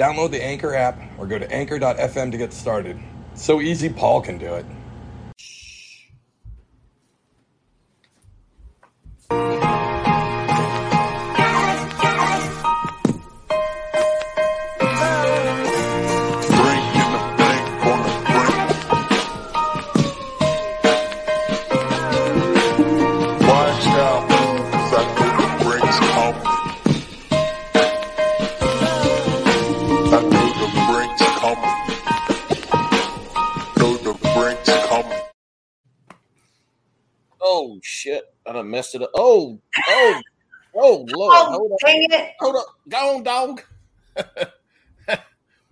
Download the Anchor app or go to anchor.fm to get started. So easy, Paul can do it. Done messed it up. Oh, oh, oh, Lord! Oh, hold dang on, it. hold up. go on, dog.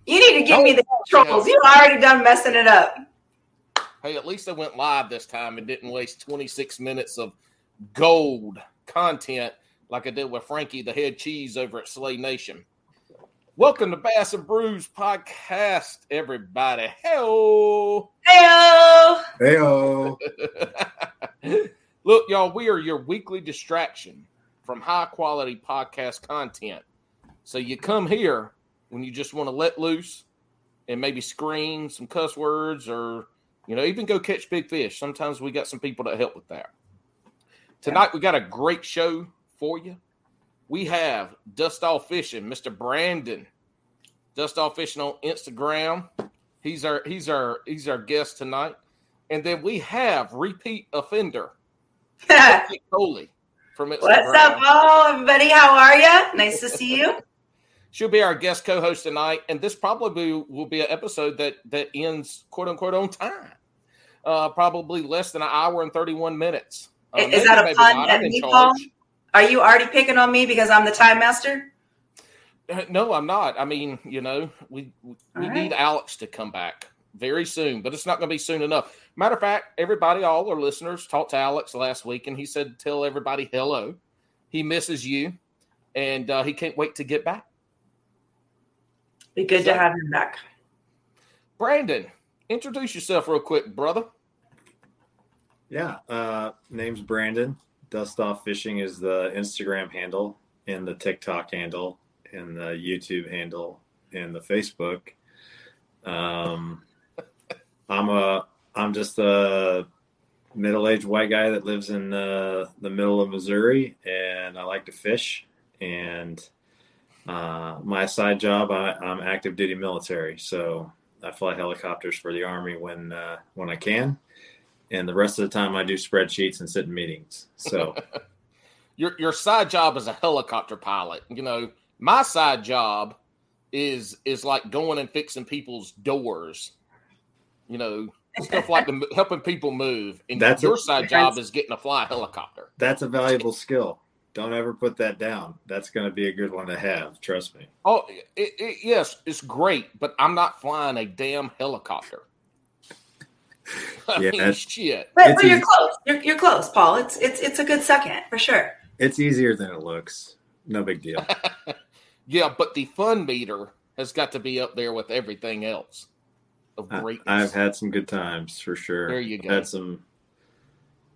You need to give me the controls. You already done messing it up. Hey, at least I went live this time and didn't waste 26 minutes of gold content like I did with Frankie the head cheese over at Slay Nation. Welcome to Bass and Brews podcast, everybody. Hello. Heyo. Heyo. Look, y'all, we are your weekly distraction from high quality podcast content. So you come here when you just want to let loose and maybe scream some cuss words or, you know, even go catch big fish. Sometimes we got some people that help with that. Tonight, we got a great show for you. We have Dust Off Fishing, Mr. Brandon. Dust Off Fishing on Instagram. He's our he's our he's our guest tonight. And then we have repeat offender Coley from Instagram. What's up, Paul? Everybody, how are you? Nice to see you. She'll be our guest co-host tonight, and this probably will be an episode that that ends quote unquote on time. Uh, probably less than an hour and thirty-one minutes. Uh, Is maybe, that a pun not. at me. Paul? Are you already picking on me because I'm the time master? Uh, No, I'm not. I mean, you know, we we, we All need. Alex to come back very soon, but it's not going to be soon enough. Matter of fact, everybody, all our listeners, talked to Alex last week, and he said, "Tell everybody hello. He misses you, and uh, he can't wait to get back." Be good to have him back. Brandon, introduce yourself real quick, brother. Yeah. Uh, name's Brandon. Dust Off Fishing is the Instagram handle and the TikTok handle and the YouTube handle and the Facebook. Um, I'm a I'm just a middle-aged white guy that lives in uh, the middle of Missouri, and I like to fish. And uh, my side job, I, I'm active duty military, so I fly helicopters for the Army when uh, when I can and the rest of the time I do spreadsheets and sit in meetings. So your your side job is a helicopter pilot. You know, my side job is is like going and fixing people's doors. You know, stuff like the, helping people move. And That's your a- side job is getting to fly a helicopter. that's a valuable skill. Don't ever put that down. That's going to be a good one to have. Trust me. Oh, it, it, yes, it's great, but I'm not flying a damn helicopter. I Yeah, mean, shit. But, but you're easy. close. You're, you're close, Paul. It's it's it's a good second for sure. It's easier than it looks. No big deal. Yeah, but the fun meter has got to be up there with everything else of I, greatness. I've had some good times for sure. There you go. Had some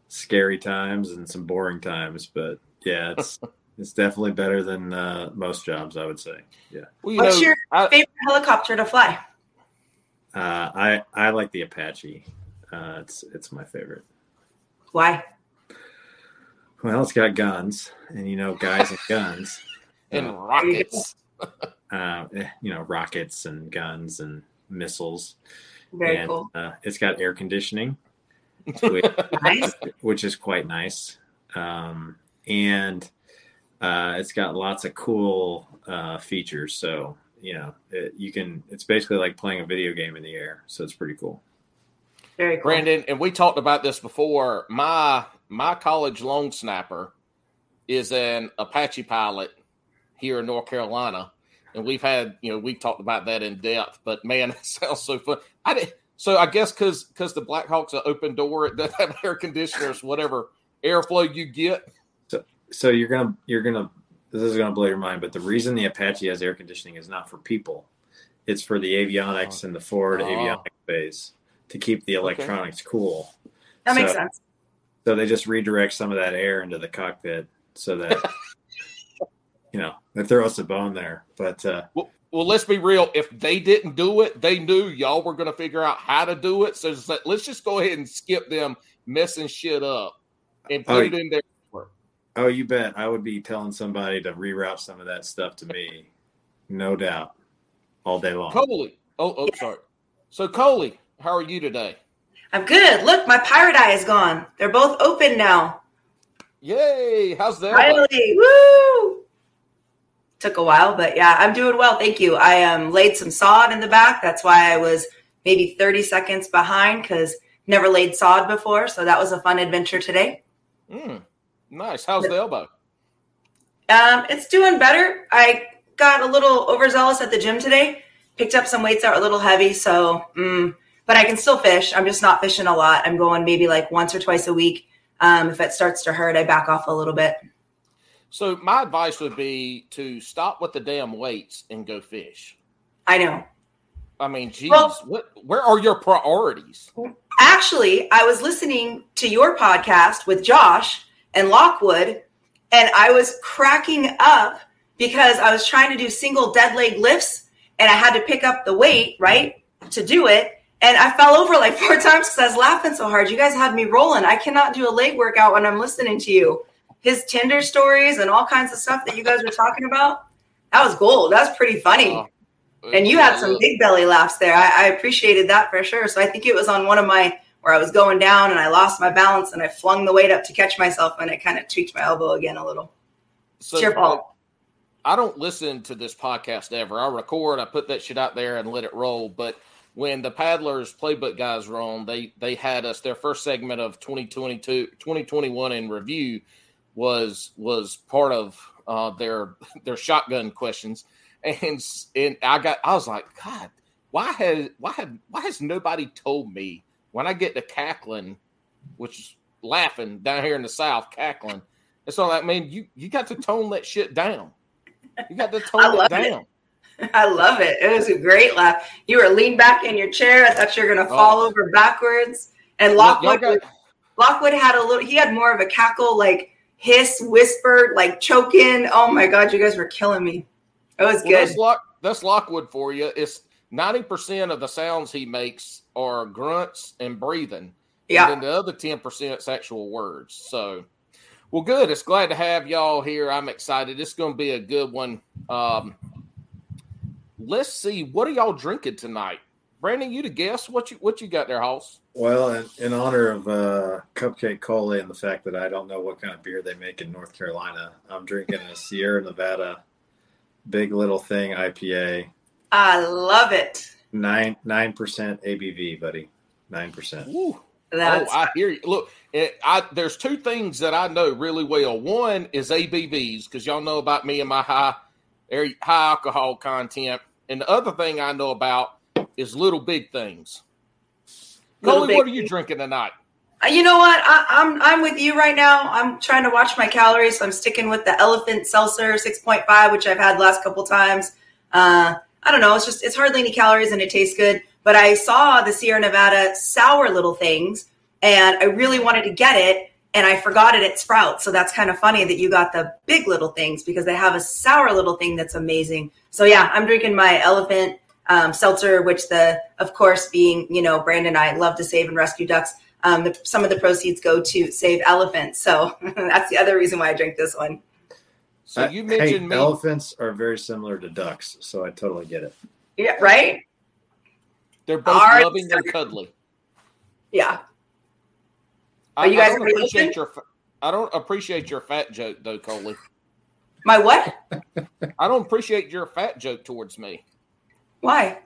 scary times and some boring times, but yeah, it's it's definitely better than uh, most jobs, I would say. Yeah. Well, you What's know, your I- favorite helicopter to fly? Uh, I I like the Apache. Uh, it's it's my favorite. Why? Well, it's got guns, and you know, guys and guns. and Uh, rockets. uh, eh, you know, rockets and guns and missiles. Very and, cool. Uh, it's got air conditioning, which, Nice. which is quite nice. Um, and uh, it's got lots of cool uh, features. So you know, it, you can. It's basically like playing a video game in the air. So it's pretty cool. Very cool. Brandon, and we talked about this before. My my college long snapper is an Apache pilot here in North Carolina, and we've had you know we've talked about that in depth. But man, it sounds so fun. I did, so I guess because because the Blackhawks are open door, it doesn't have air conditioners, whatever airflow you get. So so you're gonna you're gonna this is gonna blow your mind, but the reason the Apache has air conditioning is not for people. It's for the avionics and the forward Oh. avionics bays to keep the electronics cool. That makes sense. So they just redirect some of that air into the cockpit so that you know they throw us a bone there. But uh, Well, well, let's be real. If they didn't do it, they knew y'all were going to figure out how to do it. So it's let's just go ahead and skip them messing shit up and put Oh, it in there. oh, you bet I would be telling somebody to reroute some of that stuff to me, no doubt, all day long. Coley. Oh, oh, sorry. So Coley, how are you today? I'm good. Look, my pirate eye is gone. They're both open now. Yay! How's that? Finally, woo! Took a while, but yeah, I'm doing well. Thank you. I um, laid some sod in the back. That's why I was maybe 30 seconds behind because never laid sod before. So that was a fun adventure today. Mm, nice. How's the elbow? Um, it's doing better. I got a little overzealous at the gym today. Picked up some weights that were a little heavy, so mm, but I can still fish. I'm just not fishing a lot. I'm going maybe like once or twice a week. Um, if it starts to hurt, I back off a little bit. So my advice would be to stop with the damn weights and go fish. I know. I mean, geez, Well- what? Where are your priorities? Actually, I was listening to your podcast with Josh and Lockwood, and I was cracking up because I was trying to do single dead leg lifts and I had to pick up the weight, right, to do it. And I fell over like four times because I was laughing so hard. You guys had me rolling. I cannot do a leg workout when I'm listening to you. His Tinder stories and all kinds of stuff that you guys were talking about. That was gold. That was pretty funny. And you had some big belly laughs there. I, I appreciated that for sure. So I think it was on one of my where I was going down and I lost my balance and I flung the weight up to catch myself and it kind of tweaked my elbow again a little. so, It's your fault. I don't listen to this podcast ever. I record, I put that shit out there and let it roll. But when the paddlers playbook guys were on, they they had us their first segment of 2022 2021 in review was was part of uh, their their shotgun questions. And and I got I was like, God, why has why have why has nobody told me when I get to cackling, which is laughing down here in the south, cackling. It's all like, man, you you got to tone that shit down. You got to tone it love it. down. I love it. It was a great laugh. You were leaned back in your chair. I thought you were going to fall Oh. over backwards. And Lockwood, Lockwood had a little, he had more of a cackle, like hiss, whispered, like choking. Oh my God, you guys were killing me. It was well, good. that's Lock that's Lockwood for you. It's ninety percent of the sounds he makes are grunts and breathing. Yeah. And then the other ten percent is actual words. So well good. It's glad to have y'all here. I'm excited. It's gonna be a good one. Um let's see, what are y'all drinking tonight? Brandon, you to guess What you what you got there, Hoss? Well, in, in honor of uh, Cupcake Cola and the fact that I don't know what kind of beer they make in North Carolina, I'm drinking a Sierra Nevada Big Little Thing IPA, I love it. nine nine percent ABV, buddy, nine percent. Ooh. That's oh, I hear you. Look, it, I there's two things that I know really well. One is ABVs because y'all know about me and my high high alcohol content, and the other thing I know about is little big things. Little Coley, what are you drinking tonight? Uh, You know what? I, I'm I'm with you right now. I'm trying to watch my calories. So I'm sticking with the Elephant Seltzer 6.5, which I've had last couple times. Uh, I don't know. It's just it's hardly any calories and it tastes good. But I saw the Sierra Nevada sour little things, and I really wanted to get it, and I forgot it at Sprouts. So that's kind of funny that you got the big little things because they have a sour little thing that's amazing. So yeah, I'm drinking my Elephant um, Seltzer, which the of course being you know Brandon and I love to save and rescue ducks um, the, some of the proceeds go to save elephants. So that's the other reason why I drink this one. So you mentioned me. Uh, elephants are very similar to ducks, so I totally get it. Yeah, right? They're both Alright, loving and cuddly. Yeah. I, Are you I don't appreciate listening? your. I don't appreciate your fat joke though, Coley. My what? I don't appreciate your fat joke towards me Why?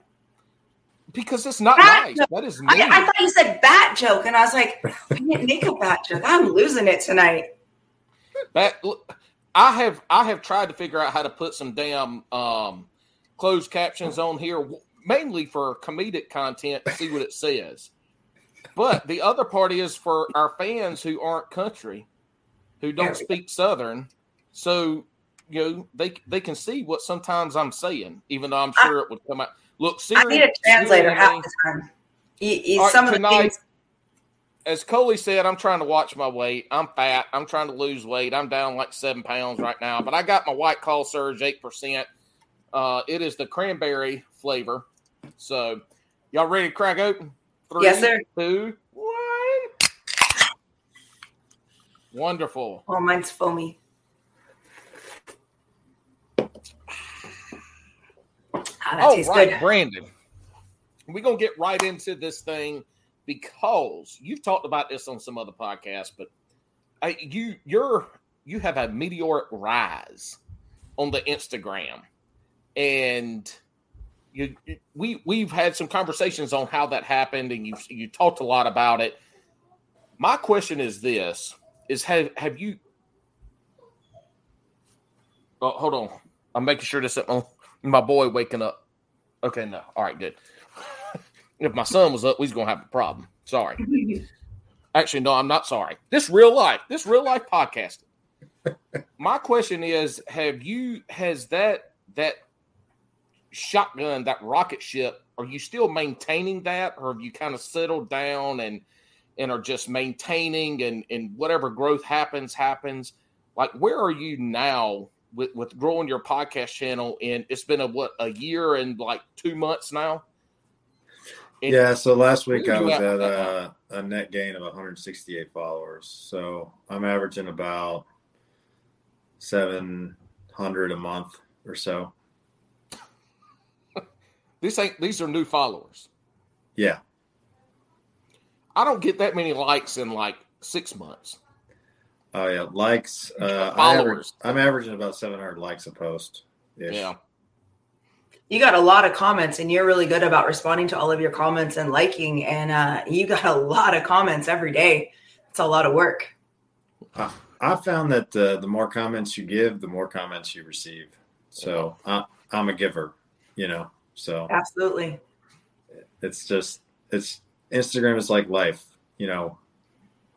because it's not Fat nice. joke. That is I, mean. I thought you said bat joke, and I was like, I didn't make a bat joke. I'm losing it tonight. Look, I have I have tried to figure out how to put some damn um closed captions on here mainly for comedic content to see what it says. But the other part is for our fans who aren't country, who don't speak Southern. So, you know, they they can see what sometimes I'm saying, even though I'm sure I, it would come out. Look, Siri, I need a translator half the time. He, right, some of tonight, the things. As Coley said, I'm trying to watch my weight. I'm fat. I'm trying to lose weight. I'm down like seven pounds right now, but I got my White Claw Surge eight percent. Uh, it is the cranberry flavor. So, y'all ready to crack open? Three, yes, sir. Two, one. Wonderful. Oh, mine's foamy. Oh, oh right, good. Brandon. We're gonna get right into this thing because you've talked about this on some other podcasts, but I, you you're you have a meteoric rise on the Instagram, and you, we we've had some conversations on how that happened, and you you talked a lot about it. My question is this: is have have you? Oh, hold on. I'm making sure this is my boy waking up. Okay, no. All right, good. if my son was up, he's gonna have a problem. Sorry. Actually, no, I'm not sorry. This real life. This real life podcast. my question is: Have you has that that shotgun, that rocket ship, are you still maintaining that, or have you kind of settled down and and are just maintaining and and whatever growth happens happens? Like, where are you now with with growing your podcast channel? And it's been a what a year and like two months now. And yeah, so last week I was at, a, a net gain of 168 followers. So I'm averaging about 700 a month or so. This ain't these are new followers. Yeah. I don't get that many likes in like six months. Oh yeah, likes. Uh, followers. I am averaging about 700 likes a post. Yeah. You got a lot of comments, and you're really good about responding to all of your comments and liking. And uh, you got a lot of comments every day. It's a lot of work. I, I found that uh, the more comments you give, the more comments you receive. So I, I'm a giver. You know. So absolutely, it's just it's Instagram is like life. You know,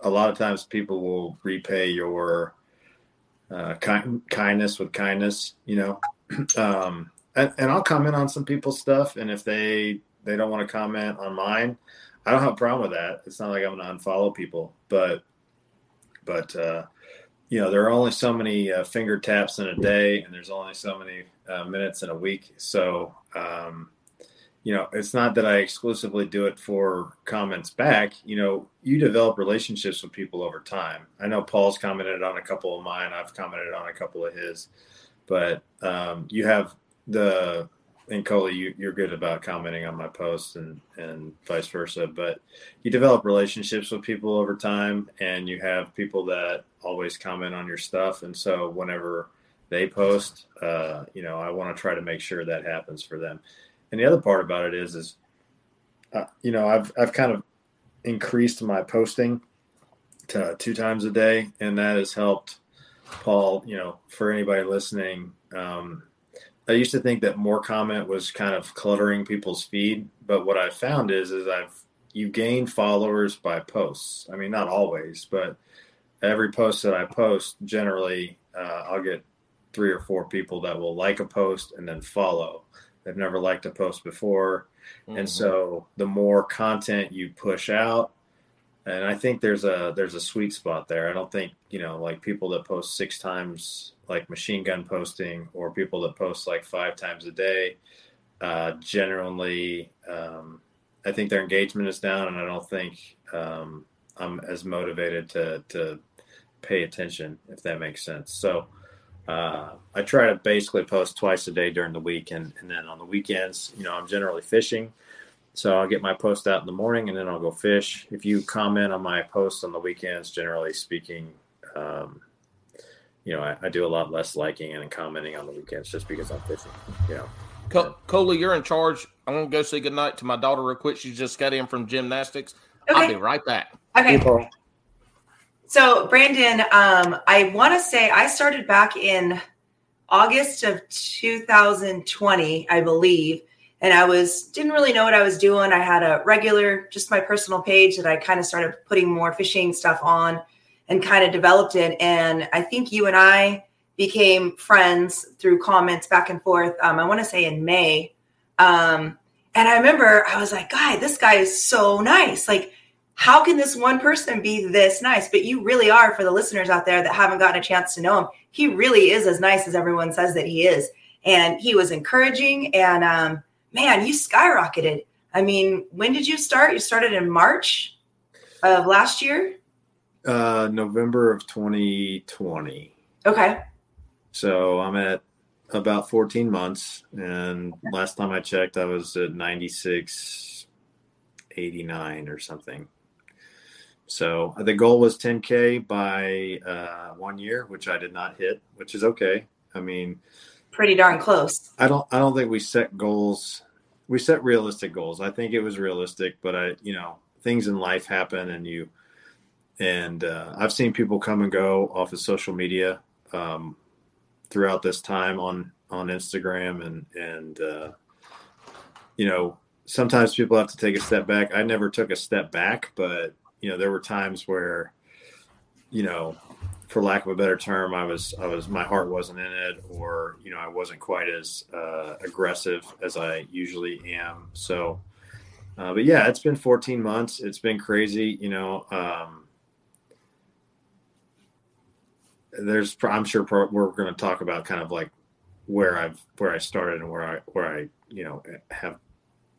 a lot of times people will repay your uh, kind, kindness with kindness. You know, um, and, and I'll comment on some people's stuff, and if they they don't want to comment on mine, I don't have a problem with that. It's not like I'm going to unfollow people, but but uh, you know there are only so many uh, finger taps in a day, and there's only so many uh, minutes in a week. So, um, you know, it's not that I exclusively do it for comments back. You know, you develop relationships with people over time. I know Paul's commented on a couple of mine. I've commented on a couple of his, but um, you have the and Coley, you, you're good about commenting on my posts and and vice versa. But you develop relationships with people over time, and you have people that always comment on your stuff. And so whenever they post, uh, you know, I want to try to make sure that happens for them. And the other part about it is, is, uh, you know, I've, I've kind of increased my posting to two times a day, and that has helped Paul, you know, for anybody listening, um, I used to think that more comment was kind of cluttering people's feed, but what I found is is I've you gain followers by posts. I mean, not always, but every post that I post, generally, uh, I'll get three or four people that will like a post and then follow. They've never liked a post before. Mm-hmm. And so the more content you push out, and I think there's a there's a sweet spot there. I don't think, you know, like people that post six times like machine gun posting or people that post like five times a day, uh, generally um, I think their engagement is down and I don't think um, I'm as motivated to to pay attention if that makes sense. So uh, I try to basically post twice a day during the week, and, and then on the weekends, you know, I'm generally fishing. So I'll get my post out in the morning, and then I'll go fish. If you comment on my posts on the weekends, generally speaking, um, you know, I, I, do a lot less liking and commenting on the weekends just because I'm fishing. You know. Col- Coley, you're in charge. I'm gonna go say goodnight to my daughter real quick. She just got in from gymnastics. Okay. I'll be right back. Okay. So, Brandon, um, I want to say I started back in August of 2020, I believe. And I was didn't really know what I was doing. I had a regular, just my personal page that I kind of started putting more fishing stuff on and kind of developed it. And I think you and I became friends through comments back and forth. Um, I want to say in May. Um, and I remember I was like, "Guy, this guy is so nice. Like, how can this one person be this nice?" But you really are for the listeners out there that haven't gotten a chance to know him. He really is as nice as everyone says that he is. And he was encouraging. And um, man, you skyrocketed. I mean, when did you start? You started in March of last year. Uh, November of 2020. Okay. So I'm at about 14 months. And last time I checked, I was at 96, 89 or something. So the goal was 10K by uh, one year, which I did not hit, which is okay. I mean, pretty darn close. I don't, I don't think we set goals. We set realistic goals. I think it was realistic, but I, you know, things in life happen and you, and uh, I've seen people come and go off of social media. Um, throughout this time on on Instagram and and uh, you know sometimes people have to take a step back. I never took a step back, but you know there were times where you know for lack of a better term I was I was my heart wasn't in it or you know I wasn't quite as uh, aggressive as I usually am. So uh, but yeah, it's been 14 months. It's been crazy, you know. Um, there's I'm sure we're going to talk about kind of like where I've where I started and where I where I you know have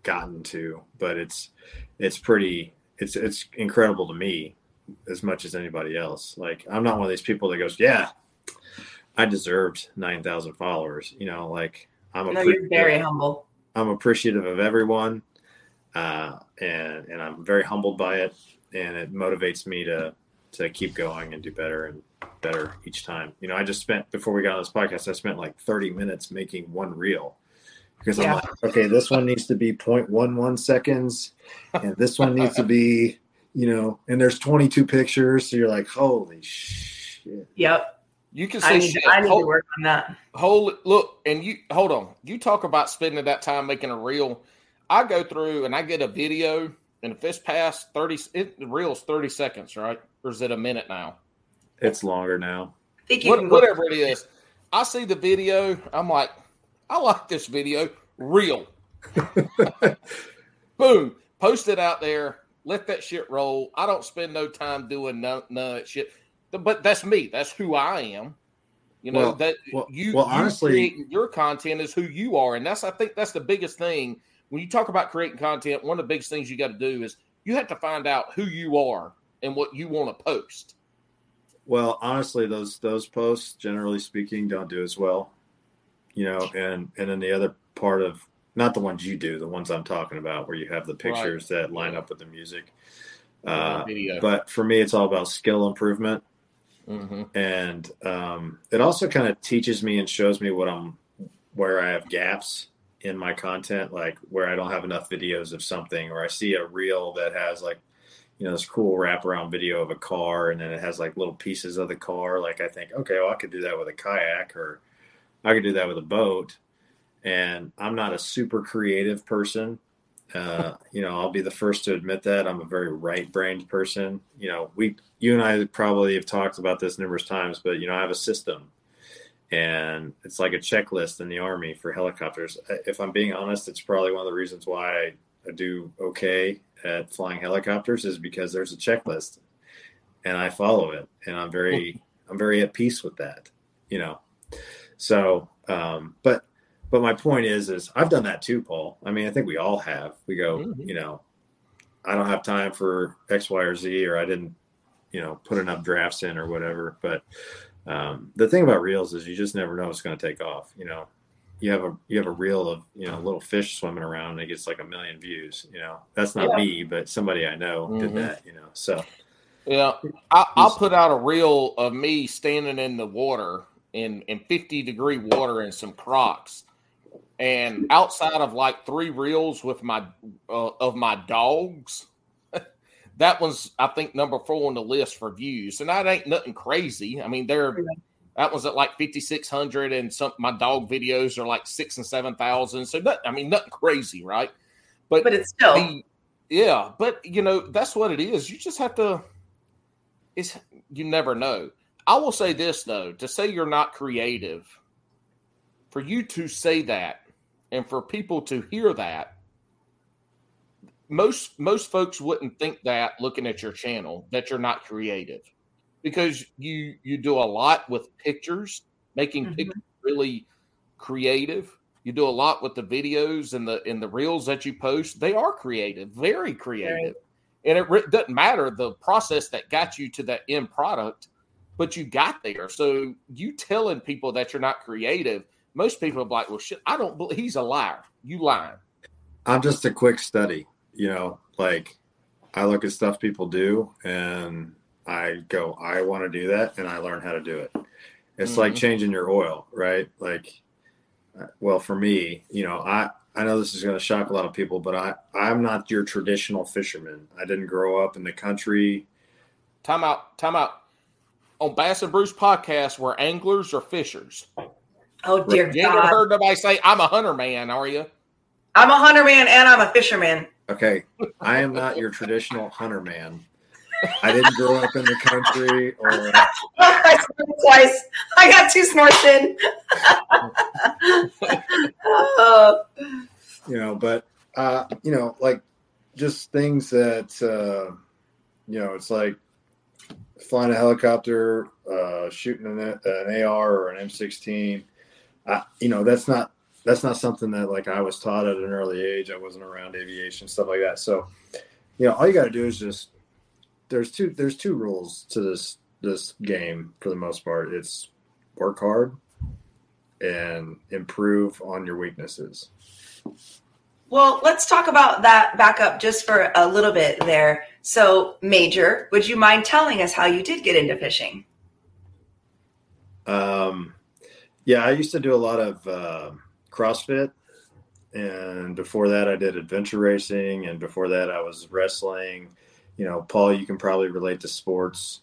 gotten to, but it's it's pretty it's it's incredible to me as much as anybody else. Like I'm not one of these people that goes, yeah, I deserved nine thousand followers. You know, like I'm no, you're very humble. I'm appreciative of everyone, uh, and and I'm very humbled by it, and it motivates me to to keep going and do better and better each time. You know, I just spent before we got on this podcast, I spent like 30 minutes making one reel because yeah. I'm like, okay, this one needs to be 0.11 seconds, and this one needs to be, you know, and there's 22 pictures, so you're like, holy shit. Yep. You can say I need, I need hold, to work on that. Hold look, and you hold on. You talk about spending that time making a reel. I go through and I get a video, and if it's past 30, it, the reel's 30 seconds, right? Or is it a minute now? It's longer now. What, whatever it is, I see the video. I'm like, I like this video. Real. Boom. Post it out there. Let that shit roll. I don't spend no time doing none, none of that shit. But that's me. That's who I am. You know well, that well, you. Well, honestly, you your content is who you are, and that's I think that's the biggest thing when you talk about creating content. One of the biggest things you got to do is you have to find out who you are and what you want to post. Well, honestly, those those posts, generally speaking, don't do as well. You know, and and then the other part of not the ones you do, the ones I'm talking about, where you have the pictures right. that line up with the music. Uh, but for me, it's all about skill improvement, mm-hmm. and um, it also kind of teaches me and shows me what I'm where I have gaps in my content, like where I don't have enough videos of something, or I see a reel that has like you know this cool wraparound video of a car and then it has like little pieces of the car like i think okay well i could do that with a kayak or i could do that with a boat and i'm not a super creative person. Uh, you know i'll be the first to admit that. I'm a very right brained person. You know we you and i probably have talked about this numerous times but you know i have a system and it's like a checklist in the army for helicopters. If i'm being honest it's probably one of the reasons why I, I do okay at flying helicopters is because there's a checklist and I follow it and I'm very I'm very at peace with that, you know. So, um, but but my point is is I've done that too, Paul. I mean, I think we all have. We go, mm-hmm. you know, I don't have time for X, Y, or Z, or I didn't, you know, put enough drafts in or whatever. But um, the thing about reels is you just never know it's going to take off. You know, you have a you have a reel of you know little fish swimming around and it gets like a million views you know that's not yeah. me but somebody i know mm-hmm. did that you know so yeah I, will put out a reel of me standing in the water in in 50 degree water and some crocs and outside of like three reels with my uh, of my dogs that was i think number four on the list for views and that ain't nothing crazy i mean they're That was at like fifty six hundred, and some my dog videos are like six and seven thousand. So I mean, nothing crazy, right? But But it's still the- yeah, but you know that's what it is. You just have to. It's you never know. I will say this though: to say you're not creative, for you to say that, and for people to hear that, most most folks wouldn't think that looking at your channel that you're not creative, because you you do a lot with pictures, making Mhm. pictures really creative. You do a lot with the videos and the and the reels that you post. They are creative, very creative, and it re- doesn't matter the process that got you to that end product, but you got there. So you telling people that you're not creative, most people are like, "Well, shit, I don't believe he's a liar. You lying." I'm just a quick study, you know, like I look at stuff people do and I go, I want to do that and I learn how to do it. It's like Mhm. changing your oil, right? Like, uh, well, for me, you know, I, I know this is going to shock a lot of people, but I, I'm not your traditional fisherman. I didn't grow up in the country. Time out. Time out. On Bass and Brews podcast, we're anglers or fishers. oh dear You ain't never God. heard nobody say, "I'm a hunter man," are you? I'm a hunter man and I'm a fisherman. Okay. I am not your traditional hunter man. I didn't grow up in the country or I snorted twice. I got two snorts in. oh, you know but uh you know like just things that uh you know it's like flying a helicopter uh shooting an, an ar or an m16 uh, you know that's not that's not something that like i was taught at an early age. I wasn't around aviation stuff like that. So you know all you got to do is just there's two there's two rules to this this game for the most part. It's work hard and improve on your weaknesses. Well, let's talk about that back up just for a little bit there. So, Major, would you mind telling us how you did get into fishing? Um, yeah, I used to do a lot of uh, CrossFit, and before that, I did adventure racing, and before that, I was wrestling. You know, Paul, you can probably relate to sports.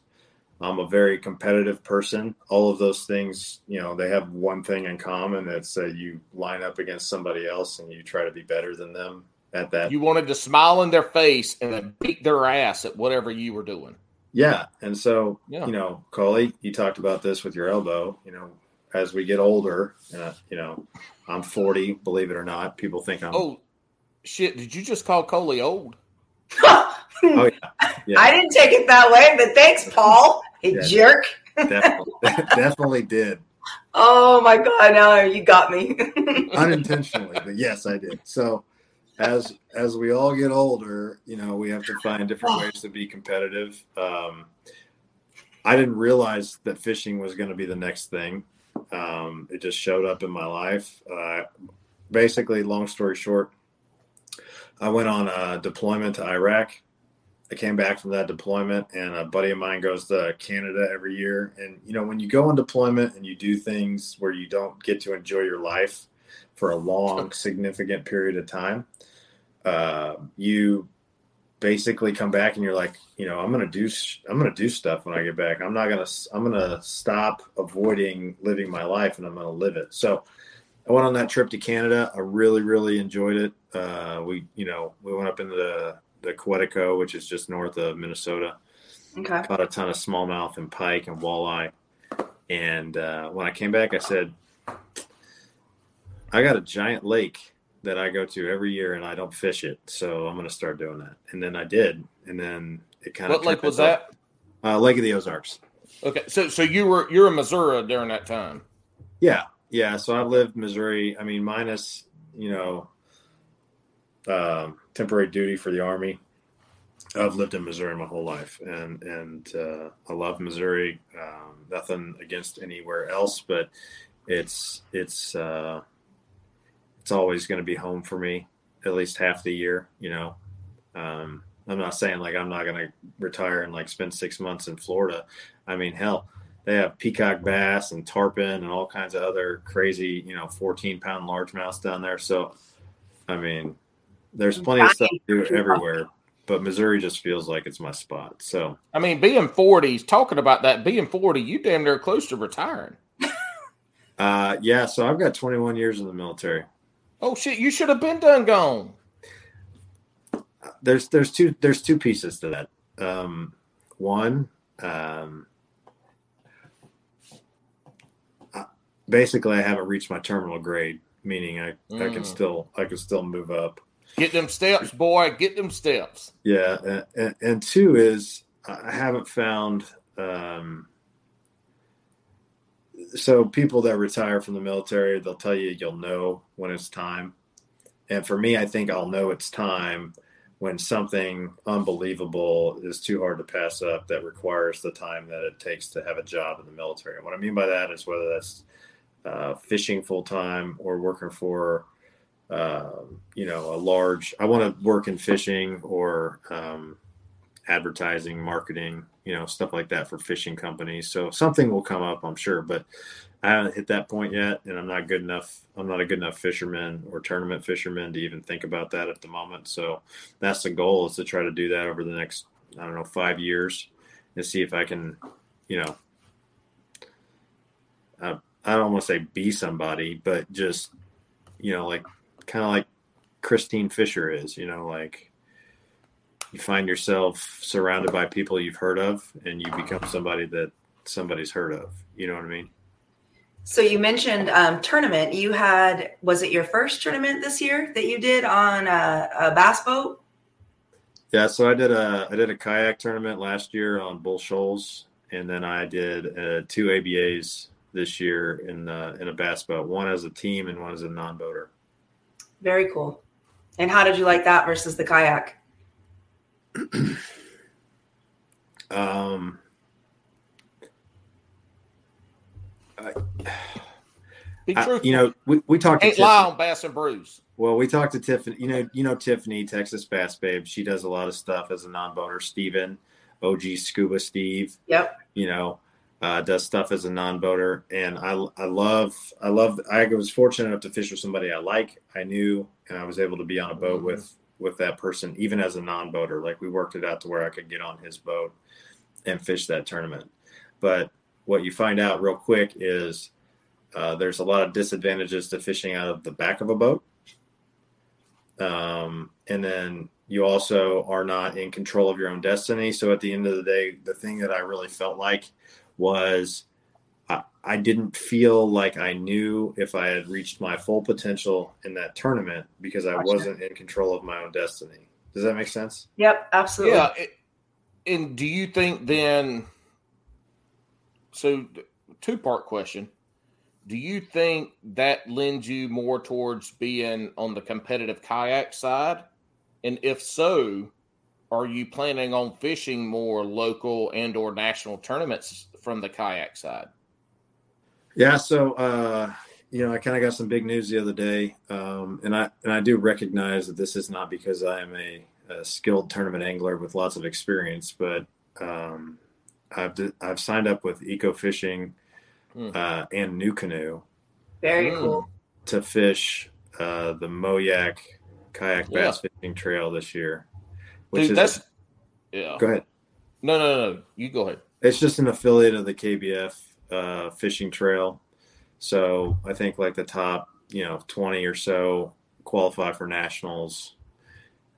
I'm a very competitive person. All of those things, you know, they have one thing in common. It's that you line up against somebody else and you try to be better than them at that. You wanted to smile in their face and then beat their ass at whatever you were doing. Yeah. And so, Yeah. you know, Coley, you talked about this with your elbow. You know, as we get older, uh, you know, I'm 40, believe it or not. People think I'm. Oh, shit! Did you just call Coley old? Oh, yeah. Yeah, I didn't take it that way, but thanks, Paul. You Yeah. jerk. definitely, definitely did. Oh my God, now you got me. Unintentionally, but yes, I did. So, as as we all get older, you know, we have to find different ways to be competitive. Um, I didn't realize that fishing was going to be the next thing. Um, it just showed up in my life. Uh, basically, long story short, I went on a deployment to Iraq. I came back from that deployment, and a buddy of mine goes to Canada every year. And you know, when you go on deployment and you do things where you don't get to enjoy your life for a long, significant period of time, uh, you basically come back and you're like, you know, I'm gonna do, I'm gonna do stuff when I get back. I'm not gonna, I'm gonna stop avoiding living my life, and I'm gonna live it. So. I went on that trip to Canada. I really, really enjoyed it. Uh, we, you know, we went up into the the Quetico, which is just north of Minnesota. okay. Caught a ton of smallmouth and pike and walleye. And uh, when I came back, I said, I got a giant lake that I go to every year, and I don't fish it, so I'm going to start doing that. And then I did, and then it kind of What lake was that? Uh, lake of the Ozarks. Okay, so so you were you're in Missouri during that time. Yeah, yeah. So I've lived Missouri. I mean, minus you know, um, temporary duty for the army. I've lived in Missouri my whole life, and and uh, I love Missouri. Um, nothing against anywhere else, but it's it's uh, it's always going to be home for me at least half the year. You know, um, I'm not saying like I'm not going to retire and like spend six months in Florida. I mean, hell, they have peacock bass and tarpon and all kinds of other crazy, you know, 14 pound largemouths down there. So, I mean, there's plenty of stuff to do everywhere. but Missouri just feels like it's my spot. So I mean, being 40, talking about that, being 40, you damn near close to retiring. uh, yeah, so I've got 21 years in the military. Oh shit, you should have been done gone. There's there's two there's two pieces to that. Um, one, um, basically, I haven't reached my terminal grade, meaning I, mm. I can mm. still I can still move up. Get them steps, boy. Get them steps. Yeah, and, and two is I haven't found. Um, so people that retire from the military, they'll tell you you'll know when it's time. And for me, I think I'll know it's time when something unbelievable is too hard to pass up that requires the time that it takes to have a job in the military. And what I mean by that is whether that's uh, fishing full time or working for, uh, you know, a large. I want to work in fishing or um, advertising, marketing, you know, stuff like that for fishing companies. So something will come up, I'm sure, but I haven't hit that point yet, and I'm not good enough. I'm not a good enough fisherman or tournament fisherman to even think about that at the moment. So that's the goal is to try to do that over the next, I don't know, five years, and see if I can, you know, uh, I don't want to say be somebody, but just, you know, like kind of like Kristine Fischer is, you know, like you find yourself surrounded by people you've heard of, and you become somebody that somebody's heard of. You know what I mean? So you mentioned um, tournament. You had was it your first tournament this year that you did on a, a, bass boat? Yeah, so I did a I did a kayak tournament last year on Bull Shoals, and then I did uh, two ABAs this year in the, in a bass boat. One as a team and one as a non boater. Very cool. And how did you like that versus the kayak? um, I, I, you know, we, we talked. Ain't lie on Bass and Brews. Well, we talked to Tiffany. You know, you know Tiffany, Texas Bass Babe. She does a lot of stuff as a non-boater. Steven, OG Scuba Steve. Yep. You know, uh, does stuff as a non-boater, and I I love I love. I was fortunate enough to fish with somebody I like, I knew, and I was able to be on a boat mm-hmm. with with that person, even as a non-boater. Like we worked it out to where I could get on his boat and fish that tournament. But what you find out real quick is uh, there's a lot of disadvantages to fishing out of the back of a boat. Um, and then you also are not in control of your own destiny. So at the end of the day, the thing that I really felt like was I, I didn't feel like I knew if I had reached my full potential in that tournament because I wasn't in control of my own destiny. Does that make sense? Yep, absolutely. Yeah. and do you think then? So, two part question. Do you think that lends you more towards being on the competitive kayak side? And if so, are you planning on fishing more local and or national tournaments from the kayak side? Yeah, so uh, you know, I kind of got some big news the other day, um, and I and I do recognize that this is not because I am a, a skilled tournament angler with lots of experience, but um, I've I've signed up with Eco Fishing mm. uh, and NuCanoe. Very mm. cool. To fish uh, the Moyac kayak bass yeah. fishing trail this year. Which Dude, is that's yeah. Go ahead. No, no, no. You go ahead. It's just an affiliate of the KBF uh, fishing trail. So I think like the top, you know, 20 or so qualify for nationals.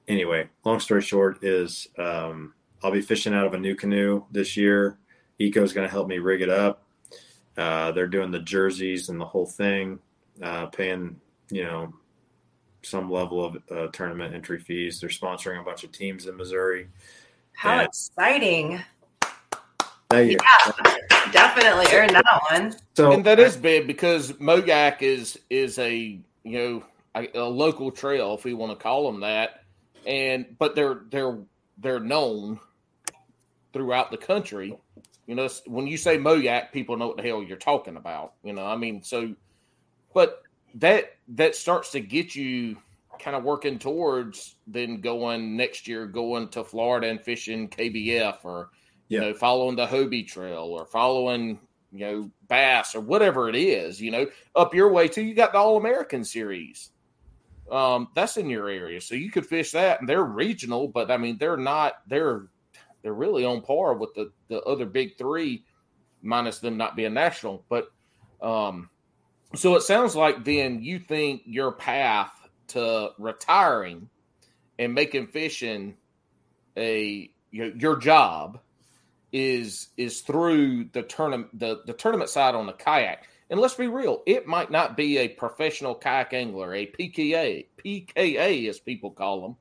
Anyway, long story short is um, I'll be fishing out of a NuCanoe this year. Eco is going to help me rig it up. Uh, they're doing the jerseys and the whole thing, uh, paying you know some level of uh, tournament entry fees. They're sponsoring a bunch of teams in Missouri. How and, exciting! Thank you. Yeah, definitely earned that one. So, and that is big because Moyac is is a you know a, a local trail, if we want to call them that, and but they're they're they're known throughout the country. You know, when you say Moyac, people know what the hell you're talking about. You know, I mean, so, but that that starts to get you kind of working towards then going next year, going to Florida and fishing KBF or you know, following the Hobie Trail or following, you know, Bass or whatever it is, you know, up your way too. You got the All American Series Um, that's in your area, so you could fish that, and they're regional, but I mean they're not they're they're really on par with the the other big three, minus them not being national. But um, so it sounds like then you think your path to retiring and making fishing a your, your job is is through the tournament the, the tournament side on the kayak. And let's be real, it might not be a professional kayak angler, a PKA, PKA as people call them.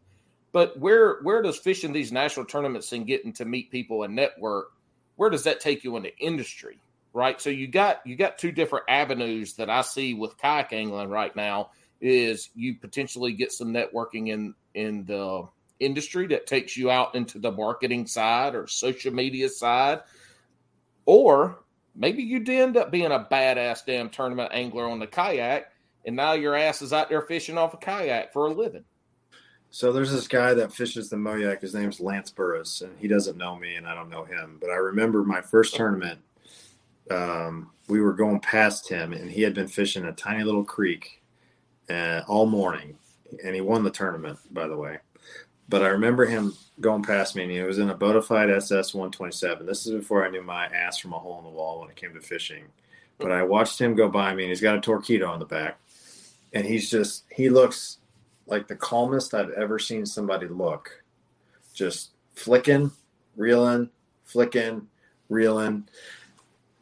But where where does fishing these national tournaments and getting to meet people and network, where does that take you in the industry? Right. So you got you got two different avenues that I see with kayak angling right now is you potentially get some networking in in the industry that takes you out into the marketing side or social media side. Or maybe you did end up being a badass damn tournament angler on the kayak, and now your ass is out there fishing off a kayak for a living. So there's this guy that fishes the Moyak. His name's Lance Burris, and he doesn't know me, and I don't know him. But I remember my first tournament. Um, we were going past him, and he had been fishing a tiny little creek uh, all morning, and he won the tournament, by the way. But I remember him going past me, and he was in a Bonafide SS 127. This is before I knew my ass from a hole in the wall when it came to fishing. But I watched him go by me, and he's got a Torqeedo on the back, and he's just he looks like the calmest I've ever seen somebody look. Just flicking, reeling, flicking, reeling.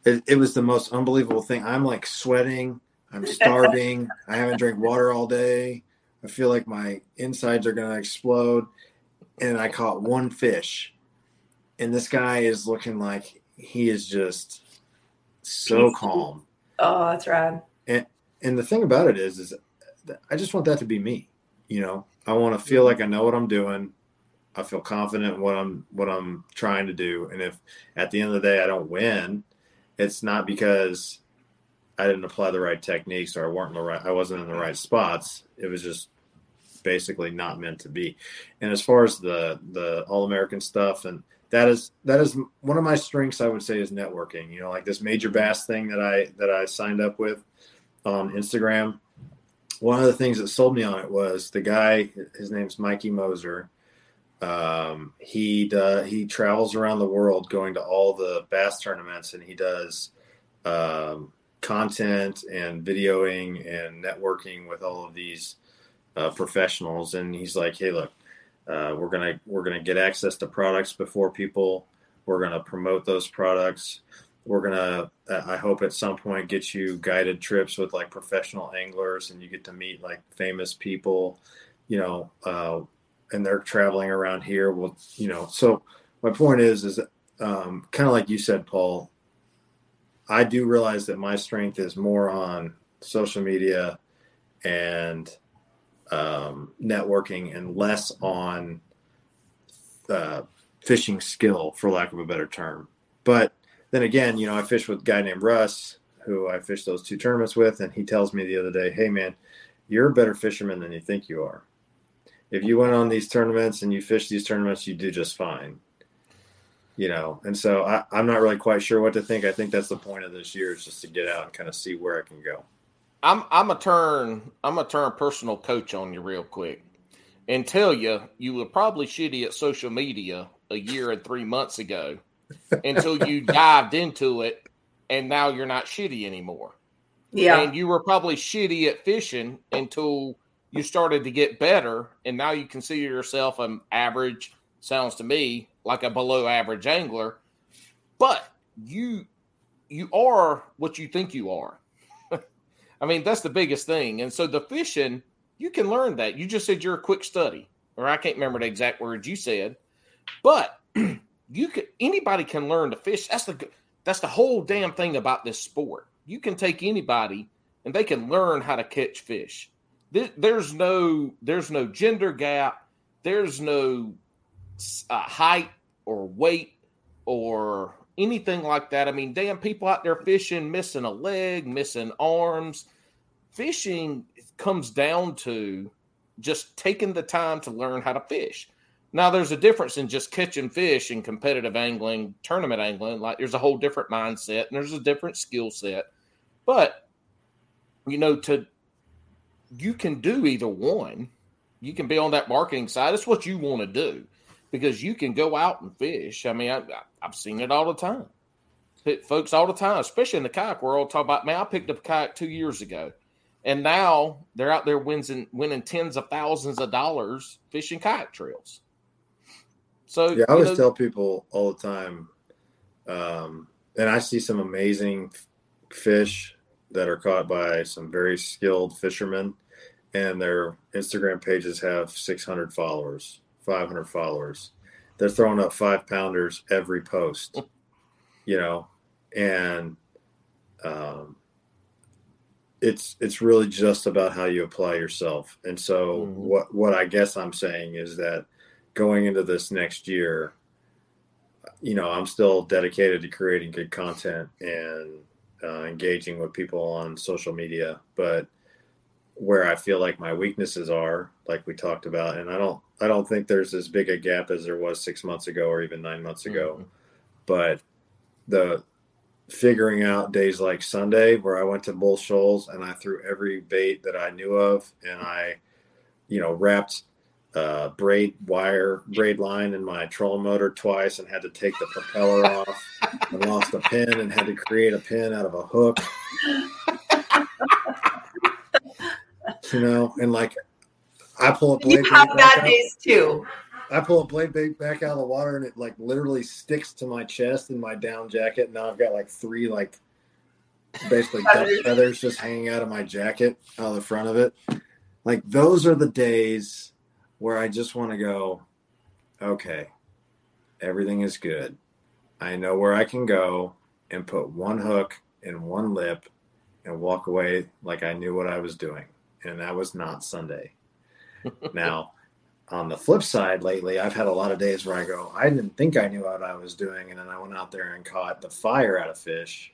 It, it was the most unbelievable thing. I'm like sweating. I'm starving. I haven't drank water all day. I feel like my insides are going to explode. And I caught one fish. And this guy is looking like he is just so calm. Oh, that's rad. And and the thing about it is, is I just want that to be me. You know, I want to feel mm-hmm. like I know what I'm doing. I feel confident in what I'm what I'm trying to do. And if at the end of the day I don't win, it's not because I didn't apply the right techniques or I weren't the right I wasn't in the right spots. It was just basically not meant to be. And as far as the the all American stuff and that is that is one of my strengths I would say is networking. You know, like this major bass thing that I that I signed up with on Instagram. One of the things that sold me on it was the guy. His name's Mikey Moser. Um, he does, he travels around the world going to all the bass tournaments, and he does um, content and videoing and networking with all of these uh, professionals. And he's like, "Hey, look, uh, we're gonna we're gonna get access to products before people. We're gonna promote those products. We're gonna, uh, I hope, at some point, get you guided trips with like professional anglers, and you get to meet like famous people. You know, uh, and they're traveling around here. Well, you know, so my point is, is um, kind of like you said, Paul. I do realize that my strength is more on social media and um, networking and less on uh, fishing skill, for lack of a better term. But then again, you know, I fished with a guy named Russ, who I fished those two tournaments with, and he tells me the other day, "Hey, man, you're a better fisherman than you think you are. If you went on these tournaments and you fish these tournaments, you do just fine." You know, and so I, I'm not really quite sure what to think. I think that's the point of this year is just to get out and kind of see where I can go. I'm I'm a turn I'm a turn personal coach on you real quick and tell you you were probably shitty at social media a year and three months ago until you dived into it and now you're not shitty anymore. Yeah. And you were probably shitty at fishing until you started to get better and now you consider yourself an average sounds to me like a below average angler but you you are what you think you are I mean, that's the biggest thing. And so the fishing, you can learn that. You just said you're a quick study, or I can't remember the exact words you said, but you could anybody can learn to fish. That's the that's the whole damn thing about this sport. You can take anybody and they can learn how to catch fish. There's no there's no gender gap. There's no uh, height or weight or anything like that. I mean, damn, people out there fishing, missing a leg, missing arms. Fishing comes down to just taking the time to learn how to fish. Now, there's a difference in just catching fish and competitive angling, tournament angling. Like, there's a whole different mindset and there's a different skill set. But, you know, to you can do either one. You can be on that marketing side. It's what you want to do because you can go out and fish. I mean, I, have seen it all the time. Folks all the time, especially in the kayak world, talk about, man, I picked up a kayak two years ago. And now they're out there winning, winning tens of thousands of dollars fishing kayak trails. So yeah, I always know, tell people all the time, um, and I see some amazing fish that are caught by some very skilled fishermen, and their Instagram pages have 600 followers, 500 followers. They're throwing up five pounders every post, you know, and um, it's it's really just about how you apply yourself. And so, mm-hmm. what what I guess I'm saying is that going into this next year, you know, I'm still dedicated to creating good content and uh, engaging with people on social media, but where I feel like my weaknesses are, like we talked about, and I don't, I don't think there's as big a gap as there was six months ago or even nine months ago, mm-hmm. but the figuring out days like Sunday where I went to Bull Shoals and I threw every bait that I knew of, and I, you know, wrapped uh, braid wire braid line in my trolling motor twice and had to take the propeller off and lost a pin and had to create a pin out of a hook you know and like i pull a blade you have bad days too i pull a blade bait back out of the water and it like literally sticks to my chest in my down jacket now i've got like three like basically feathers just hanging out of my jacket out of the front of it like those are the days where I just want to go, okay, everything is good. I know where I can go and put one hook in one lip and walk away like I knew what I was doing. And that was not Sunday. now, on the flip side, lately, I've had a lot of days where I go, I didn't think I knew what I was doing. And then I went out there and caught the fire out of fish.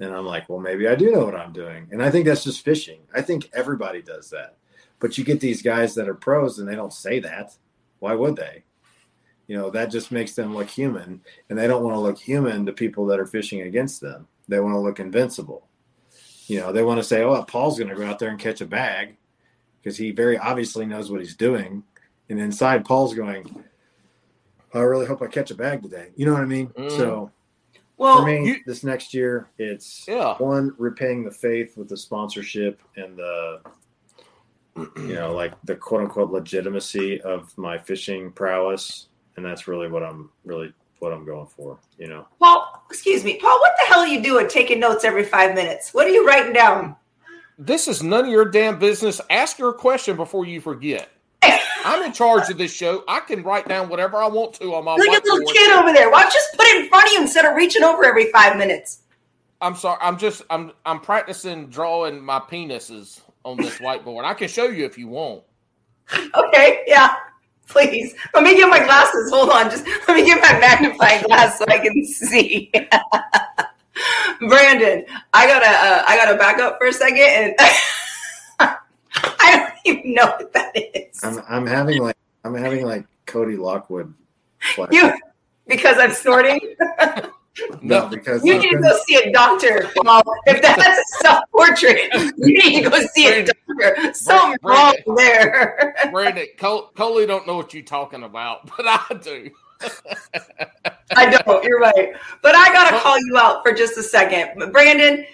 And I'm like, well, maybe I do know what I'm doing. And I think that's just fishing. I think everybody does that. But you get these guys that are pros and they don't say that. Why would they? You know, that just makes them look human. And they don't want to look human to people that are fishing against them. They want to look invincible. You know, they want to say, oh, Paul's going to go out there and catch a bag because he very obviously knows what he's doing. And inside, Paul's going, I really hope I catch a bag today. You know what I mean? Mm. So, well, for me, you, this next year, it's yeah. one repaying the faith with the sponsorship and the you know, like the quote unquote legitimacy of my fishing prowess. And that's really what I'm really what I'm going for, you know. Paul, excuse me, Paul, what the hell are you doing taking notes every five minutes? What are you writing down? This is none of your damn business. Ask your question before you forget. I'm in charge of this show. I can write down whatever I want to on my Look at little kid over there. Why don't you just put it in front of you instead of reaching over every five minutes? I'm sorry. I'm just I'm I'm practicing drawing my penises on this whiteboard. I can show you if you want. Okay, yeah. Please. Let me get my glasses. Hold on. Just let me get my magnifying glass so I can see. Brandon, I gotta uh, I gotta back up for a second and I don't even know what that is. I'm I'm having like I'm having like Cody Lockwood. You because I'm snorting. No, because you need to go see a doctor. Well, if that's a self portrait, you need to go see a doctor. Something wrong there. Brandon, Col- Coley don't know what you're talking about, but I do. I don't. You're right. But I got to call you out for just a second. Brandon,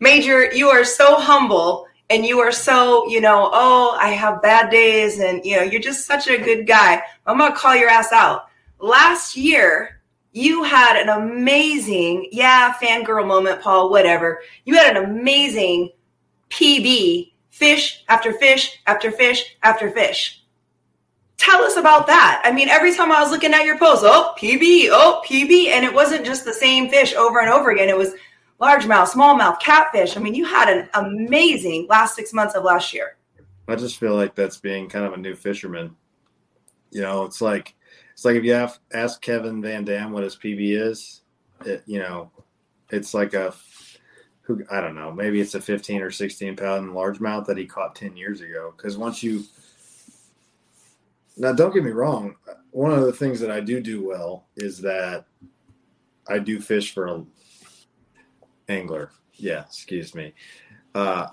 Major, you are so humble and you are so, you know, oh, I have bad days and, you know, you're just such a good guy. I'm going to call your ass out. Last year, you had an amazing, yeah, fangirl moment, Paul, whatever. You had an amazing PB, fish after fish after fish after fish. Tell us about that. I mean, every time I was looking at your post, oh, PB, oh, PB, and it wasn't just the same fish over and over again. It was largemouth, smallmouth, catfish. I mean, you had an amazing last six months of last year. I just feel like that's being kind of a new fisherman. You know, it's like it's like if you have, ask Kevin Van Dam what his PB is, it, you know, it's like a who I don't know, maybe it's a 15 or 16 pound largemouth that he caught 10 years ago. Because once you now, don't get me wrong, one of the things that I do do well is that I do fish for a angler. Yeah, excuse me. Uh,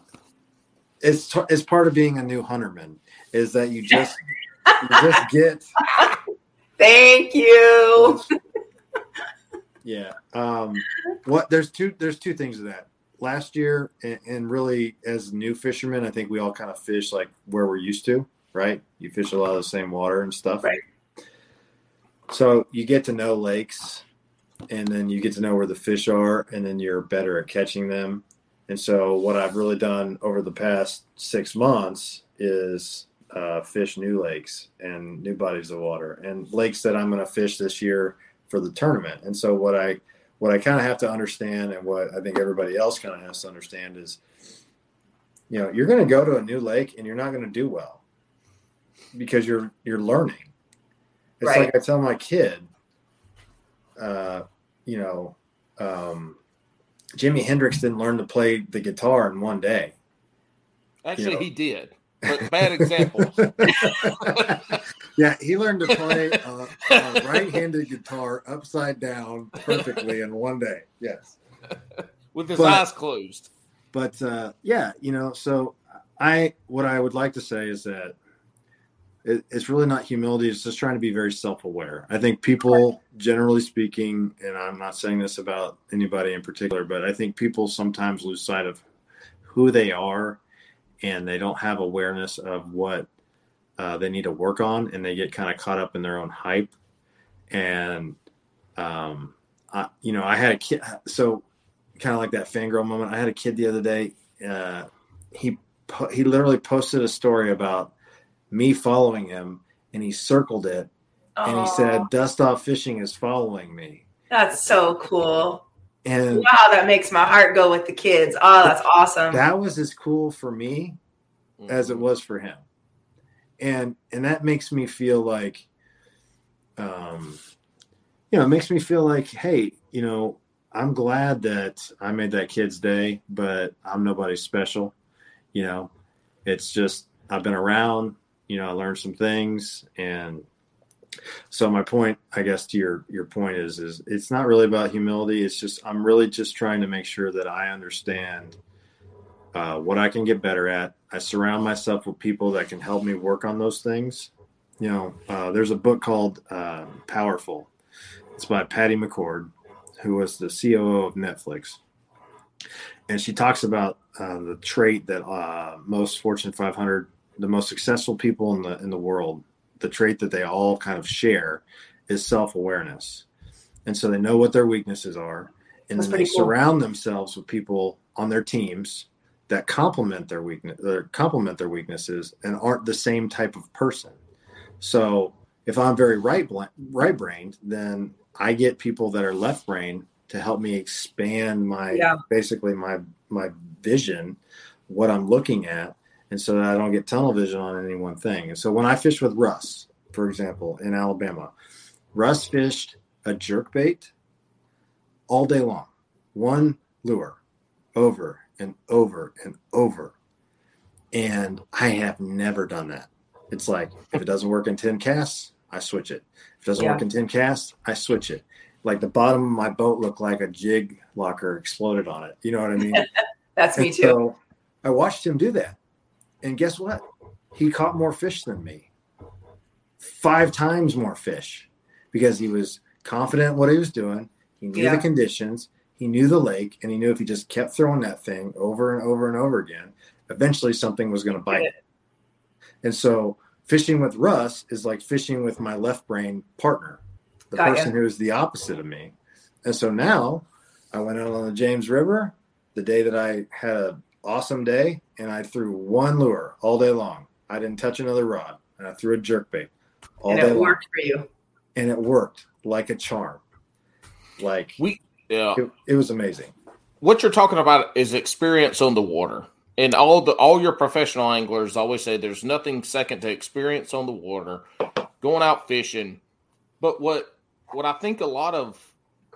it's it's part of being a new hunterman is that you just you just get Thank you. yeah um what there's two there's two things of that last year and, and really as new fishermen i think we all kind of fish like where we're used to right you fish a lot of the same water and stuff Right. so you get to know lakes and then you get to know where the fish are and then you're better at catching them and so what i've really done over the past six months is uh, fish new lakes and new bodies of water and lakes that i'm going to fish this year for the tournament and so what i what i kind of have to understand and what i think everybody else kind of has to understand is you know you're going to go to a new lake and you're not going to do well because you're you're learning it's Right. like i tell my kid uh you know um jimi hendrix didn't learn to play the guitar in one day Actually, know. he did, but bad example. yeah, he learned to play a, a right-handed guitar upside down perfectly in one day. Yes, with his But- eyes closed. but uh, yeah, you know, so I what I would like to say is that it, it's really not humility; it's just trying to be very self-aware. I think people, generally speaking, and I'm not saying this about anybody in particular, but I think people sometimes lose sight of who they are, and they don't have awareness of what uh, they need to work on, and they get kind of caught up in their own hype. And um, I, you know, I had a kid, so kind of like that fangirl moment. I had a kid the other day. Uh, he po- he literally posted a story about me following him, and he circled it, and he said, "Dust off fishing is following me." That's so cool. And Wow, that makes my heart go with the kids. Oh, that's awesome. that was as cool for me as it Mm-hmm. was for him and and that makes me feel like um you know it makes me feel like hey you know i'm glad that i made that kid's day but i'm nobody special you know it's just i've been around you know i learned some things and so my point i guess to your your point is is it's not really about humility it's just i'm really just trying to make sure that i understand uh, what I can get better at. I surround myself with people that can help me work on those things. You know, uh, there's a book called uh, Powerful. It's by Patty McCord, who was the COO of Netflix, and she talks about uh, the trait that uh, most Fortune 500, the most successful people in the in the world, the trait that they all kind of share is self awareness, and so they know what their weaknesses are, and That's then they cool. surround themselves with people on their teams that complement their weakness or complement their weaknesses and aren't the same type of person. So if I'm very right right brained, then I get people that are left brain to help me expand my Yeah. basically my my vision, what I'm looking at, and so that I don't get tunnel vision on any one thing. And so when I fish with Russ, for example, in Alabama, Russ fished a jerk bait all day long, one lure over and over and over. And I have never done that. It's like if it doesn't work in 10 casts, I switch it. If it doesn't Yeah. work in 10 casts, I switch it. Like the bottom of my boat looked like a jig locker exploded on it. You know what I mean? That's me too. So I watched him do that. And guess what? He caught more fish than me. Five times more fish because he was confident in what he was doing. He knew Yeah. the conditions, he knew the lake, and he knew if he just kept throwing that thing over and over and over again, eventually something was going to bite. And so fishing with Russ is like fishing with my left brain partner, the Got person who is the opposite of me. And so now I went out on the James River the day that I had an awesome day and I threw one lure all day long. I didn't touch another rod and I threw a jerk bait all and day it long. worked for you. And it worked like a charm. Like We yeah. it, it was amazing. what you're talking about is experience on the water. And all the all your professional anglers always say there's nothing second to experience on the water, going out fishing. But what what I think a lot of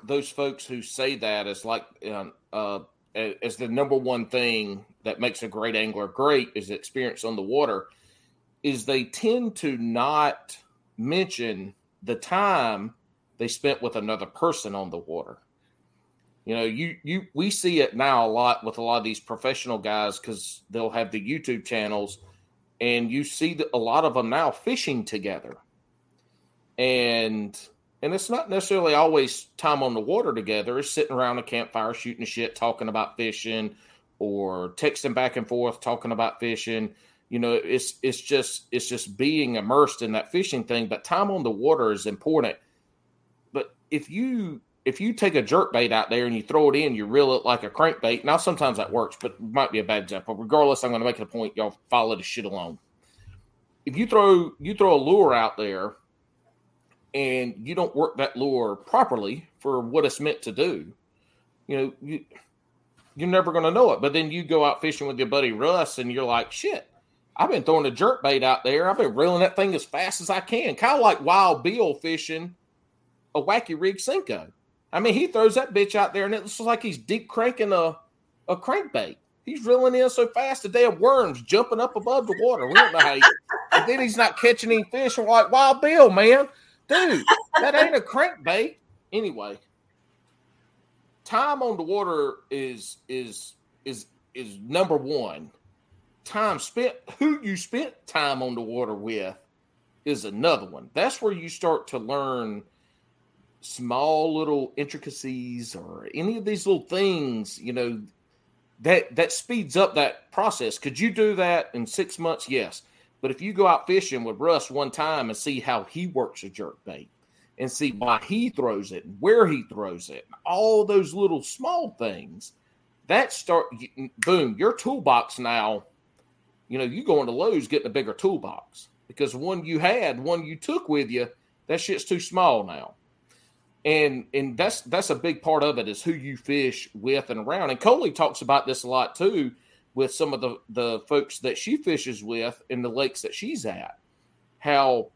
those folks who say that is like uh, uh, as the number one thing that makes a great angler great is experience on the water, is they tend to not mention the time they spent with another person on the water. You know, you you we see it now a lot with a lot of these professional guys because they'll have the YouTube channels, and you see the, a lot of them now fishing together, and and it's not necessarily always time on the water together. It's sitting around a campfire shooting shit, talking about fishing, or texting back and forth talking about fishing. You know, it's it's just it's just being immersed in that fishing thing. But time on the water is important. But if you if you take a jerk bait out there and you throw it in, you reel it like a crankbait. Now sometimes that works, but might be a bad example. Regardless, I'm going to make it a point. Y'all follow the shit along. If you throw you throw a lure out there and you don't work that lure properly for what it's meant to do, you know, you, you're never going to know it. But then you go out fishing with your buddy Russ and you're like, shit, I've been throwing a jerk bait out there. I've been reeling that thing as fast as I can. Kind of like Wild Bill fishing a wacky rig Senko. I mean, he throws that bitch out there and it looks like he's deep cranking a, a crankbait. He's reeling in so fast, the damn worms jumping up above the water. We don't know how he. and then he's not catching any fish. We're like, Wild Bill, man dude, that ain't a crankbait. Anyway, time on the water is is is is number one. Time spent, who you spent time on the water with, is another one. That's where you start to learn small little intricacies or any of these little things. You know that that speeds up that process. Could you do that in six months? Yes. But if you go out fishing with Russ one time and see how he works a jerk bait and see why he throws it, and where he throws it, all those little small things, that start boom, your toolbox now, you know, you going to Lowe's getting a bigger toolbox because one you had, one you took with you, that shit's too small now. And and that's that's a big part of it is who you fish with and around. And Coley talks about this a lot too with some of the the folks that she fishes with in the lakes that she's at how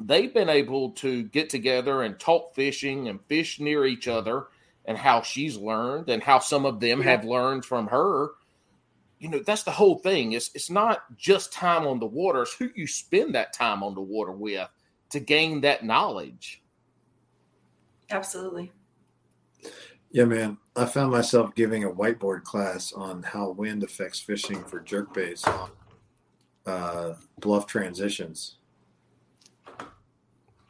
they've been able to get together and talk fishing and fish near each other and how she's learned and how some of them have learned from her. You know that's the whole thing. It's it's not just time on the water. It's who you spend that time on the water with to gain that knowledge. Absolutely. Yeah, man. I found myself giving a whiteboard class on how wind affects fishing for jerkbaits on uh, bluff transitions.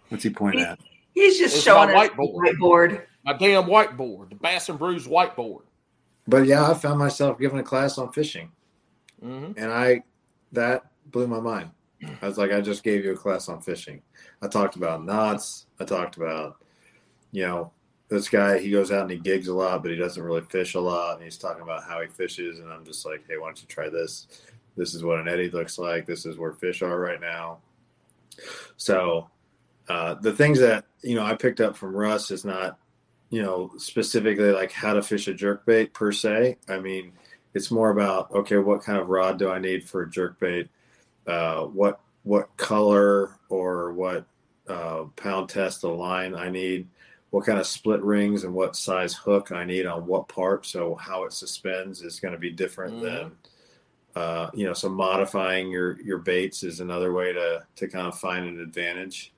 What's he pointing at? He's just it's showing us whiteboard. whiteboard. My damn whiteboard, the Bass and Brews whiteboard. But yeah, I found myself giving a class on fishing, mm-hmm. and I that blew my mind. I was like, I just gave you a class on fishing. I talked about knots. I talked about, you know, this guy he goes out and he gigs a lot, but he doesn't really fish a lot. And he's talking about how he fishes, and I'm just like, hey, why don't you try this? This is what an eddy looks like. This is where fish are right now. So uh, the things that you know I picked up from Russ is not you know specifically like how to fish a jerk bait per se. I mean, it's more about okay, what kind of rod do I need for a jerk bait? Uh, what what color or what uh, pound test of line I need what kind of split rings and what size hook I need on what part. So how it suspends is going to be different mm-hmm. than, uh, you know, so modifying your, your baits is another way to, to kind of find an advantage.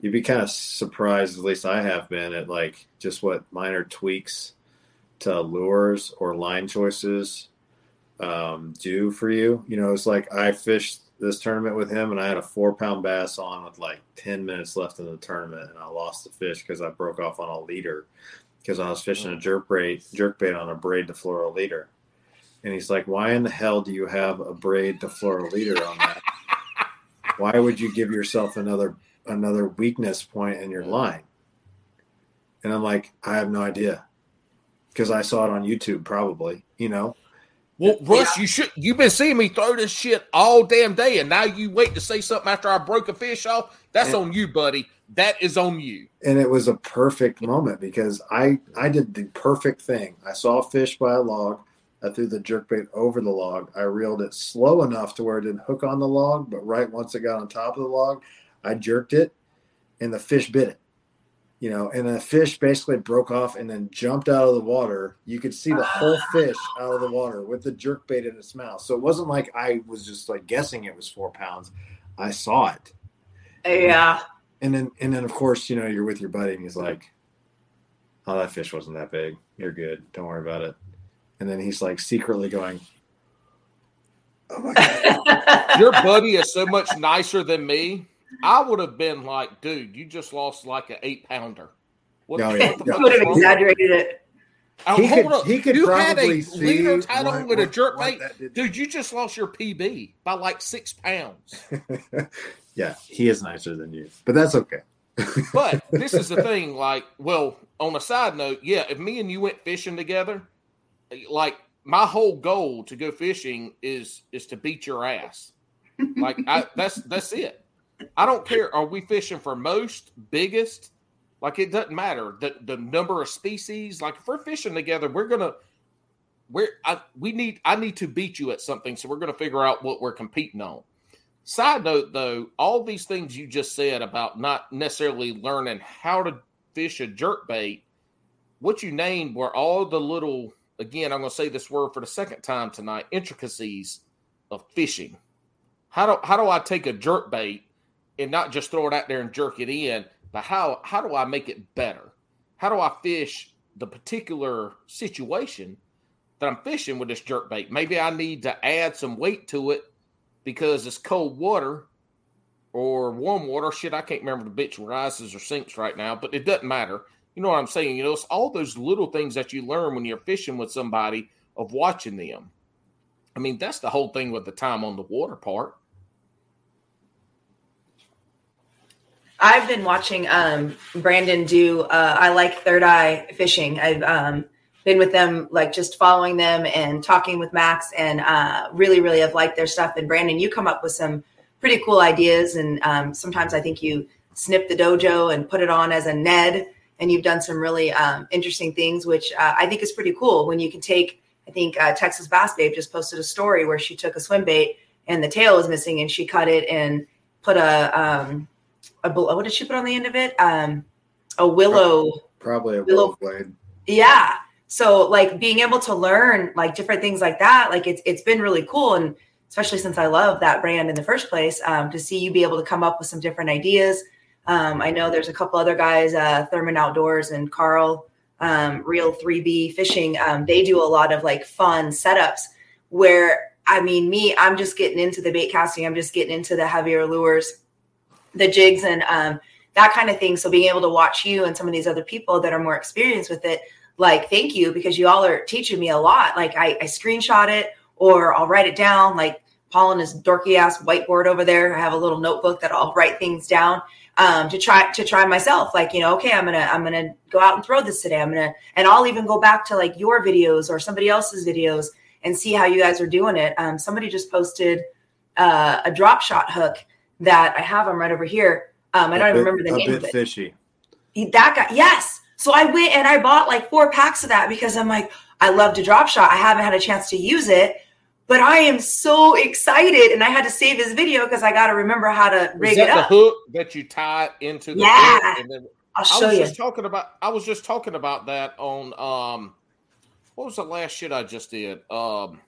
You'd be kind of surprised, at least I have been at like just what minor tweaks to lures or line choices um, do for you. You know, it's like I fished this tournament with him, and I had a four pound bass on with like 10 minutes left in the tournament, and I lost the fish because I broke off on a leader because I was fishing a mm. jerk bait, jerk bait on a braid to fluoro leader. And he's like, Why in the hell do you have a braid to fluoro leader on that? Why would you give yourself another another weakness point in your line? And I'm like, I have no idea. Because I saw it on YouTube, probably, you know. Well, Russ, yeah. you should you've been seeing me throw this shit all damn day, and now you wait to say something after I broke a fish off. That's and, on you, buddy. That is on you. And it was a perfect moment because I I did the perfect thing. I saw a fish by a log. I threw the jerkbait over the log. I reeled it slow enough to where it didn't hook on the log, but right once it got on top of the log, I jerked it, and the fish bit it you know, and the fish basically broke off and then jumped out of the water. You could see the whole ah. fish out of the water with the jerk bait in its mouth. So it wasn't like I was just like guessing it was four pounds. I saw it. Yeah. And then, and then of course, you know, you're with your buddy and he's like, "Oh, that fish wasn't that big. You're good. Don't worry about it." And then he's like secretly going, "Oh my god." Your buddy is so much nicer than me. I would have been like, dude, you just lost like an eight pounder. What, No, oh, yeah, the yeah. Would have exaggerated it. Oh, He hold could- up. he could you had a see leader title what- with a what- jerk bait. Dude, you just lost your PB by like six pounds. yeah, he is nicer than you, but that's okay. But this is the thing, like, well, on a side note, yeah, if me and you went fishing together, like my whole goal to go fishing is is to beat your ass. Like I that's that's it. I don't care. Are we fishing for most, biggest? Like it doesn't matter. The the number of species. Like if we're fishing together, we're gonna we're I we need I need to beat you at something, so we're gonna figure out what we're competing on. Side note though, all these things you just said about not necessarily learning how to fish a jerk bait, what you named were all the little again, I'm gonna say this word for the second time tonight, intricacies of fishing. How do how do I take a jerk bait and not just throw it out there and jerk it in, but how how do I make it better? How do I fish the particular situation that I'm fishing with this jerk bait? Maybe I need to add some weight to it because it's cold water or warm water. Shit, I can't remember the bitch rises or sinks right now, but it doesn't matter. You know what I'm saying? You know, it's all those little things that you learn when you're fishing with somebody of watching them. I mean, that's the whole thing with the time on the water part. I've been watching um, Brandon do. Uh, I like Third Eye Fishing. I've um, been with them, like just following them and talking with Max, and uh, really, really have liked their stuff. And Brandon, you come up with some pretty cool ideas, and um, sometimes I think you snip the dojo and put it on as a Ned, and you've done some really um, interesting things, which uh, I think is pretty cool. When you can take, I think uh, Texas Bass Babe just posted a story where she took a swim bait and the tail was missing, and she cut it and put a um, a what did she put on the end of it? Um, a willow. Probably a Willow- willow blade. Yeah. So like being able to learn like different things like that, like it's it's been really cool, and especially since I love that brand in the first place, um, to see you be able to come up with some different ideas. Um, I know there's a couple other guys, uh, Thurman Outdoors and Carl, um, Real 3B Fishing. Um, they do a lot of like fun setups where I mean, me, I'm just getting into the bait casting. I'm just getting into the heavier lures, the jigs, and um, that kind of thing. So being able to watch you and some of these other people that are more experienced with it, like, thank you because you all are teaching me a lot. Like, I, I screenshot it or I'll write it down. Like, Paul and his dorky ass whiteboard over there. I have a little notebook that I'll write things down um, to try to try myself. Like, you know, okay, I'm gonna I'm gonna go out and throw this today. I'm gonna and I'll even go back to like your videos or somebody else's videos and see how you guys are doing it. Um, somebody just posted uh, a drop shot hook that I have them right over here. Um, I don't A even remember the a name bit of it. fishy. He- that guy yes so i went and i bought like four packs of that because i'm like i love to drop shot i haven't had a chance to use it but i am so excited and i had to save his video because i got to remember how to Is rig that it the up hook that you tie into the Yeah. and then i'll I show was you just talking about I was just talking about that on um what was the last shit I just did? Um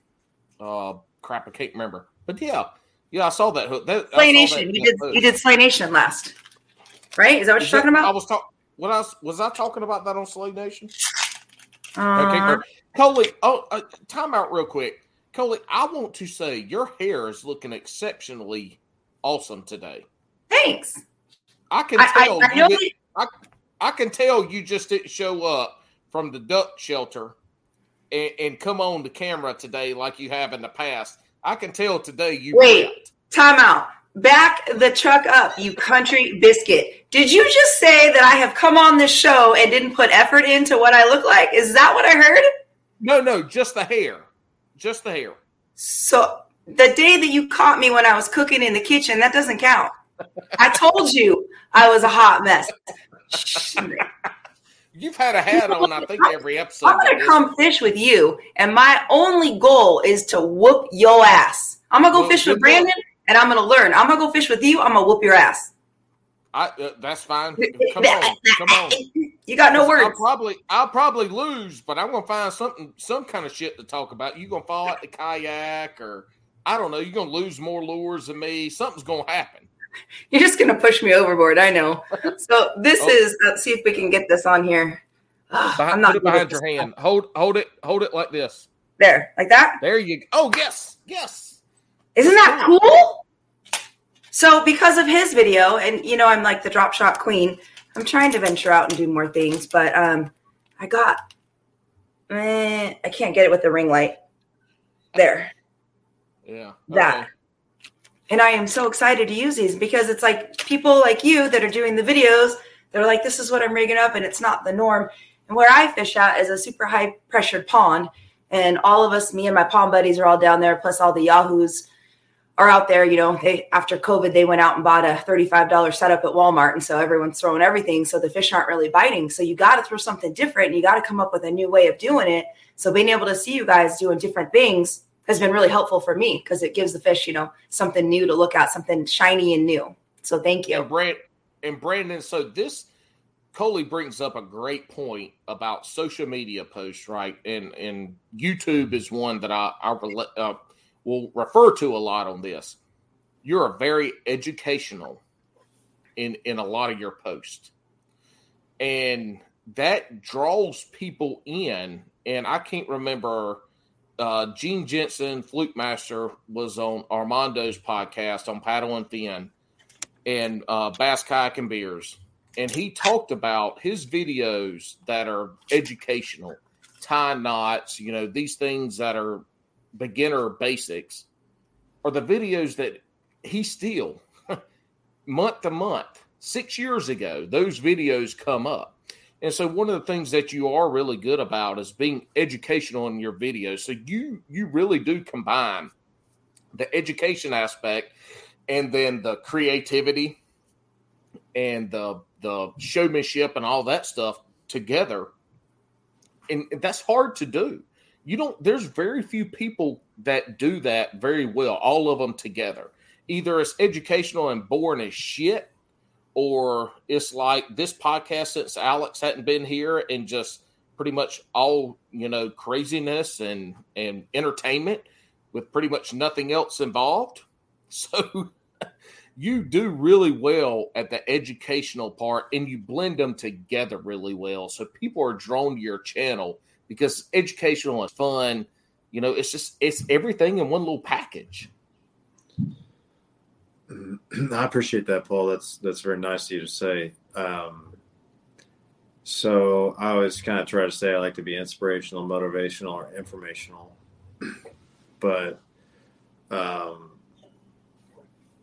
uh crap, I can't remember. But yeah, yeah, I saw that hook. That, I slay nation that- you did you did slay nation last right is that what Is you're talking about? I was talking what else was I talking about that on Slay Nation? Okay, uh, great. Coley, oh uh, time out real quick. Coley, I want to say your hair is looking exceptionally awesome today. thanks I can I, tell I, I you did- I can tell you just didn't show up from the duck shelter and, and come on the camera today like you have in the past. I can tell today you Wait. time out back the truck up you country biscuit did you just say that i have come on this show and didn't put effort into what i look like is that what i heard No, no, just the hair. Just the hair. So the day that you caught me when I was cooking in the kitchen, that doesn't count. I told you I was a hot mess. You've had a hat on, I think, every episode. I'm gonna come fish with you, and my only goal is to whoop your ass. I'm gonna go Well, fish with luck. Brandon, and I'm gonna learn. I'm gonna go fish with you. I'm gonna whoop your ass. I, uh, that's fine. Come on, come on. You got no I'll words. probably, I'll probably lose, but I'm gonna find something, some kind of shit to talk about. You gonna fall out the kayak, or I don't know. You're gonna lose more lures than me. Something's gonna happen. You're just gonna push me overboard. I know. So this Oh. is. Let's see if we can get this on here. Behind, I'm not put it behind your hand. Hold hold it hold it like this. There, like that. There you go. Oh yes, yes. Isn't that cool? So because of his video, and you know, I'm like the drop shot queen. I'm trying to venture out and do more things, but um, I got, eh, I can't get it with the ring light. There, Yeah. That. And I am so excited to use these because it's like people like you that are doing the videos. They're like, this is what I'm rigging up, and it's not the norm. And where I fish at is a super high pressured pond, and all of us, me and my pond buddies, are all down there. Plus, all the yahoos are out there. You know, they after COVID, they went out and bought a thirty-five dollar setup at Walmart, and so everyone's throwing everything. So the fish aren't really biting. So you got to throw something different, and you got to come up with a new way of doing it. So being able to see you guys doing different things has been really helpful for me because it gives the fish, you know, something new to look at, something shiny and new. So thank you. And Brand and Brandon, so this Coley brings up a great point about social media posts, right? And and YouTube is one that I I uh, will refer to a lot on this. You're a very educational in in a lot of your posts, and that draws people in. And I can't remember. Uh, Gene Jensen, Fluke Master, was on Armando's podcast on Paddle and Fin and uh, Bass Kayak and Beers, and he talked about his videos that are educational, tie knots, you know, these things that are beginner basics, are the videos that he still month to month, six years ago, those videos come up. And so one of the things that you are really good about is being educational in your videos. So you you really do combine the education aspect and then the creativity and the the showmanship and all that stuff together. And that's hard to do. You don't there's very few people that do that very well all of them together. Either it's educational and boring as shit or it's like this podcast since alex hadn't been here and just pretty much all you know craziness and and entertainment with pretty much nothing else involved so you do really well at the educational part and you blend them together really well. So people are drawn to your channel because educational and fun. You know, it's just it's everything in one little package. I appreciate that, Paul. That's that's very nice of you to say. Um, so I always kind of try to say I like to be inspirational, motivational, or informational, but um,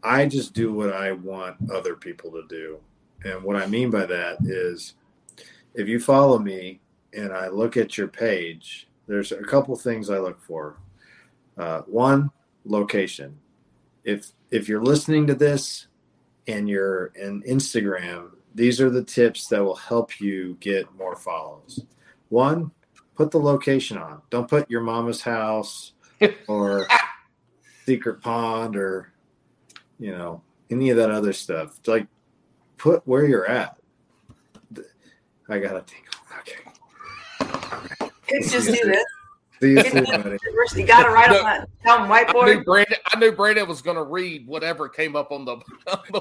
I just do what I want other people to do. And what I mean by that is if you follow me and I look at your page, there's a couple things I look for. Uh, one, location. If if you're listening to this and you're in Instagram, these are the tips that will help you get more follows. One, put the location on. Don't put your mama's house or secret pond or you know, any of that other stuff. Like, put where you're at. I gotta think. Okay. Kids just do this. See you soon, buddy. You got to write No. on that down I knew whiteboard. Brandon. I knew Brandon was going to read whatever came up on the on the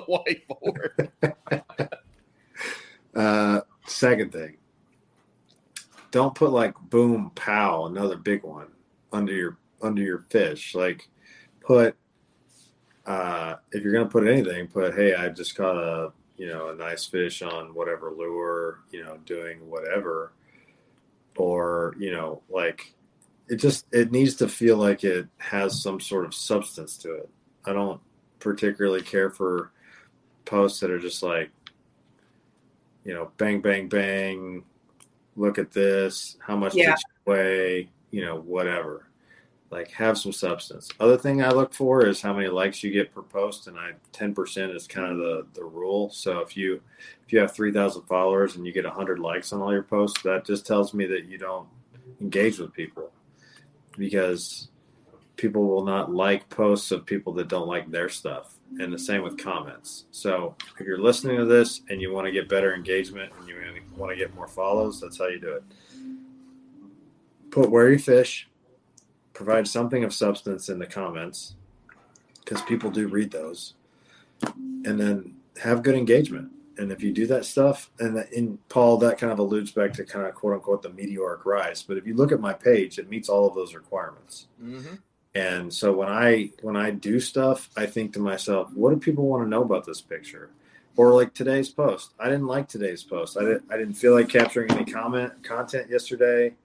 whiteboard. Uh, second thing, don't put like boom pow another big one under your under your fish. Like, put uh, if you're gonna put anything, put hey, I just caught a you know a nice fish on whatever lure, you know, doing whatever, or you know, like it just it needs to feel like it has some sort of substance to it. I don't particularly care for posts that are just like you know, bang, bang, bang. Look at this. How much Yeah. did you weigh? You know, whatever. Like, have some substance. Other thing I look for is how many likes you get per post, and I ten percent is kind of the the rule. So if you if you have three thousand followers and you get hundred likes on all your posts, that just tells me that you don't engage with people because people will not like posts of people that don't like their stuff. And the same with comments. So if you're listening to this and you want to get better engagement and you want to get more follows that's how you do it. Put where you fish. Provide something of substance in the comments because people do read those. And then have good engagement And if you do that stuff, and in Paul, that kind of alludes back to kind of quote unquote the meteoric rise. But if you look at my page, it meets all of those requirements. Mm-hmm. And so when I when I do stuff, I think to myself, what do people want to know about this picture? Or like today's post. I didn't like today's post. I didn't I didn't feel like capturing any comment content yesterday.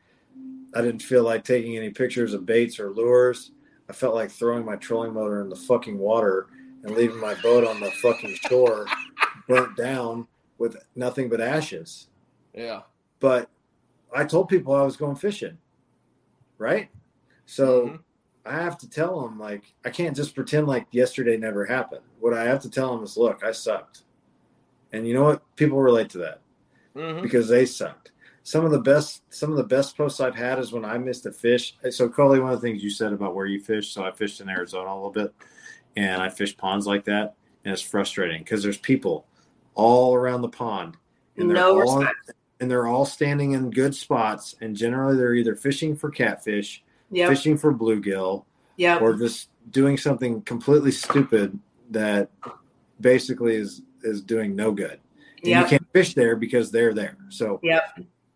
I didn't feel like taking any pictures of baits or lures. I felt like throwing my trolling motor in the fucking water and leaving my boat on the fucking shore burnt down with nothing but ashes. Yeah. But I told people I was going fishing. Right? So Mhm. I have to tell them like I can't just pretend like yesterday never happened. What I have to tell them is, look, I sucked, and you know what? People relate to that Mhm. because they sucked. Some of the best, some of the best posts I've had is when I missed a fish. So, Coley, one of the things you said about where you fish. So, I fished in Arizona a little bit, and I fish ponds like that, and it's frustrating because there's people all around the pond, and they're No all, respect. and they're all standing in good spots, and generally they're either fishing for catfish, Yep. fishing for bluegill, Yep. or just doing something completely stupid that basically is is doing no good. And Yep. you can't fish there because they're there. So Yep.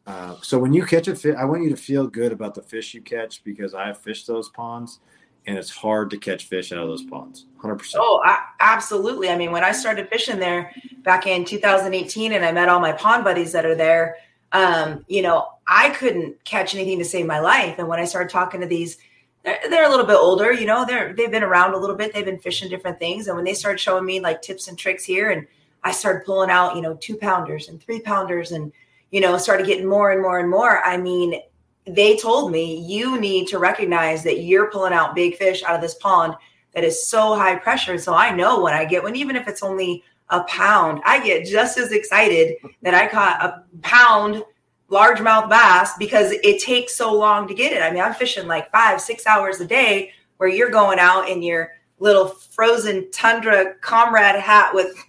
uh, so when you catch a fish, I want you to feel good about the fish you catch because I've fished those ponds, and it's hard to catch fish out of those ponds. Hundred percent. Oh, I, absolutely. I mean, when I started fishing there back in 2018 and I met all my pond buddies that are there, um, you know, I couldn't catch anything to save my life. And when I started talking to these, they're, they're a little bit older, you know, they're, they've been around a little bit. They've been fishing different things. And when they started showing me like tips and tricks here and I started pulling out, you know, two pounders and three pounders and, you know, started getting more and more and more. I mean, they told me you need to recognize that you're pulling out big fish out of this pond that is so high pressure. So I know when I get one, even if it's only a pound, I get just as excited that I caught a pound largemouth bass because it takes so long to get it. I mean, I'm fishing like five, six hours a day where you're going out in your little frozen tundra comrade hat with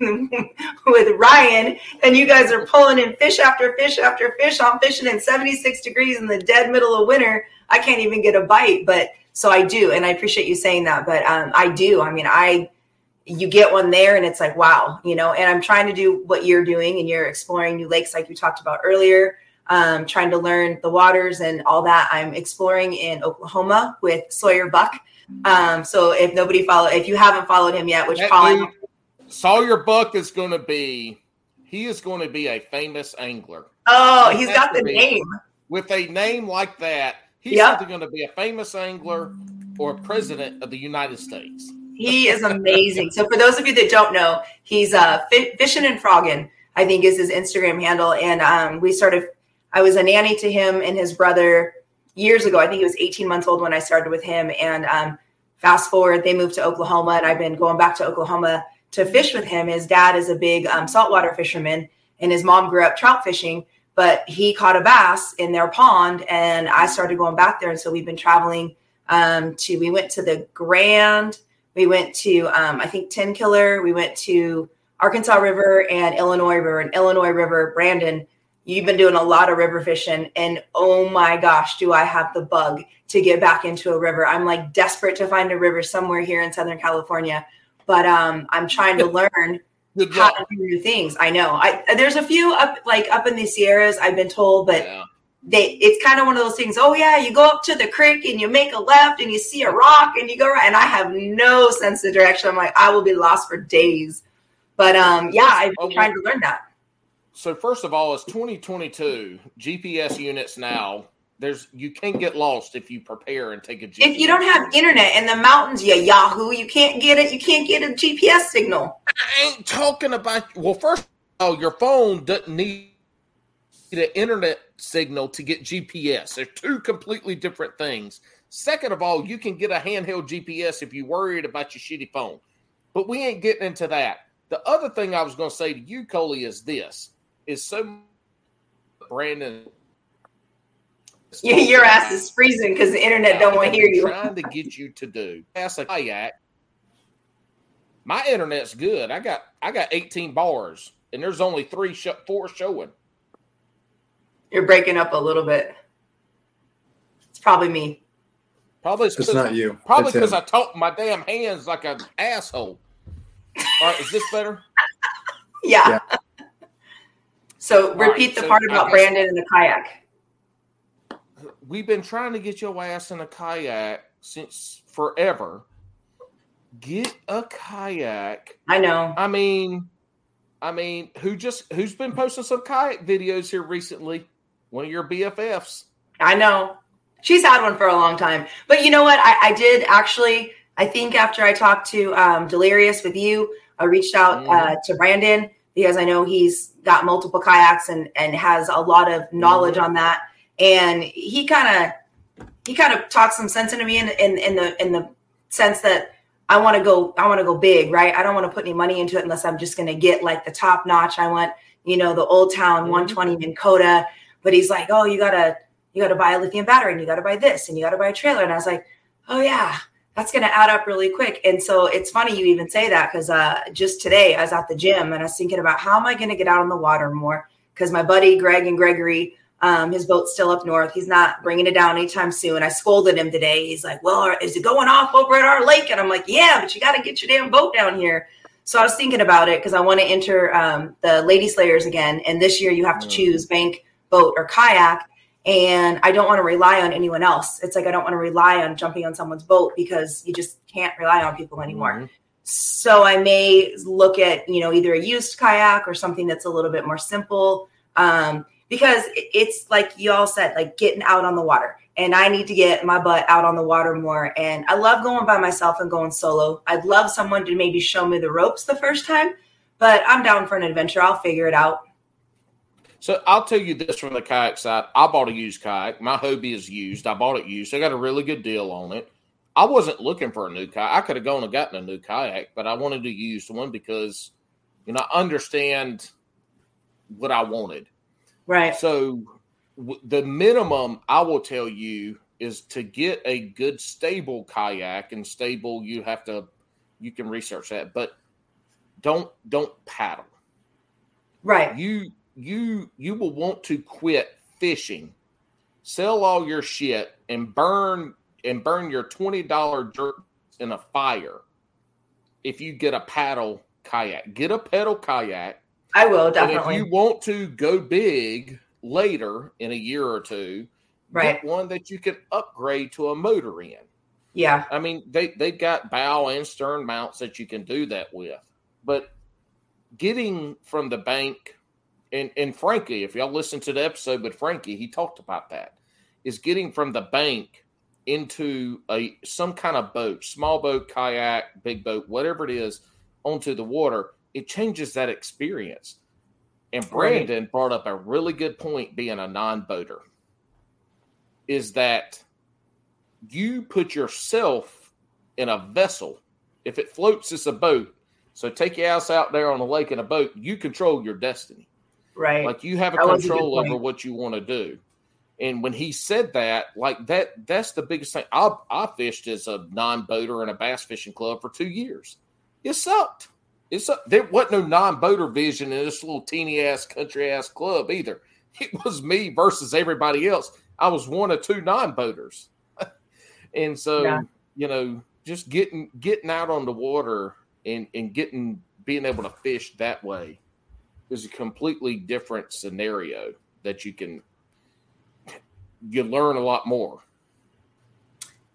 with Ryan and you guys are pulling in fish after fish after fish. I'm fishing in 76 degrees in the dead middle of winter. I can't even get a bite, but so I do, and I appreciate you saying that. But um, I do. I mean, I you get one there, and it's like wow, you know. And I'm trying to do what you're doing, and you're exploring new lakes, like you talked about earlier. Um, trying to learn the waters and all that. I'm exploring in Oklahoma with Sawyer Buck. Um, so if nobody follow, if you haven't followed him yet, which That Colin, dude, Sawyer Buck is going to be, he is going to be a famous angler. oh, he has got the name. With a name like that, he's Yep. either going to be a famous angler or president of the United States. He is amazing. so for those of you that don't know, he's uh fishing and frogging. I think is his Instagram handle, and um, we started. I was a nanny to him and his brother years ago. I think he was 18 months old when I started with him, and um, fast forward, they moved to Oklahoma, and I've been going back to Oklahoma to fish with him. His dad is a big um, saltwater fisherman, and his mom grew up trout fishing. But he caught a bass in their pond, and I started going back there, and so we've been traveling um, to. We went to the Grand. We went to um, I think Tenkiller. We went to Arkansas River and Illinois River. And Illinois River, Brandon, you've been doing a lot of river fishing, and oh my gosh, do I have the bug to get back into a river? I'm like desperate to find a river somewhere here in Southern California, but um, I'm trying to learn how to do new things. I know. I there's a few up like up in the Sierras. I've been told, but Yeah. they it's kind of one of those things. Oh yeah, you go up to the creek and you make a left and you see a rock and you go right. And I have no sense of direction. I'm like, I will be lost for days. But um, yeah, I've been trying to learn that. So first of all, it's 2022. GPS units now. There's you can't get lost if you prepare and take a GPS. If you don't have internet in the mountains, you Yahoo, you can't get it. You can't get a GPS signal. I ain't talking about. Well, first of all, your phone doesn't need an internet signal to get GPS. They're two completely different things. Second of all, you can get a handheld GPS if you're worried about your shitty phone. But we ain't getting into that. The other thing I was going to say to you, Coley, is this: is so Brandon. Yeah, Your ass is freezing because the internet don't want to hear you. Trying to get you to do. Ask a kayak. My internet's good. I got I got 18 bars, and there's only three, sh- four showing. You're breaking up a little bit. It's probably me. Probably It's not you. Probably because I talk my damn hands like an asshole. All right, is this better? Yeah. Yeah. So right, repeat the so part about Brandon and the kayak. We've been trying to get your ass in a kayak since forever. Get a kayak. I know. I mean, I mean, who just who's been posting some kayak videos here recently? One of your BFFs. I know. She's had one for a long time. But you know what? I, I did actually, I think after I talked to um, Delirious with you, I reached out Mhm. uh, to Brandon because I know he's got multiple kayaks and, and has a lot of knowledge on that. And he kind of he kind of talked some sense into me in, in in the in the sense that I want to go I want to go big, right? I don't want to put any money into it unless I'm just going to get like the top notch. I want you know the Old Town Mhm. 120 Minn Kota. But he's like, oh, you gotta you got to buy a lithium battery and you got to buy this and you got to buy a trailer. And I was like, oh, yeah, that's going to add up really quick. And so it's funny you even say that because uh, just today I was at the gym and I was thinking about how am I going to get out on the water more? Because my buddy Greg and Gregory, um, his boat's still up north. He's not bringing it down anytime soon. I scolded him today. He's like, well, is it going off over at our lake? And I'm like, yeah, but you got to get your damn boat down here. So I was thinking about it because I want to enter um, the Lady Slayers again. And this year you have to Mm. choose bank, boat, or kayak and I don't want to rely on anyone else. It's like I don't want to rely on jumping on someone's boat because you just can't rely on people anymore. Mhm. So I may look at you know either a used kayak or something that's a little bit more simple um, because it's like you all said, like getting out on the water. And I need to get my butt out on the water more. And I love going by myself and going solo. I'd love someone to maybe show me the ropes the first time, but I'm down for an adventure. I'll figure it out. So I'll tell you this from the kayak side. I bought a used kayak. My Hobie is used. I bought it used. I got a really good deal on it. I wasn't looking for a new kayak. I could have gone and gotten a new kayak, but I wanted to use one because, you know, I understand what I wanted. Right. So w- the minimum I will tell you is to get a good stable kayak and stable you have to you can research that, but don't don't paddle Right. you you you will want to quit fishing sell all your shit and burn and burn your $20 dirt in a fire if you get a paddle kayak get a pedal kayak I will definitely. if you want to go big later in a year or two right. get one that you can upgrade to a motor in Yeah. I mean, they they've got bow and stern mounts that you can do that with, but getting from the bank and and Frankie, if y'all listen to the episode with Frankie, he talked about that. Is getting from the bank into a some kind of boat, small boat, kayak, big boat, whatever it is, onto the water. It changes that experience. And Right. Brandon brought up a really good point being a non-boater. Is that you put yourself in a vessel. If it floats, it's a boat. So take your ass out there on a lake in a boat. You control your destiny. Right. Like you have a That was a control over what you want to do. And when he said that, like that, that's the biggest thing. I I fished as a non-boater in a bass fishing club for two years. It sucked. It sucked. There wasn't no non-boater vision in this little teeny ass country ass club either. It was me versus everybody else. I was one of two non-boaters, and so Yeah. you know, just getting getting out on the water and and getting being able to fish that way is a completely different scenario that you can you learn a lot more.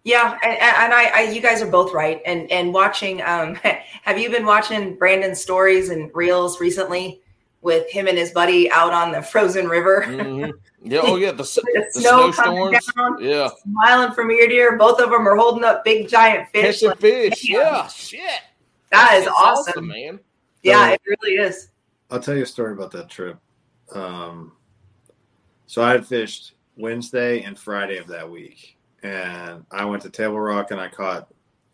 Yeah, and, and I, I, you guys are both right. And and watching, um, have you been watching Brandon's stories and reels recently with him and his buddy out on the frozen river? Mhm. Yeah, oh yeah, the, The the snow snowstorms. down, Yeah, smiling from ear to ear. Both of them are holding up big giant fish. catching Like, fish. damn. Yeah, shit. that is That's awesome. man. Yeah, So- it really is. I'll tell you a story about that trip. Um, so I had fished Wednesday and Friday of that week, and I went to Table Rock and I caught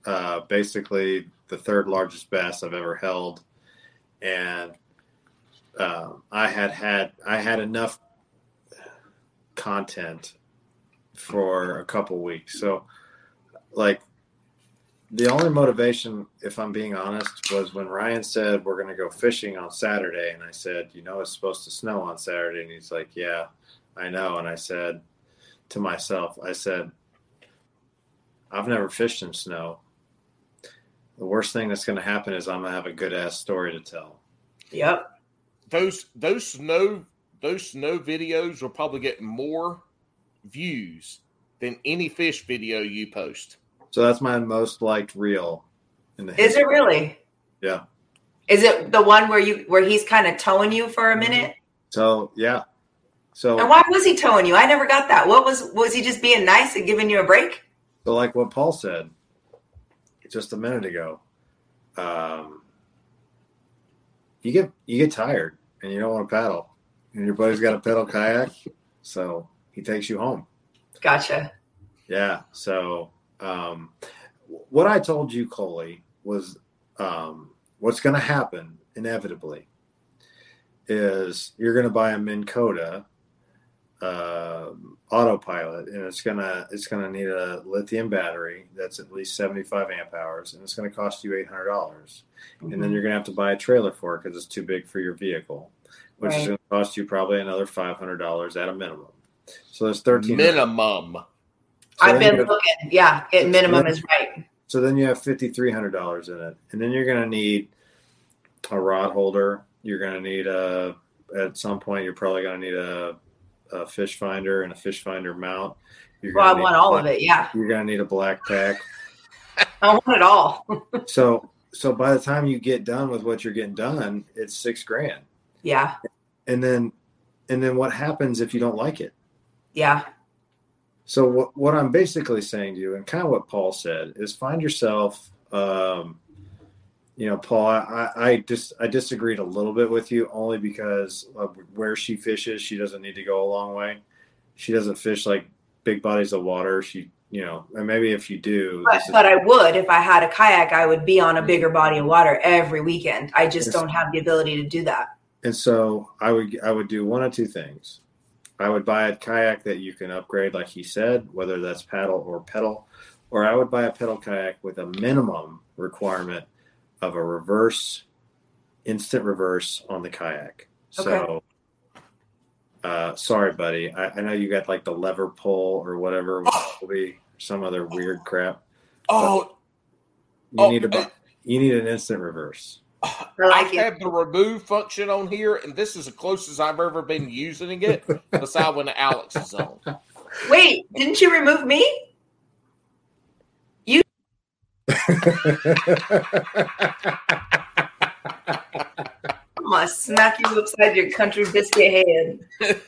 uh, basically the third largest bass I've ever held, and um, I had had I had enough content for a couple weeks. So, like, the only motivation, if I'm being honest, was when Ryan said we're going to go fishing on Saturday, and I said, you know, it's supposed to snow on Saturday, and he's like, yeah, I know, and I said to myself, I said, I've never fished in snow. The worst thing that's going to happen is I'm going to have a good ass story to tell. Yep. Those those snow those snow videos will probably get more views than any fish video you post. So that's my most liked reel. In the Is it really? Yeah. Is it the one where you where he's kind of towing you for a minute? So yeah. So And why was he towing you? I never got that. What was was he just being nice and giving you a break? So, like what Paul said just a minute ago, um, you get you get tired and you don't want to paddle, and your buddy's got a pedal kayak, so he takes you home. Gotcha. Yeah. So, um, what I told you, Coley, was um, what's going to happen inevitably is you're going to buy a Minn Kota uh, autopilot, and it's gonna it's gonna need a lithium battery that's at least 75 amp hours, and it's going to cost you 800 dollars. And Mm-hmm. then you're going to have to buy a trailer for it because it's too big for your vehicle, which is going to cost you probably another 500 dollars at a minimum. So there's 13 Minimum. So I've been looking. Yeah, it minimum is right. So then you have fifty three hundred dollars in it, and then you're going to need a rod holder. You're going to need a at some point. You're probably going to need a, a fish finder and a fish finder mount. You're Well, I want all of it. Yeah, You're going to need a BlackPak. I want it all. So so by the time you get done with what you're getting done, it's six grand. yeah, And then and then what happens if you don't like it? yeah, So what what I'm basically saying to you, and kind of what Paul said, is find yourself. Um, you know, Paul, I, I just I disagreed a little bit with you only because of where she fishes, she doesn't need to go a long way. She doesn't fish like big bodies of water. She, you know, and maybe if you do, but, this is- I would if I had a kayak. I would be on a bigger body of water every weekend. I just don't have the ability to do that. And so I would I would do one of two things. I would buy a kayak that you can upgrade, like he said, whether that's paddle or pedal, or I would buy a pedal kayak with a minimum requirement of a reverse, instant reverse on the kayak. So, uh, sorry, buddy. I, I know you got like the lever pull or whatever, be some other weird crap. Oh, You Oh, need a uh, bu- you need an instant reverse. I like I have the remove function on here, and this is the closest I've ever been using it. Besides when Alex is on. Wait, didn't you remove me? You. I'm gonna smack you upside your country biscuit head.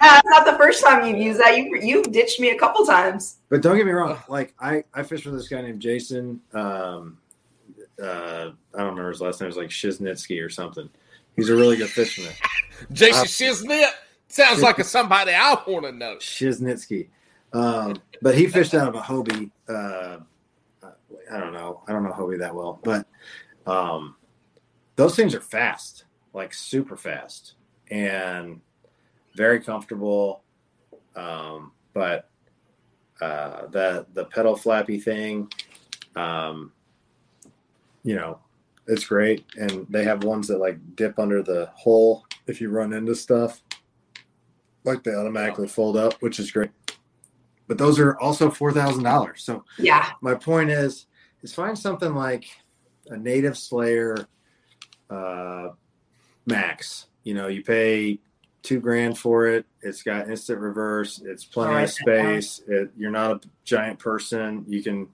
Yeah, it's not the first time you've used that. You you ditched me a couple times. But don't get me wrong. Like I, I fished with this guy named Jason. Um, uh, I don't remember his last name. It was like Shiznitsky or something. He's a really good fisherman. Jason Uh, Shiznit sounds like a somebody I want to know. Shiznitsky. Um, but he fished out of a Hobie. Uh, I don't know. I don't know Hobie that well, but um, those things are fast, like super fast, and very comfortable. Um, but uh, the the pedal flappy thing, um, you know, it's great, and they have ones that like dip under the hole if you run into stuff. Like they automatically fold up, which is great. But those are also four thousand dollars. So Yeah, my point is is find something like a native slayer uh max. You know you pay two grand for it. It's got instant reverse. It's plenty Alright, of space. It, you're not a giant person. You can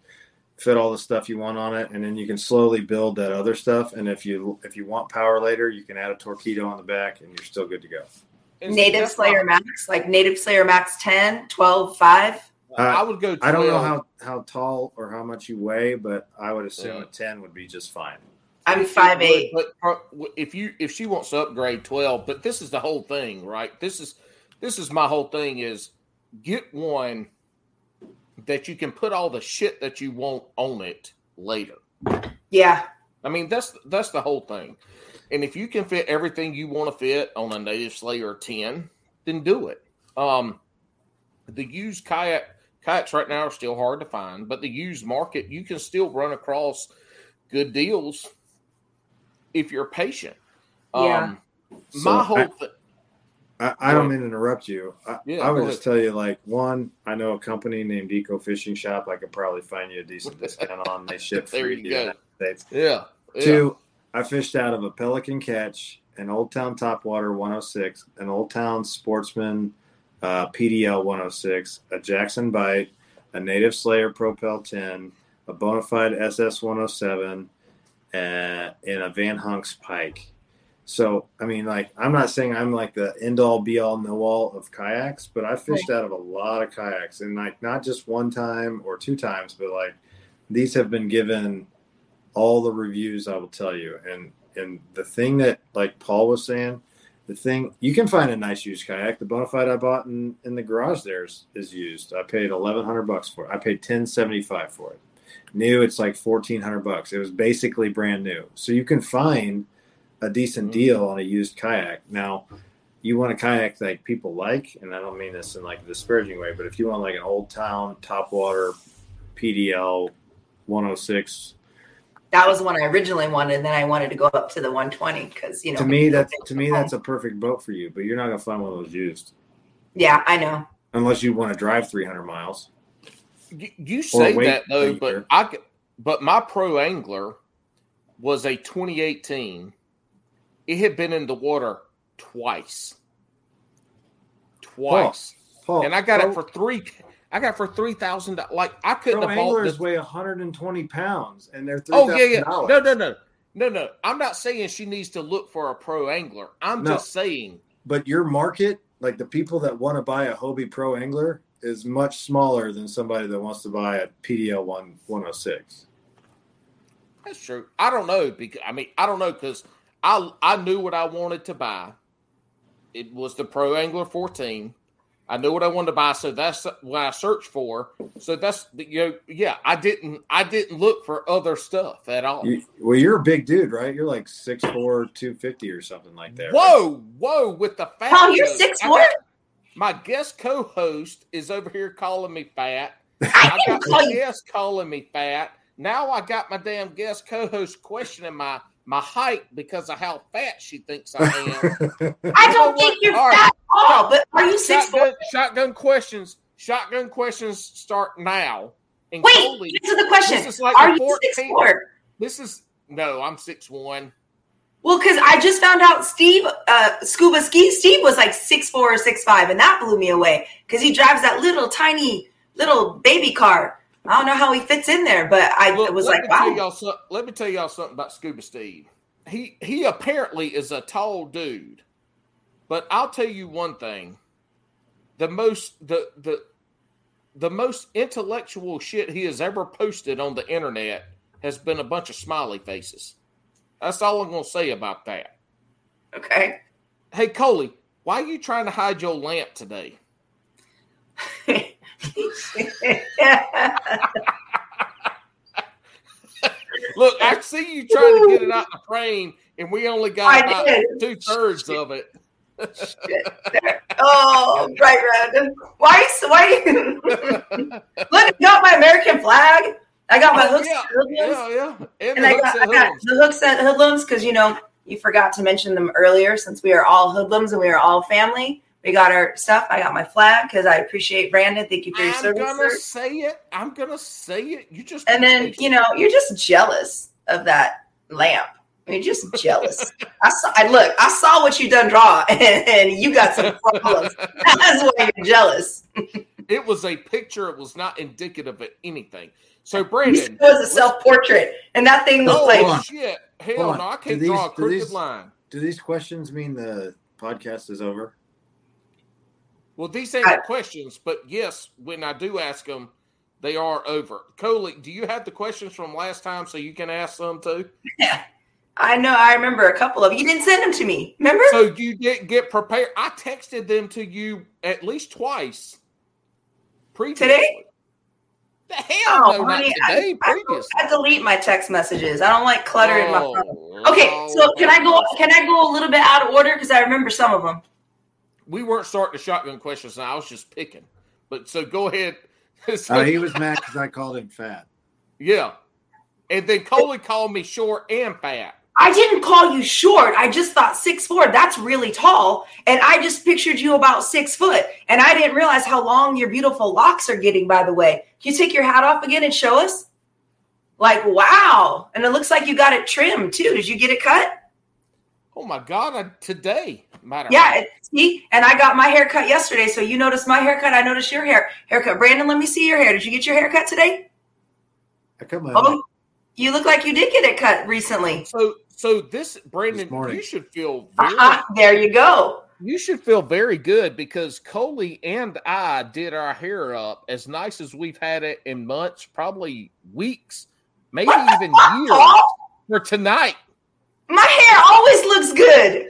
fit all the stuff you want on it and then you can slowly build that other stuff and if you if you want power later you can add a Torqeedo on the back and you're still good to go Native Slayer Max, like Native Slayer Max 10, 12, 5. I would go. 12. i don't know how how tall or how much you weigh but i would assume Yeah. a 10 would be just fine I'm five eight. But uh, if you if she wants to upgrade twelve, but this is the whole thing, right? This is this is my whole thing is get one that you can put all the shit that you want on it later. Yeah, I mean that's that's the whole thing. And if you can fit everything you want to fit on a Native Slayer ten, then do it. Um, the used kayak kayaks right now are still hard to find, but the used market you can still run across good deals if you're patient. Yeah. Um, So my whole I- th- I, I don't mean to interrupt you. I, Yeah, I would just tell you, like, one, I know a company named Eco Fishing Shop. I could probably find you a decent discount on. They ship There free you to the go. United States. yeah, yeah. Two, I fished out of a Pelican catch an Old Town Topwater 106, an Old Town Sportsman uh, PDL 106, a Jackson Bite, a Native Slayer Propel 10, a Bonafide SS 107, uh, and a Vanhunks Pike. So, I mean, like, I'm not saying I'm like the end all be all know all of kayaks, but I fished out of a lot of kayaks and like not just one time or two times, but like these have been given all the reviews I will tell you. And, and the thing that, like Paul was saying, the thing you can find a nice used kayak. The Bonafide I bought in, in the garage there is, is used. I paid eleven hundred bucks for it. I paid ten seventy five for it. New, it's like fourteen hundred bucks. It was basically brand new. So you can find a decent Mm-hmm. deal on a used kayak. Now, you want a kayak that people like, and I don't mean this in like a disparaging way, but if you want like an old town topwater PDL 106, That was the one I originally wanted, and then I wanted to go up to the 120 because you know. to me that's to me that's a perfect boat for you. But you're not gonna find one of those used Yeah, I know. unless you want to drive 300 miles. You, you say that though, year. but I g- but my pro angler was a 2018. It had been in the water twice, twice, and I got it for three. I got it for three thousand. Like I couldn't have bought anglers this. weigh 120 pounds, and they're Oh yeah, yeah. No, no, no, no, no. I'm not saying she needs to look for a pro angler. I'm No. just saying. But your market, like the people that want to buy a Hobie Pro Angler, is much smaller than somebody that wants to buy a PDL one 106. That's true. I don't know because I mean I don't know because I I knew what I wanted to buy. It was the Pro Angler 14. I knew what I wanted to buy, so that's what I searched for. So that's you know yeah I didn't I didn't look for other stuff at all. You, well, you're a big dude, right? You're like 6'4", 250 or something like that. right? Whoa, whoa! With the fat. Paul, you're joke. 6'4"? I got- My guest co-host is over here calling me fat. I I got my guest calling me fat. Now I got my damn guest co-host questioning my my height because of how fat she thinks I am. I don't think what? you're All right. fat at all. But are you six four? shotgun, shotgun questions. Shotgun questions start now. And Wait, Coley, answer the question. this is like Are the you six four? This is no, I'm six one. Well, because I just found out Steve, uh, Scuba Ski Steve was like six four or six five, and that blew me away because he drives that little tiny little baby car. I don't know how he fits in there, but I Look, was like, wow. y'all some, let me tell y'all something about Scuba Steve. He he apparently is a tall dude, but I'll tell you one thing: the most the the the most intellectual shit he has ever posted on the internet has been a bunch of smiley faces. That's all I'm gonna say about that. Okay. Hey Coley, why are you trying to hide your lamp today? Look, I see you trying to get it out of the frame, and we only got I about two thirds of it. oh, right, Brandon. Why? Why? Look, I got my American flag. I got my Oh, hooks yeah, and hoodlums, yeah, yeah. And, and the I got, I got the hooks and hoodlums because you know you forgot to mention them earlier. Since we are all hoodlums and we are all family, we got our stuff. I got my flag because I appreciate Brandon. Thank you for your service. I'm gonna sir. say it. I'm gonna say it. You just And then you know you're just jealous of that lamp. You're just jealous. I saw. I look. I saw what you done draw, and, and you got some problems. That's why you're jealous. it was a picture. It was not indicative of anything. So You Brandon, it was a self portrait, and that thing looked oh like shit, hell no, I can't these- draw a do crooked these- line. Do these questions mean the podcast is over? Well, these ain't I- questions, but yes, when I do ask them, they are over. Coley, do you have the questions from last time so you can ask them too? Yeah. I know. I remember a couple of you didn't send them to me. Remember? So you didn't get prepared. I texted them to you at least twice. Previously. Today? The hell Oh, no, honey, today. I, previous. I delete my text messages. I don't like clutter in my oh, phone. Oh, Okay, so can I go? Can I go a little bit out of order because I remember some of them. We weren't starting the shotgun questions. I was just picking. But so go ahead. So, Uh, he was mad because I called him fat. yeah. And then Coley called me short and fat. I didn't call you short. I just thought six four. That's really tall, and I just pictured you about six foot. And I didn't realize how long your beautiful locks are getting. By the way, can you take your hat off again and show us? Like wow, and it looks like you got it trimmed too. Did you get it cut? Oh my god! I, today, matter. Yeah, it, see, and I got my hair cut yesterday. So you noticed my haircut. I noticed your hair haircut. Brandon, let me see your hair. Did you get your haircut today? I cut my Oh, you look like you did get it cut recently. So, so this Brandon, morning. you should feel very, Uh-huh, there you go. you should feel very good because Coley and I did our hair up as nice as we've had it in months, probably weeks, maybe even years for tonight. My hair always looks good.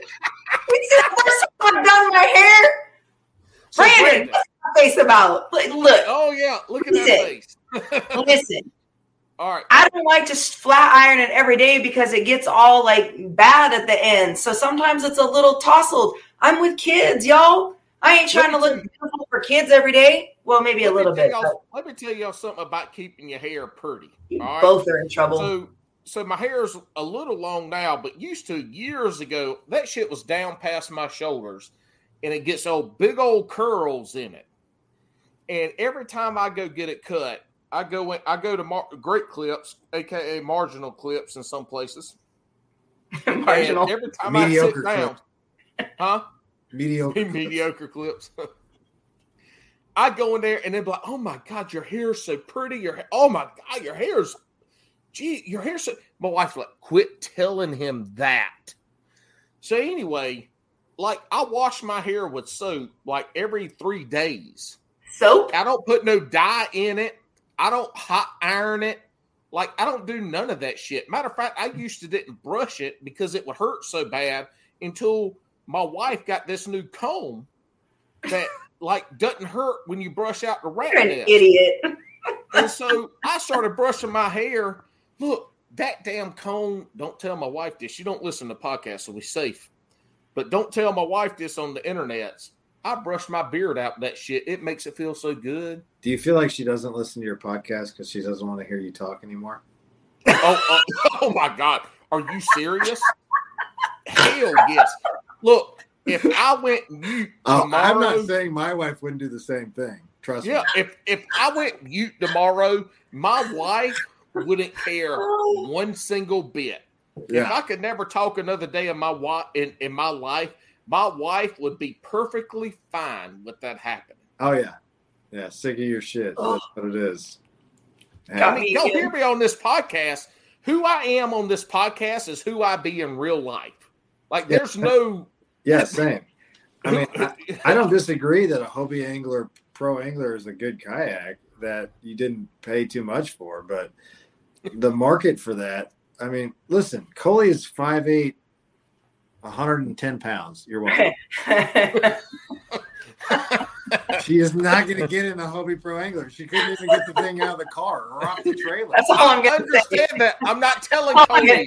It's the first time I've done my hair. So, Brandon, what's my face about? Look, look, oh yeah, look at that face. listen. All right, I don't like to flat iron it every day because it gets all like bad at the end. So sometimes it's a little tousled. I'm with kids, y'all. I ain't trying to look beautiful for kids every day. Well, maybe a little bit. y'all- Let me tell y'all something about keeping your hair pretty. but All right. both are in trouble. So, so my hair's a little long now, but used to years ago, that shit was down past my shoulders, and it gets old big old curls in it. And every time I go get it cut, I go in, I go to mar- Great Clips, aka Marginal Clips, in some places. Marginal. And every time Mediocre I sit down, huh? mediocre. mediocre clips. I go in there and they're like, "Oh my god, your hair's so pretty. Your ha- oh my god, your hair's, gee, your hair's so." My wife's like, "Quit telling him that." So anyway, like I wash my hair with soap like every three days. Soap? I don't put no dye in it. I don't hot iron it. Like I don't do none of that shit. Matter of fact, I used to didn't brush it because it would hurt so bad until my wife got this new comb that like doesn't hurt when you brush out the rat You're an nest. idiot. And so I started brushing my hair. Look, that damn cone, Don't tell my wife this. She don't listen to podcasts, so we're safe. But don't tell my wife this on the internets. I brush my beard out that shit. It makes it feel so good. Do you feel like she doesn't listen to your podcast because she doesn't want to hear you talk anymore? Oh, oh, oh my God. Are you serious? Hell yes. Look, if I went mute Oh, tomorrow, I'm not saying my wife wouldn't do the same thing. Trust yeah, me. Yeah, if if I went mute tomorrow, my wife wouldn't care oh. one single bit. If I could never talk another day in my wa- in, in my life, my wife would be perfectly fine with that happening. Oh yeah. Yeah. Sick of your shit. Oh. That's what it is. I mean, me don't hear me on this podcast. Who I am on this podcast is who I be in real life. Like, Yeah. there's no. Yeah. Same. I mean, I, I don't disagree that a Hobie Angler Pro Angler is a good kayak that you didn't pay too much for, but the market for that, I mean, listen, Coley is 5'8, 110 pounds. You're welcome. she is not going to get in a Hobie Pro Angler. She couldn't even get the thing out of the car or off the trailer. That's all I'm I going to say. understand that. I'm not telling Cody yeah.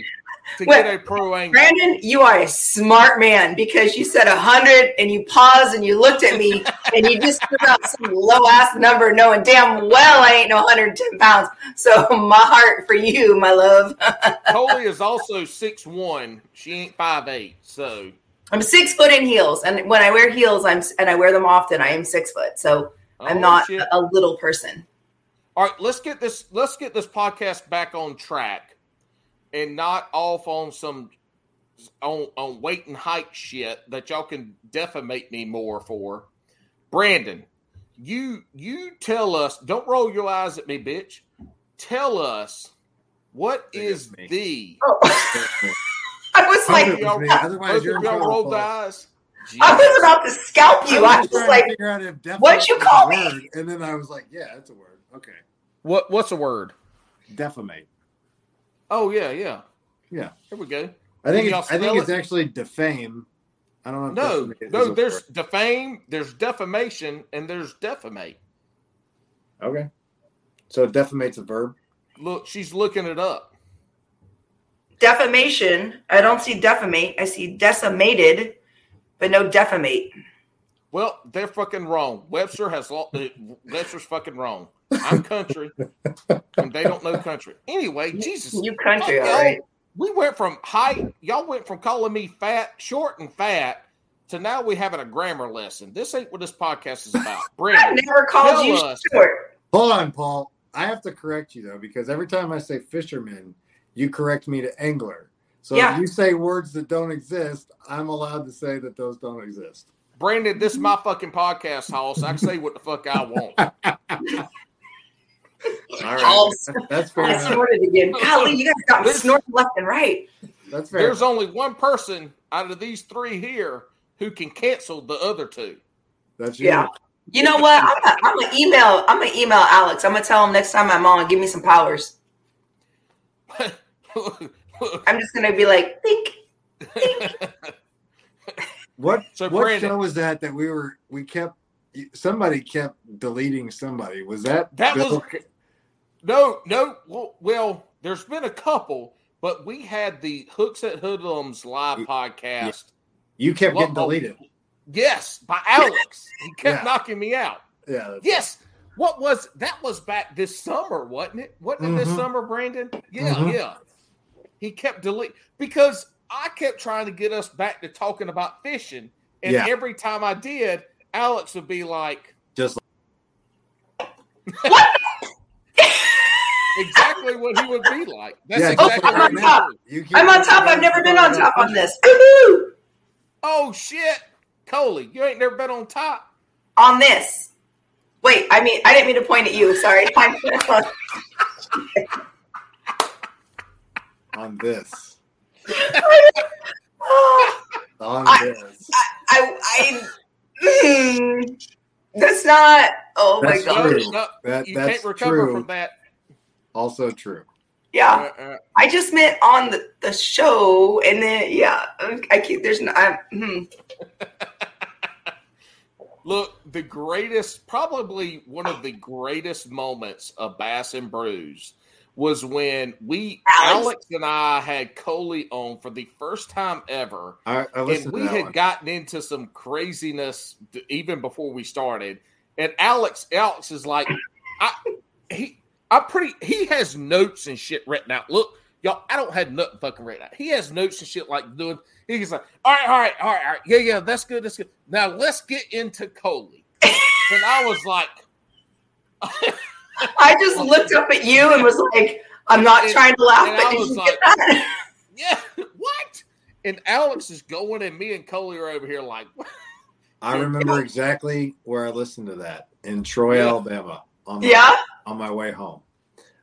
To Well, get a pro angle. Brandon, you are a smart man because you said 100 and you paused and you looked at me and you just threw out some low ass number knowing damn well I ain't no 110 pounds. So my heart for you, my love. Coley is also six one. She ain't five eight. So I'm six foot in heels. And when I wear heels, I'm and I wear them often, I am six foot. So oh, I'm oh, not shit. a, a little person. All right, let's get this. Let's get this podcast back on track, and not off on some on on weight and height shit that y'all can defamate me more for. Brandon, you you tell us. Don't roll your eyes at me, bitch. Tell us what Think is me. the. Oh, I was like, it was me. Otherwise, you're of in y'all rolled Paul. eyes. I was about to scalp you. I was was trying like, figure out if what'd you call me? word, and then I was like, yeah, that's a word. Okay, What what's a word? defamate. Oh yeah, yeah, Yeah. Here we go. I think it's, I think spell it's actually defame. I don't know. If No, no. There's word. defame, there's defamation, and there's defamate. okay. So defamate's a verb. Look, she's looking it up. defamation. I don't see defamate. I see decimated, but no defamate. Well, they're fucking wrong. Webster has lo- uh, Webster's fucking wrong. I'm country, and they don't know country. Anyway, Jesus, You country, fuck all y'all. right. We went from height. Y'all went from calling me fat, short, and fat to now we having a grammar lesson. This ain't what this podcast is about. I Brandon, never called you us. short. Hold on, Paul. I have to correct you though because every time I say fisherman, you correct me to angler. So Yeah. if you say words that don't exist, I'm allowed to say that those don't exist. Brandon, this is my fucking podcast house. I can say what the fuck I want. All right, Pulse. that's fair I enough. snorted again. Golly, you guys got me There's- snorting left and right. That's fair. There's only one person out of these three here who can cancel the other two. That's you. Yeah. You know what? I'm gonna, I'm gonna email. I'm gonna email Alex. I'm gonna tell him next time I'm on, give me some powers. I'm just gonna be like, think, think. What So, what Brandon- show was that that we were we kept somebody kept deleting somebody? Was that That Bill? was no, no. Well, there's been a couple, but we had the Hooks and Hoodlums live Yeah. podcast. you kept getting deleted? Yes, by Alex. He kept Yeah. knocking me out. Yeah. Yes. What was that? Was back this summer, wasn't it? Wasn't it this Mhm. summer, Brandon? Yeah, Mhm. yeah. He kept delete because I kept trying to get us back to talking about fishing, and Yeah. every time I did, Alex would be like, Just exactly what he would be like. That's Yeah, just exactly like what right he now. you I'm on top. I've never been on top on this. Woohoo! Oh shit, Coley, you ain't never been on top. On this. Wait, I mean, I didn't mean to point at you. Sorry. On this. On I- this. I, I, mm, that's not. Oh That's my god. true. That you that's can't recover true. from that. Also true. Yeah, Uh, uh, I just meant on the, the show, and then yeah, I keep. There's no. I, hmm. Look, the greatest, probably one of the greatest moments of Bass and Brews was when we, Alex. Alex, and I, had Coley on for the first time ever. I, I and we had one. gotten into some craziness even before we started. And Alex, Alex is like, I, he, I pretty, he has notes and shit written out. Look, y'all, I don't have nothing fucking written out. He has notes and shit like doing. He's like, all right, all right, all right, all right, yeah, yeah, that's good, that's good. Now let's get into Coley. and I was like, I just looked up at you and was like, I'm not And- trying to laugh, but I did you like- get that? yeah, what? And Alex is going, and me and Coley are over here like, I remember exactly where I listened to that in Troy, Yeah. Alabama. On my, Yeah. on my way home.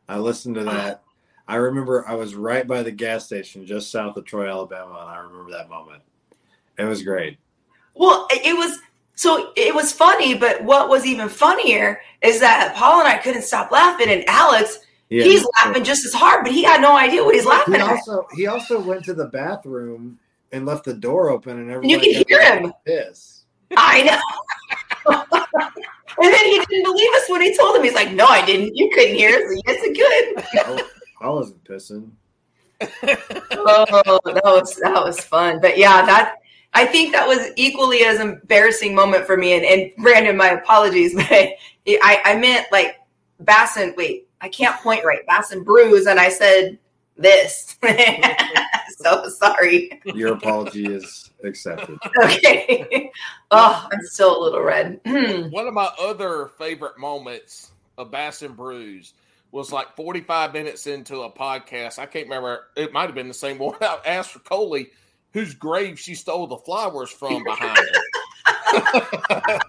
I listened to uh-huh. that. I remember I was right by the gas station just south of Troy, Alabama, and I remember that moment. It was great. Well, it was so it was funny, but what was even funnier is that Paul and I couldn't stop laughing, and Alex, Yeah. he's laughing just as hard, but he had no idea what he's laughing He at. also he also went to the bathroom and left the door open, and everything. you everybody can hear him. Piss. I know. and then he didn't believe us when he told him. He's like, "No, I didn't. You couldn't hear us." Yes, it could. I, I wasn't pissing. oh, that was that was fun. But yeah, that I think that was equally as embarrassing moment for me. And, and Brandon, my apologies, but I I meant like Bass and wait, I can't point right. Bass and Brews, and I said this. so sorry. Your apology is accepted. Okay. oh, I'm still a little red. One of my other favorite moments of Bass and Brews was like 45 minutes into a podcast. I can't remember. It might have been the same one. I asked for Coley, whose grave she stole the flowers from behind her.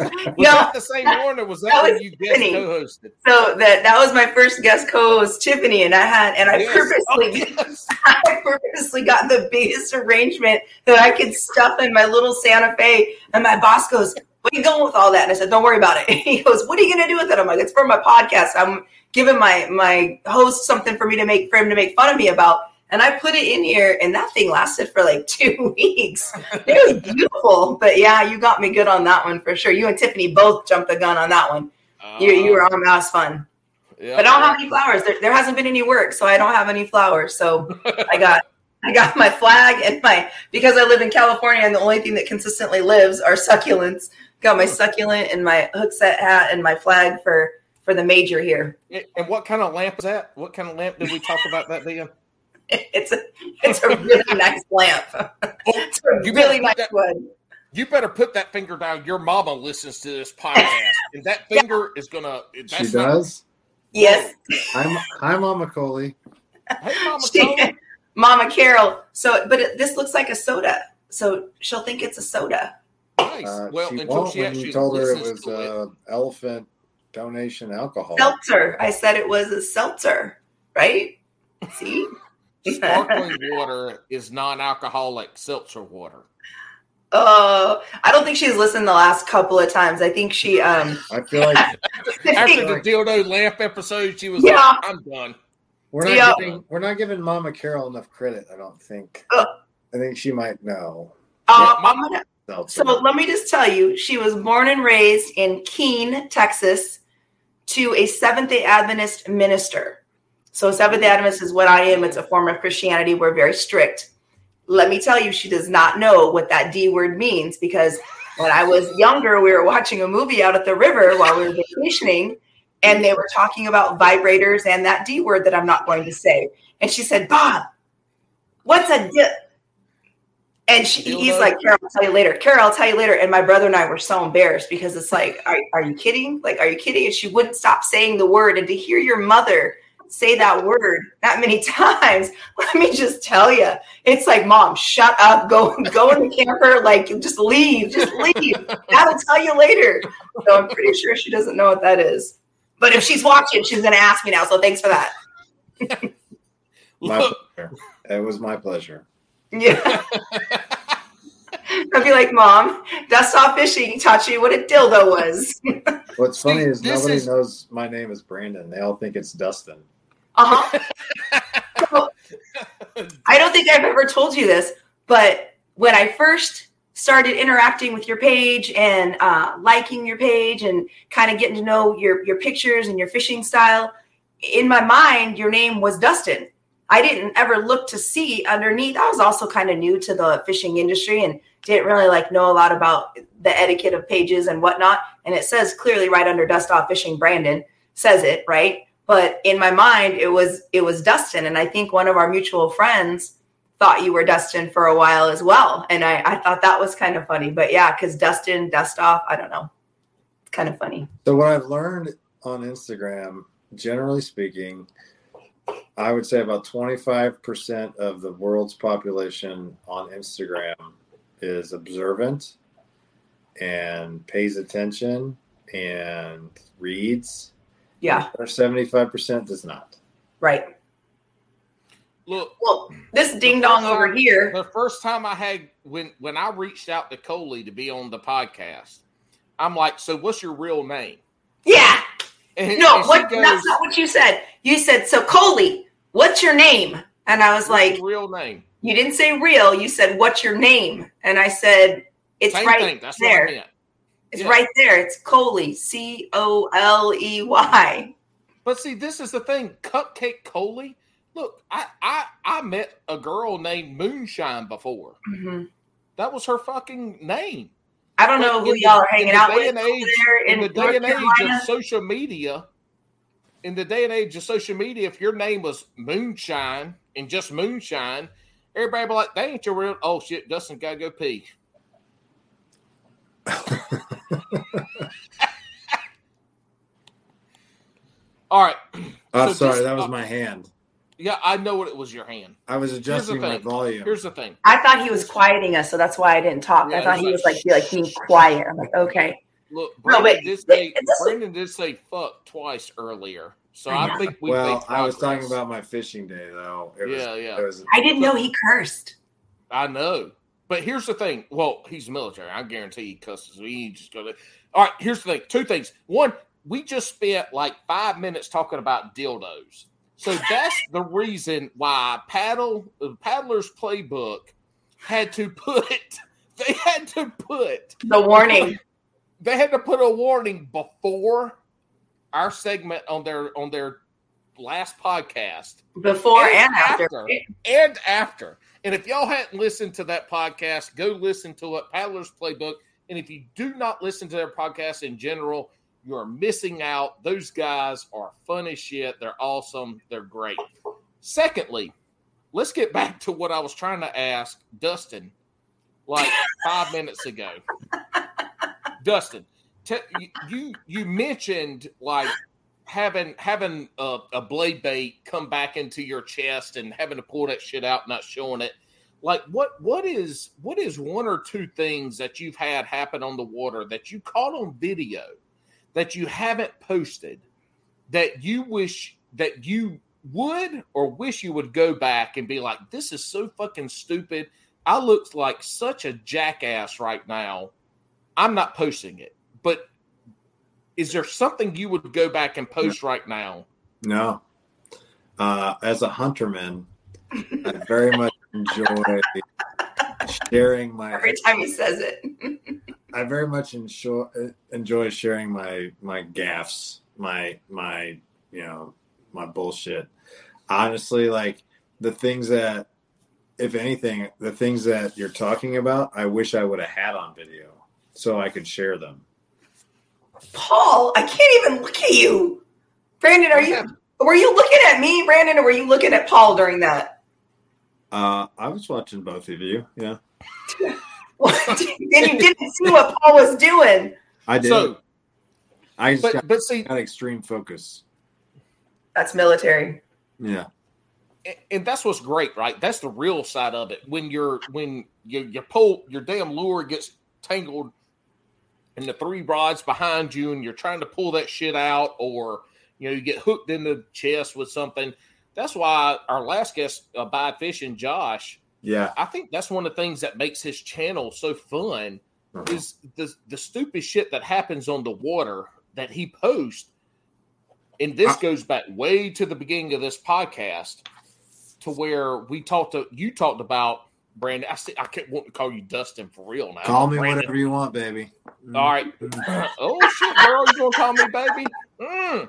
was No, that the same one, or was that, that when was you guest Tiffany. co-hosted? So that that was my first guest co-host, Tiffany, and I had and I Yes. Oh, purposely Oh, yes. I purposely got the biggest arrangement that I could stuff in my little Santa Fe. And my boss goes, What are you going with all that? And I said, Don't worry about it. He goes, What are you gonna do with it? I'm like, It's for my podcast. I'm giving my my host something for me to make for him to make fun of me about. And I put it in here, and that thing lasted for like two weeks. It was beautiful. But yeah, you got me good on that one for sure. You and Tiffany both jumped the gun on that one. You you were oh. on that was fun. Yeah, But I don't have any flowers. There, there hasn't been any work, so I don't have any flowers. So I got I got my flag and my because I live in California and the only thing that consistently lives are succulents. Got my succulent and my hook set hat and my flag for for the major here. And what kind of lamp is that? What kind of lamp did we talk about that then? It's a it's a really nice lamp. It's a You better really put nice that- one. You better put that finger down. Your mama listens to this podcast, and that finger is gonna. That's She not- does. Yes. I'm hi, Mama Coley. Hey, Mama She- Tony. Mama Carol. So, but it, this looks like a soda. So she'll think it's a soda. Nice. Uh, well, she until she when actually you told her it was to it. uh, elephant donation alcohol. Seltzer. I said it was a seltzer, right? See? Sparkling water is non-alcoholic seltzer water. Oh, I don't think she's listened the last couple of times. I think she um I feel like After the dildo lamp episode, she was Yeah. like, "I'm done." we're not Yeah. giving we're not giving Mama Carol enough credit. I don't think. Ugh. I think she might know. uh, Yeah, I'm gonna Seltzer. So let me just tell you, she was born and raised in Keene, Texas, to a Seventh day Adventist minister. So, Seventh Adventist is what I am. It's a form of Christianity. We're very strict. Let me tell you, she does not know what that D word means because when I was younger, we were watching a movie out at the river while we were vacationing, and they were talking about vibrators and that D word that I'm not going to say. And she said, Bob, what's a di-" And she, he's like, Carol, I'll tell you later. Carol, I'll tell you later. And my brother and I were so embarrassed because it's like, are, are you kidding? Like, are you kidding? And she wouldn't stop saying the word. And to hear your mother say that word that many times, let me just tell you, it's like, mom, shut up, go, go in the camper, like, just leave, just leave. I'll tell you later. So I'm pretty sure she doesn't know what that is. But if she's watching, she's going to ask me now. So thanks for that. My pleasure. It was my pleasure. Yeah. I'd be like, Mom, dust off fishing taught you what a dildo was. What's See, funny is this nobody is- knows my name is Brandon. They all think it's Dustin. Uh huh. so, I don't think I've ever told you this, but when I first started interacting with your page and uh, liking your page and kind of getting to know your your pictures and your fishing style, in my mind, your name was Dustin. I didn't ever look to see underneath. I was also kind of new to the fishing industry and didn't really like know a lot about the etiquette of pages and whatnot. And it says clearly right under Dust Off Fishing Brandon says it right. But in my mind, it was it was Dustin, and I think one of our mutual friends thought you were Dustin for a while as well. And I, I thought that was kind of funny. But yeah, because Dustin, dust off, I don't know. It's kind of funny. So what I've learned on Instagram, generally speaking, I would say about 25% of the world's population on Instagram is observant and pays attention and reads. Yeah, Or 75% does not. right. look. Well, this ding dong over here. The first time I had when when I reached out to Coley to be on the podcast, I'm like, "So what's your real name?" Yeah. And, No, and she what goes, that's not what you said. You said, so Coley, what's your name? And I was "What's like, real name?" you didn't say real, you said, what's your name? And I said, it's Same right thing. That's there. What I meant. It's Yeah. right there. It's Coley, C O L E Y. But see, this is the thing. Cupcake Coley. Look, I I I met a girl named Moonshine before. Mhm. That was her fucking name. I don't know who y'all the- are hanging in the out day with and age- there in in, the day North and age of social media, in the day and age of social media, if your name was Moonshine and just Moonshine, everybody be like, "They ain't your real." Oh shit, Dustin gotta go pee. All right, I'm So sorry, this- that was uh, my hand. yeah, I know what it was. Your hand. I was adjusting my volume. Here's the thing. I thought he was quieting us, so that's why I didn't talk. Yeah, I thought it's he was like, like, be like being quiet. I'm like, okay. Look, No, Brandon but did say this Brandon did say fuck twice earlier, so I I, think we. well, I was talking about my fishing day, though. It was, Yeah, yeah. It was, I didn't know he cursed. I know. But here's the thing. Well, he's military. I guarantee he cusses. He just gonna. All right. Here's the thing. Two things. One, we just spent like five minutes talking about dildos. So that's the reason why paddle the paddler's playbook had to put. They had to put. The warning. They had to put a warning before our segment on their on their last podcast Before And and after. after. and after. And if y'all hadn't listened to that podcast, go listen to it, Paddler's Playbook. And if you do not listen to their podcast in general, you are missing out. Those guys are fun as shit. They're awesome. They're great. Secondly, let's get back to what I was trying to ask Dustin like five minutes ago. Dustin, te- you you mentioned like having having a, a blade bait come back into your chest and having to pull that shit out, not showing it. Like what what is what is one or two things that you've had happen on the water that you caught on video that you haven't posted that you wish that you would or wish you would go back and be like, this is so fucking stupid. I look like such a jackass right now. I'm not posting it. But is there something you would go back and post right now? No. Uh, as a hunterman, I very much enjoy sharing my. Every time he says it. I very much enjoy enjoy sharing my my gaffs, my my you know my bullshit. Honestly, like the things that, if anything, the things that you're talking about, I wish I would have had on video so I could share them. Paul, I can't even look at you. Brandon, are you were you looking at me, Brandon, or were you looking at Paul during that? Uh, I was watching both of you. Yeah. then you didn't see what Paul was doing. I did. So, I just but got, but see, got extreme focus. That's military. Yeah. and that's what's great, right? That's the real side of it. When you're when you you pull your damn lure gets tangled in the three rods behind you, and you're trying to pull that shit out, or you know you get hooked in the chest with something. That's why our last guest, uh, by fishing, Josh. Yeah. I think that's one of the things that makes his channel so fun Uh-huh. is the the stupid shit that happens on the water that he posts. And this I- goes back way to the beginning of this podcast to where we talked to you talked about Brandon. I see, I can't want to call you Dustin for real now. Call me Brandon. whatever you want, baby. All right. oh shit, girl, you gonna call me baby? Mm.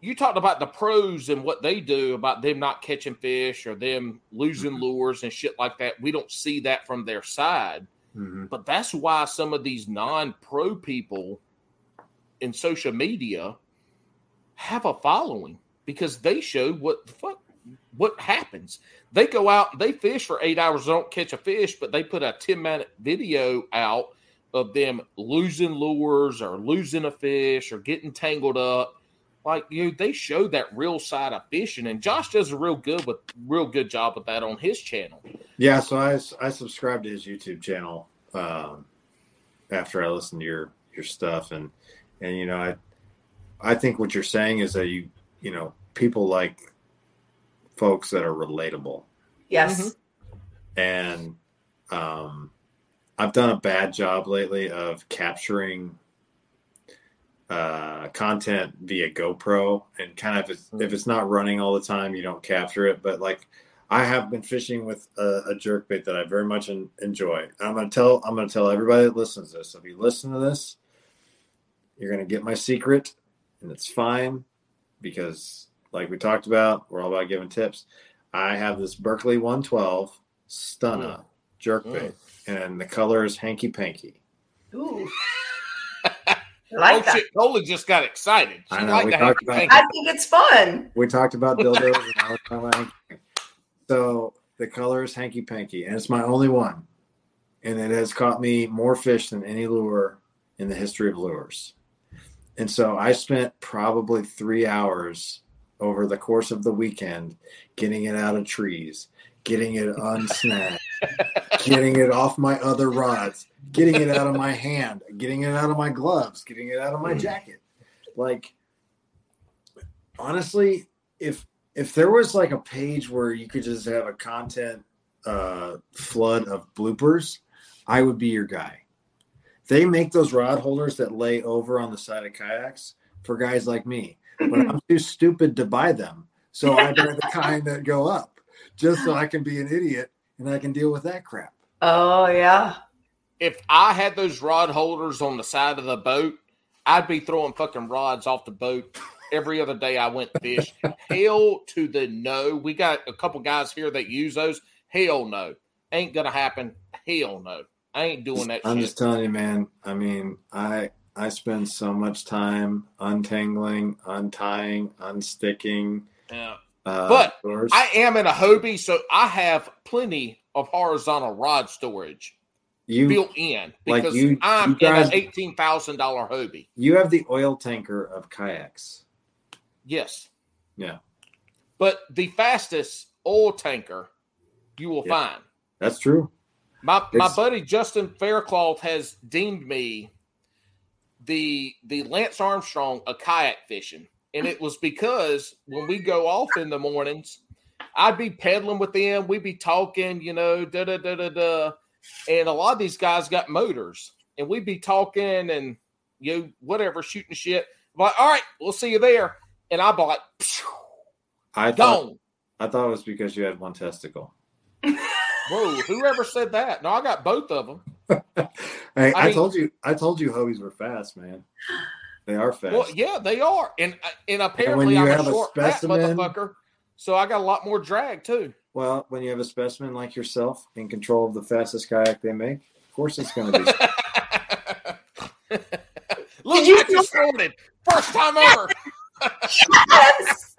You talked about the pros and what they do about them not catching fish or them losing Mhm. lures and shit like that. We don't see that from their side. Mhm. But that's why some of these non-pro people in social media have a following because they show what the fuck what happens. They go out, they fish for eight hours, don't catch a fish, but they put a 10 minute video out of them losing lures or losing a fish or getting tangled up. Like you they show that real side of fishing, and Josh does a real good with real good job with that on his channel. Yeah, so I I subscribed to his YouTube channel um, after I listened to your your stuff, and and you know I I think what you're saying is that you you know people like folks that are relatable, Yes. Mhm. and um, I've done a bad job lately of capturing uh, content via GoPro, and kind of if it's, if it's not running all the time, you don't capture it. But like, I have been fishing with a, a jerkbait that I very much en- enjoy. I'm gonna tell I'm gonna tell everybody that listens to this. If you listen to this, you're gonna get my secret, and it's fine because, like we talked about, we're all about giving tips. I have this Berkley 112 Stunna hmm. jerkbait, hmm. and the color is hanky panky. Ooh. I like oh shit, Coley just got excited. She I know, liked we talked about- I think it's fun. We talked about dildos, and I was about. So the color is hanky panky, and it's my only one, and it has caught me more fish than any lure in the history of lures. And so I spent probably three hours over the course of the weekend getting it out of trees, getting it unsnagged, getting it off my other rods, getting it out of my hand, getting it out of my gloves, getting it out of my jacket. Like honestly, if if there was like a page where you could just have a content uh flood of bloopers, I would be your guy. They make those rod holders that lay over on the side of kayaks for guys like me. But I'm too stupid to buy them. So I buy the kind that go up just so I can be an idiot and I can deal with that crap. Oh yeah. if I had those rod holders on the side of the boat, I'd be throwing fucking rods off the boat every other day I went fish. Hell to the no. We got a couple guys here that use those. Hell no. Ain't gonna happen. Hell no. I ain't doing that I'm shit. just telling you, man. I mean, I I spend so much time untangling, untying, unsticking. Yeah. Uh, But. I am in a Hobie, so I have plenty of horizontal rod storage. You built in like because you- I'm you guys- in an eighteen thousand dollar Hobie. you have the oil tanker of kayaks. Yes. Yeah. But the fastest oil tanker you will Yeah. find. That's true. My my buddy Justin Faircloth has deemed me the the Lance Armstrong of kayak fishing. And it was because when we go off in the mornings, I'd be peddling with them, we'd be talking, you know, da da da da da. And a lot of these guys got motors, and we'd be talking and you know, whatever, shooting shit. Like, all right, we'll see you there. And I'd be like, I thought gone. I thought it was because you had one testicle. Whoa, whoever said that? No, I got both of them. Hey, I, I mean- told you I told you Hobies were fast, man. They are fast. Well, yeah, they are, and uh, and apparently you I'm have a a short fat motherfucker, so I got a lot more drag too. Well, when you have a specimen like yourself in control of the fastest kayak they make, of course it's going to be. Look, you I just snorted, first time ever. Yes.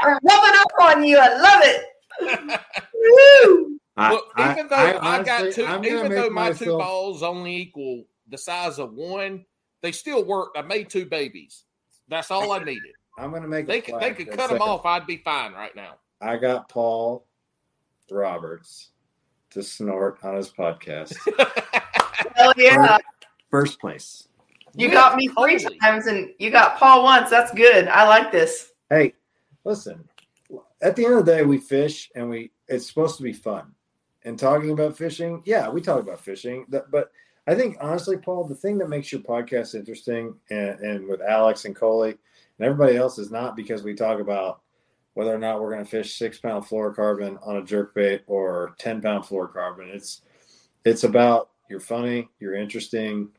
I'm rubbing up on you. I love it. Woo. I, Look, I- even though I, honestly- got two, even though my two balls only equal the size of one, they still worked. I made two babies. That's all I needed. I'm going to make. a They could they could for a cut them off. I'd be fine right now. I got Paul Roberts to snort on his podcast. Hell yeah. First place. You Yeah, got me three totally. times and you got Paul once. That's good. I like this. Hey, listen. At the end of the day, we fish and we it's supposed to be fun. And talking about fishing, yeah, we talk about fishing. But but I think honestly, Paul, the thing that makes your podcast interesting and, and with Alex and Coley and everybody else is not because we talk about whether or not we're going to fish six pound fluorocarbon on a jerk bait or 10 pound fluorocarbon. It's it's about you're funny, you're interesting,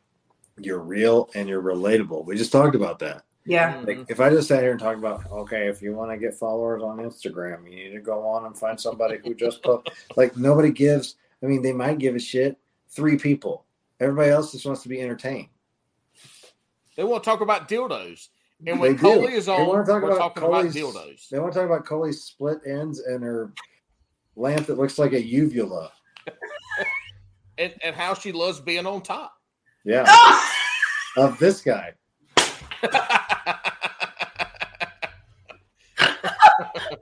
you're real, and you're relatable. We just talked about that. Yeah. Mhm. Like if I just sat here and talked about, okay, if you want to get followers on Instagram, you need to go on and find somebody who just post. like nobody gives. I mean, they might give a shit. Three people. Everybody else just wants to be entertained. They want to talk about dildos, and They when do. Coley is They on, wanna talk we're about talking about dildos. They want to talk about Coley's split ends and her lamp that looks like a uvula. and, and how she loves being on top. Yeah, of this guy.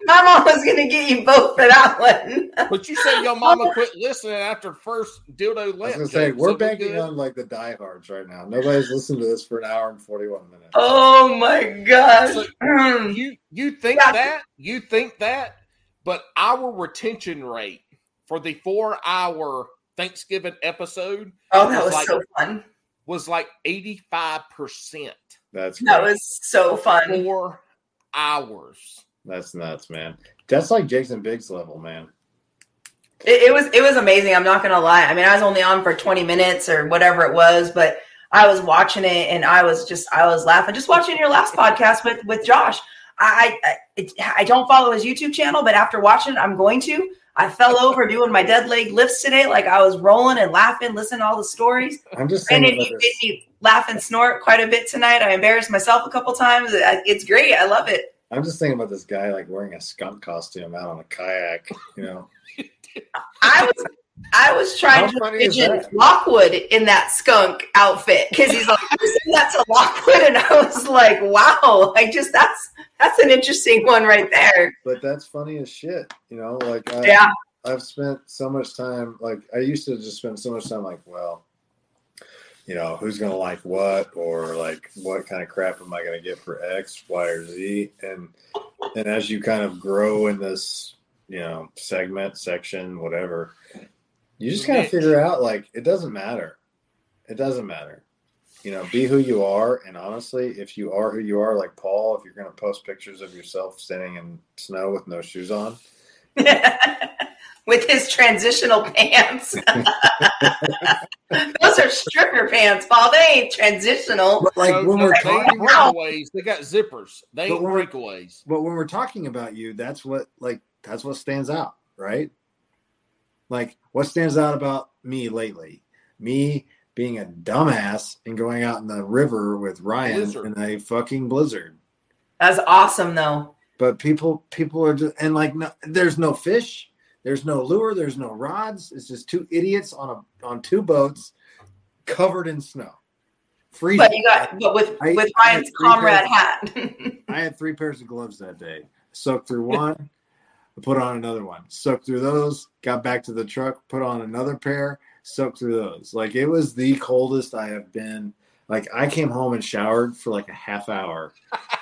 my mom was going to get you both for that one. but you said your mama quit listening after first dildo I was gonna say we're so banking good? on like the diehards right now. Nobody's listened to this for an hour and forty-one minutes. Oh my gosh. So-. You you think Yeah. that you think that, but our retention rate for the four hour Thanksgiving episode Oh, that was like- so fun. was like eighty five percent. That's That was so fun. Four hours. That's nuts, man. That's like Jason Biggs level, man. It, it was it was amazing. I'm not gonna lie. I mean, I was only on for 20 minutes or whatever it was, but I was watching it and I was just I was laughing. Just watching your last podcast with with Josh. I I, it, I don't follow his YouTube channel, but after watching it, I'm going to. I fell over doing my dead leg lifts today. Like I was rolling and laughing, listening to all the stories. I'm just saying. Brandon, you made me laugh and snort quite a bit tonight. I embarrassed myself a couple times. It's great. I love it. I'm just thinking about this guy like wearing a skunk costume out on a kayak. You know, I was I was trying How to envision? Lockwood in that skunk outfit because he's like, I sent that to Lockwood, and I was like, wow, like just that's that's an interesting one right there. but that's funny as shit. You know, like I, Yeah, I've spent so much time. Like I used to just spend so much time. Like, well, you know, who's gonna like what, or like what kind of crap am I gonna get for X, Y, or Z? And and as you kind of grow in this, you know, segment, section, whatever, you just kind of figure out like it doesn't matter. It doesn't matter. You know, be who you are. And honestly, if you are who you are, like Paul, if you're going to post pictures of yourself standing in snow with no shoes on, with his transitional pants. Those are stripper pants, Paul. They ain't transitional. but like when we're talking, breakaways. They got zippers. They ain't But breakaways. but when we're talking about you, that's what like that's what stands out, right? Like what stands out about me lately? Me being a dumbass and going out in the river with Ryan Blizzard. in a fucking blizzard. That's awesome, though. But people, people are just and like, no, there's no fish. There's no lure. There's no rods. It's just two idiots on a on two boats covered in snow. Freezing. But you got but with I- with Ryan's comrade hat. I had three pairs of gloves that day. Soaked through one, I put on another one. Soaked through those, got back to the truck, put on another pair, soaked through those. Like it was the coldest I have been. Like I came home and showered for like a half hour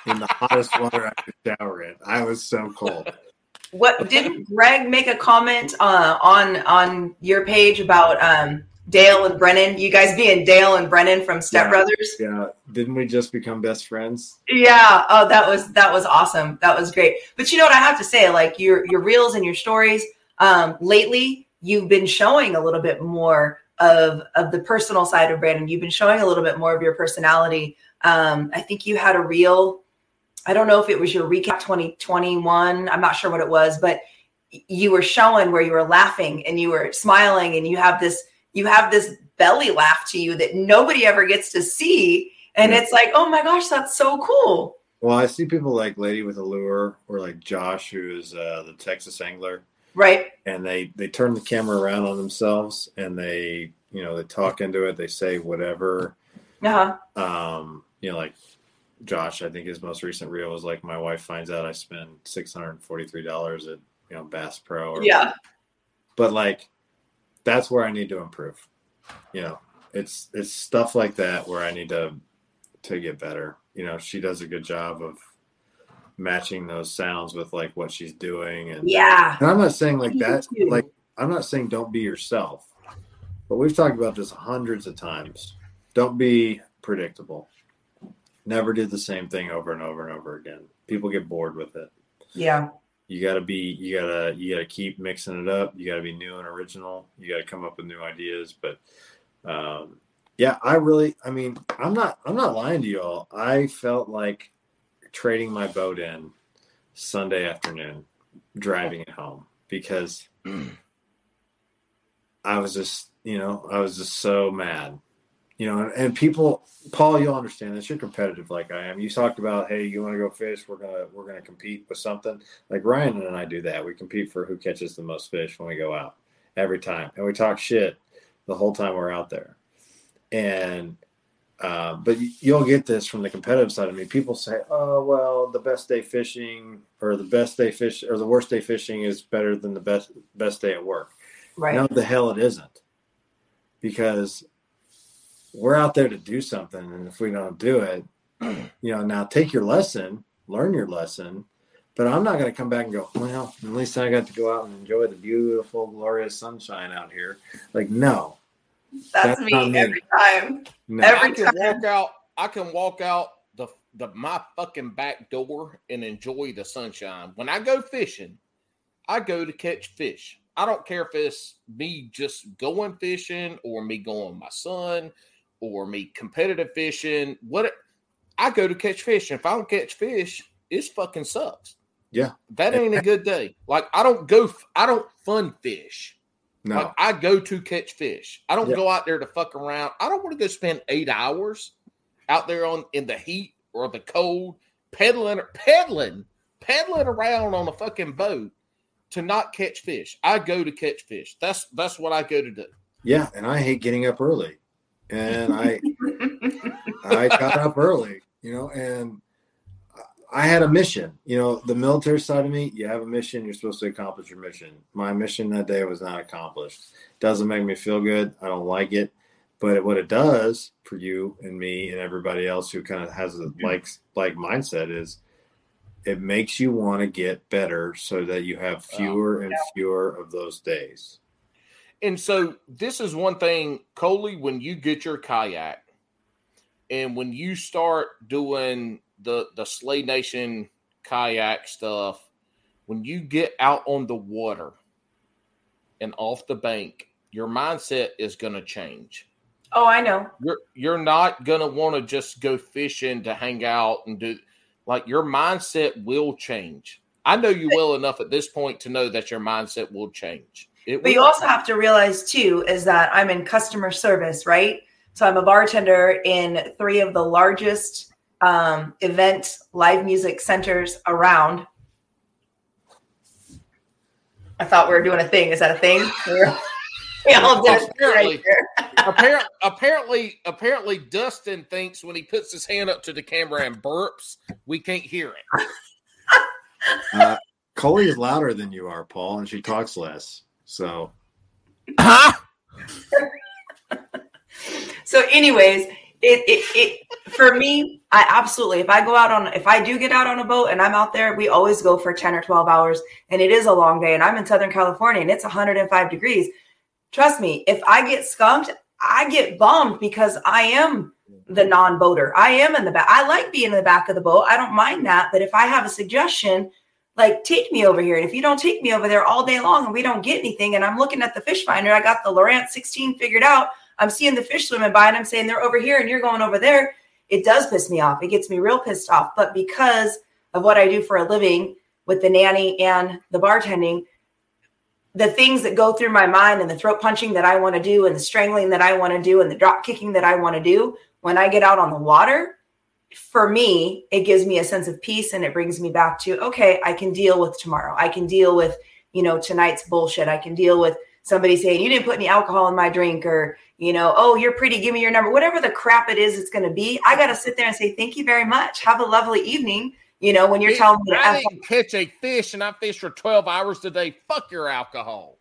in the hottest water I could shower in. I was so cold. What didn't Greg make a comment uh, on on your page about um, Dale and Brennan? You guys being Dale and Brennan from Step Yeah. Brothers? Yeah. Didn't we just become best friends? Yeah. Oh, that was that was awesome. That was great. But you know what I have to say? Like your your reels and your stories. Um, lately, you've been showing a little bit more of of the personal side of Brandon. You've been showing a little bit more of your personality. Um, I think you had a reel. I don't know if it was your recap 2021. I'm not sure what it was, but you were showing where you were laughing and you were smiling and you have this you have this belly laugh to you that nobody ever gets to see and Yeah. it's like oh my gosh that's so cool Well, I see people like Lady with a Lure or like Josh, who is uh, the Texas angler. right and they they turn the camera around on themselves and they you know they talk into it they say whatever uh-huh um you know like josh i think his most recent reel was like my wife finds out i spend $643 at you know bass pro or yeah. But like that's where i need to improve you know? It's it's stuff like that where i need to to get better you know? She does a good job of matching those sounds with like what she's doing and yeah. And I'm not saying like that, like I'm not saying don't be yourself, but we've talked about this hundreds of times. Don't be predictable. Never do the same thing over and over and over again. People get bored with it. yeah You gotta be, you gotta, you gotta keep mixing it up. You gotta be new and original. You gotta come up with new ideas. But, um, yeah, I really, I mean, I'm not, I'm not lying to you all. I felt like trading my boat in Sunday afternoon, driving it home because I was just, you know, I was just so mad, you know, and, and people, Paul, you'll understand this. You're competitive like I am. You talked about, hey, you want to go fish? We're gonna, we're gonna compete with something. Like Ryan and I do that. We compete for who catches the most fish when we go out every time, and we talk shit the whole time we're out there. And, uh, but you- you'll get this from the competitive side of me. People say, "Oh, well, the best day fishing, or the best day fish, or the worst day fishing is better than the best best day at work." right No, the hell it isn't. Because we're out there to do something. And if we don't do it, you know, now take your lesson, learn your lesson. But I'm not going to come back and go, well, at least I got to go out and enjoy the beautiful, glorious sunshine out here. Like, no, that's, that's me not me. every time no. Every I can time. walk out. I can walk out the the my fucking back door and enjoy the sunshine. When I go fishing, I go to catch fish. I don't care if it's me just going fishing or me going with my son or me competitive fishing. What I go to catch fish. And if I don't catch fish, it fucking sucks. Yeah. That ain't a good day. Like I don't go. I don't fun fish. no. Like I go to catch fish. I don't Yeah. go out there to fuck around. I don't want to go spend eight hours out there on in the heat or the cold, pedaling, pedaling, pedaling around on a fucking boat to not catch fish. I go to catch fish. That's that's what I go to do. yeah. And I hate getting up early. And I, I got up early, you know, and I had a mission. You know, the military side of me, you have a mission, you're supposed to accomplish your mission. My mission that day was not accomplished. Doesn't make me feel good. I don't like it. But what it does for you and me and everybody else who kind of has a like like mindset is it makes you want to get better so that you have fewer and fewer of those days. And so this is one thing, Coley, when you get your kayak and when you start doing the the Slay Nation kayak stuff, when you get out on the water and off the bank, your mindset is going to change. oh i know You're you're not going to want to just go fishing to hang out and do like your mindset will change. I know you well enough at this point to know that your mindset will change. It But you will. also have to realize too is that I'm in customer service, right? So I'm a bartender in three of the largest um, event live music centers around. I thought we were doing a thing. Is that a thing? we all did a thing right Apparently. apparently, apparently, apparently, Dustin thinks when he puts his hand up to the camera and burps, we can't hear it. Uh, Coley is louder than you are, Paul, and she talks less. So Huh? So, anyways, it, it it for me, I absolutely if I go out on if I do get out on a boat and I'm out there, we always go for 10 or 12 hours and it is a long day and I'm in Southern California and it's 105 degrees. Trust me, if I get skunked, I get bummed because I am the non-boater. I am in the back. I like being in the back of the boat. I don't mind that, but if I have a suggestion, like take me over here. And if you don't take me over there all day long and we don't get anything and I'm looking at the fish finder, I got the Lowrance 16 figured out. I'm seeing the fish swimming by and I'm saying they're over here and you're going over there. It does piss me off. It gets me real pissed off. But because of what I do for a living with the nanny and the bartending, the things that go through my mind and the throat punching that I want to do and the strangling that I want to do and the drop kicking that I want to do when I get out on the water, for me, it gives me a sense of peace and it brings me back to, okay, I can deal with tomorrow. I can deal with, you know, tonight's bullshit. I can deal with somebody saying, you didn't put any alcohol in my drink or, you know, oh, you're pretty, give me your number, whatever the crap it is it's going to be. I got to sit there and say, thank you very much. Have a lovely evening. You know, when you're telling me to I didn't catch a fish and I fished for 12 hours today. Fuck your alcohol.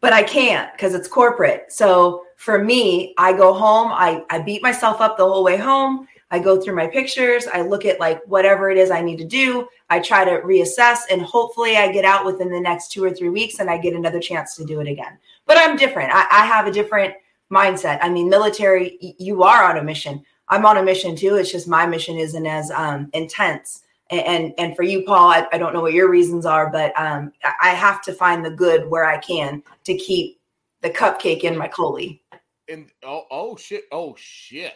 but I can't because it's corporate. So for me, I go home, I, I beat myself up the whole way home. I go through my pictures, I look at like whatever it is I need to do. I try to reassess and hopefully I get out within the next two or three weeks and I get another chance to do it again. But I'm different. I, I have a different mindset. I mean, military, y- you are on a mission. I'm on a mission too. It's just my mission isn't as um, intense. And, and and for you, Paul, I, I don't know what your reasons are, but um, I have to find the good where I can to keep the cupcake in my coley. And oh, oh shit. Oh shit.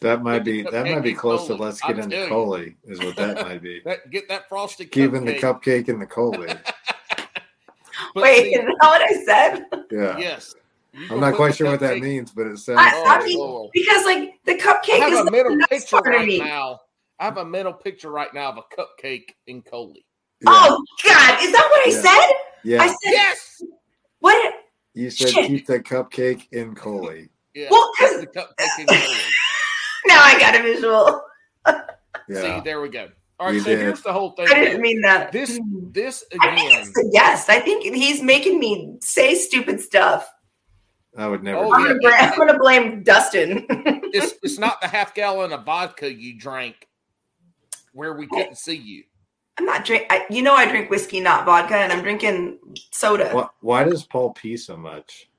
That might be that might be cupcake close to let's I'll get into tell. Coley, is what that might be. That get that frosted Keeping the cupcake. cupcake in the Coley. Wait, see, is that what I said? Yeah. yes. You I'm not quite sure what that means, but it sounds I- I mean- Lord. Because like the I cupcake is have a the mental best picture part of right me. now. I have a mental picture right now of a cupcake in Coley. yeah. Oh God, is that what I Yeah. said? yeah. I said Yes. what? you said shit. keep the cupcake in Coley. Yeah. Well, 'cause- the cupcake in Coley. Now I got a visual. Yeah. See, there we go. All right, You so did. here's the whole thing. I didn't mean that. This this I again. it's a guest. I think he's making me say stupid stuff. I would never Oh, I'm, gonna yeah. blame, I'm gonna blame Dustin. It's it's not the half gallon of vodka you drank where we couldn't see you. I'm not drink. I, you know, I drink whiskey, not vodka, and I'm drinking soda. Why, why does Paul pee so much?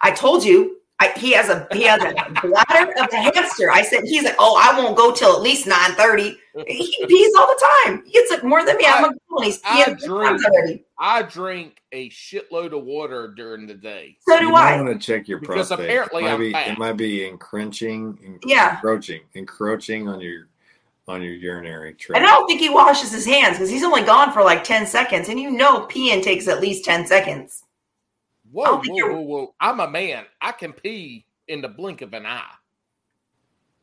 I told you. I, he has a he has a bladder of a hamster. I said he's like, oh, I won't go till at least nine thirty. He pees all the time. He gets it more than me. I'm a girl, he's I peeing drink- already. I drink a shitload of water during the day. So do might I. want to check your Because prostate. apparently it might be it might be encroaching, en- Yeah. encroaching, encroaching on your on your urinary tract. And tract. I don't think he washes his hands because he's only gone for like ten seconds, and you know, peeing takes at least ten seconds. I Whoa, don't think whoa, you're- whoa, whoa. I'm a man. I can pee in the blink of an eye.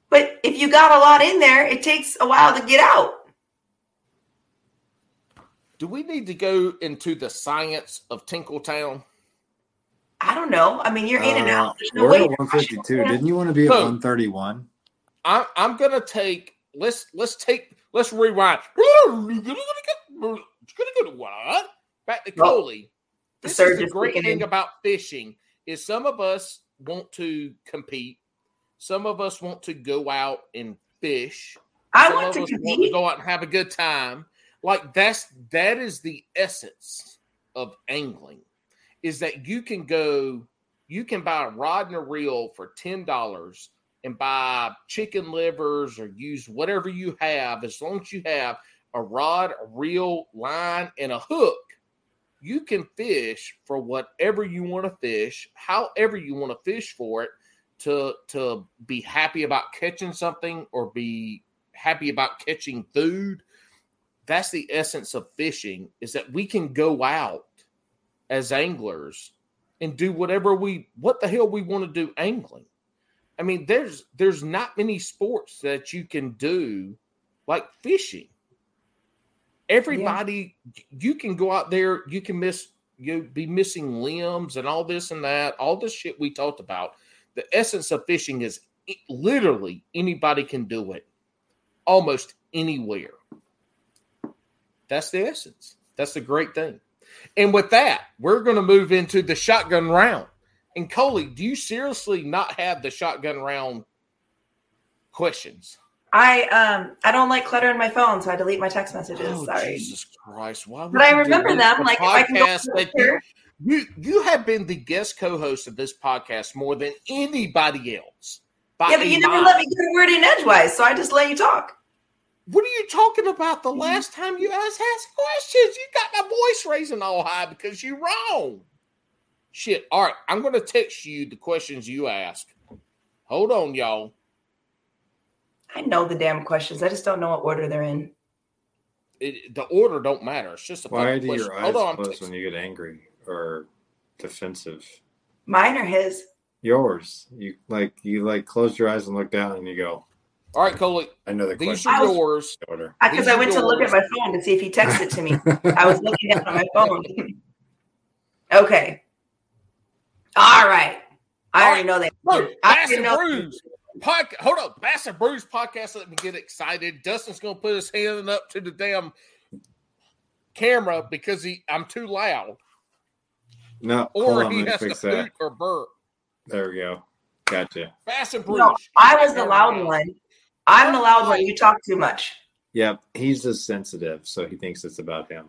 But if you got a lot in there, it takes a while to get out. Do we need to go into the science of Tinkletown? I don't know. I mean, you're in and Uh, out. There's no we're way. at 152. Didn't you want to be at Who? 131? I'm I'm gonna take let's let's take let's rewind. What? Back to Well, Coley. The This is the great thing in. about fishing is some of us want to compete. Some of us want to go out and fish. I want to want to go out and have a good time. Like that's that is the essence of angling. Is that you can go, you can buy a rod and a reel for ten dollars and buy chicken livers or use whatever you have, as long as you have a rod, a reel, line, and a hook. You can fish for whatever you want to fish, however you want to fish for it, to to be happy about catching something or be happy about catching food. That's the essence of fishing is that we can go out as anglers and do whatever we what the hell we want to do angling. I mean there's there's not many sports that you can do like fishing everybody you can go out there you can miss you'd be missing limbs and all this and that, all the shit we talked about. The essence of fishing is it, literally anybody can do it almost anywhere. That's the essence. That's the great thing. And with that, we're going to move into the shotgun round. And Coley, do you seriously not have the shotgun round questions? I um I don't like clutter in my phone, so I delete my text messages. Oh, Sorry. Jesus Christ! Why? would But I remember them, the like, if I can go podcast to you, you have been the guest co-host of this podcast more than anybody else. Yeah, but you never let me get a word in edgewise, so I just let you talk. What are you talking about? Mm-hmm. The last time you guys asked questions, you got my voice raising all high because you're wrong. Shit. All right, I'm going to text you the questions you ask. Hold on, y'all. I know the damn questions. I just don't know what order they're in. It, the order don't matter. It's just a Why do your eyes Hold close texting. when you get angry or defensive? Mine or his? Yours. You like you like close your eyes and look down and you go. All right, Coley. I know the These question are I was- yours. order. Because These I are went to look at my phone to see if he texted to me. I was looking down on my phone. okay. All right. I All already know that. Look, I Bass already and know. Brews. Pod, hold up. Bass and Brews podcast. Let me get excited. Dustin's going to put his hand up to the damn camera because he I'm too loud. No, Or on, he let me has to fix boot that. or burp. There we go. Gotcha. Bass and Brews. No, I was the loud one. I'm the loud one. You talk too much. Yep, he's just sensitive, so he thinks it's about him.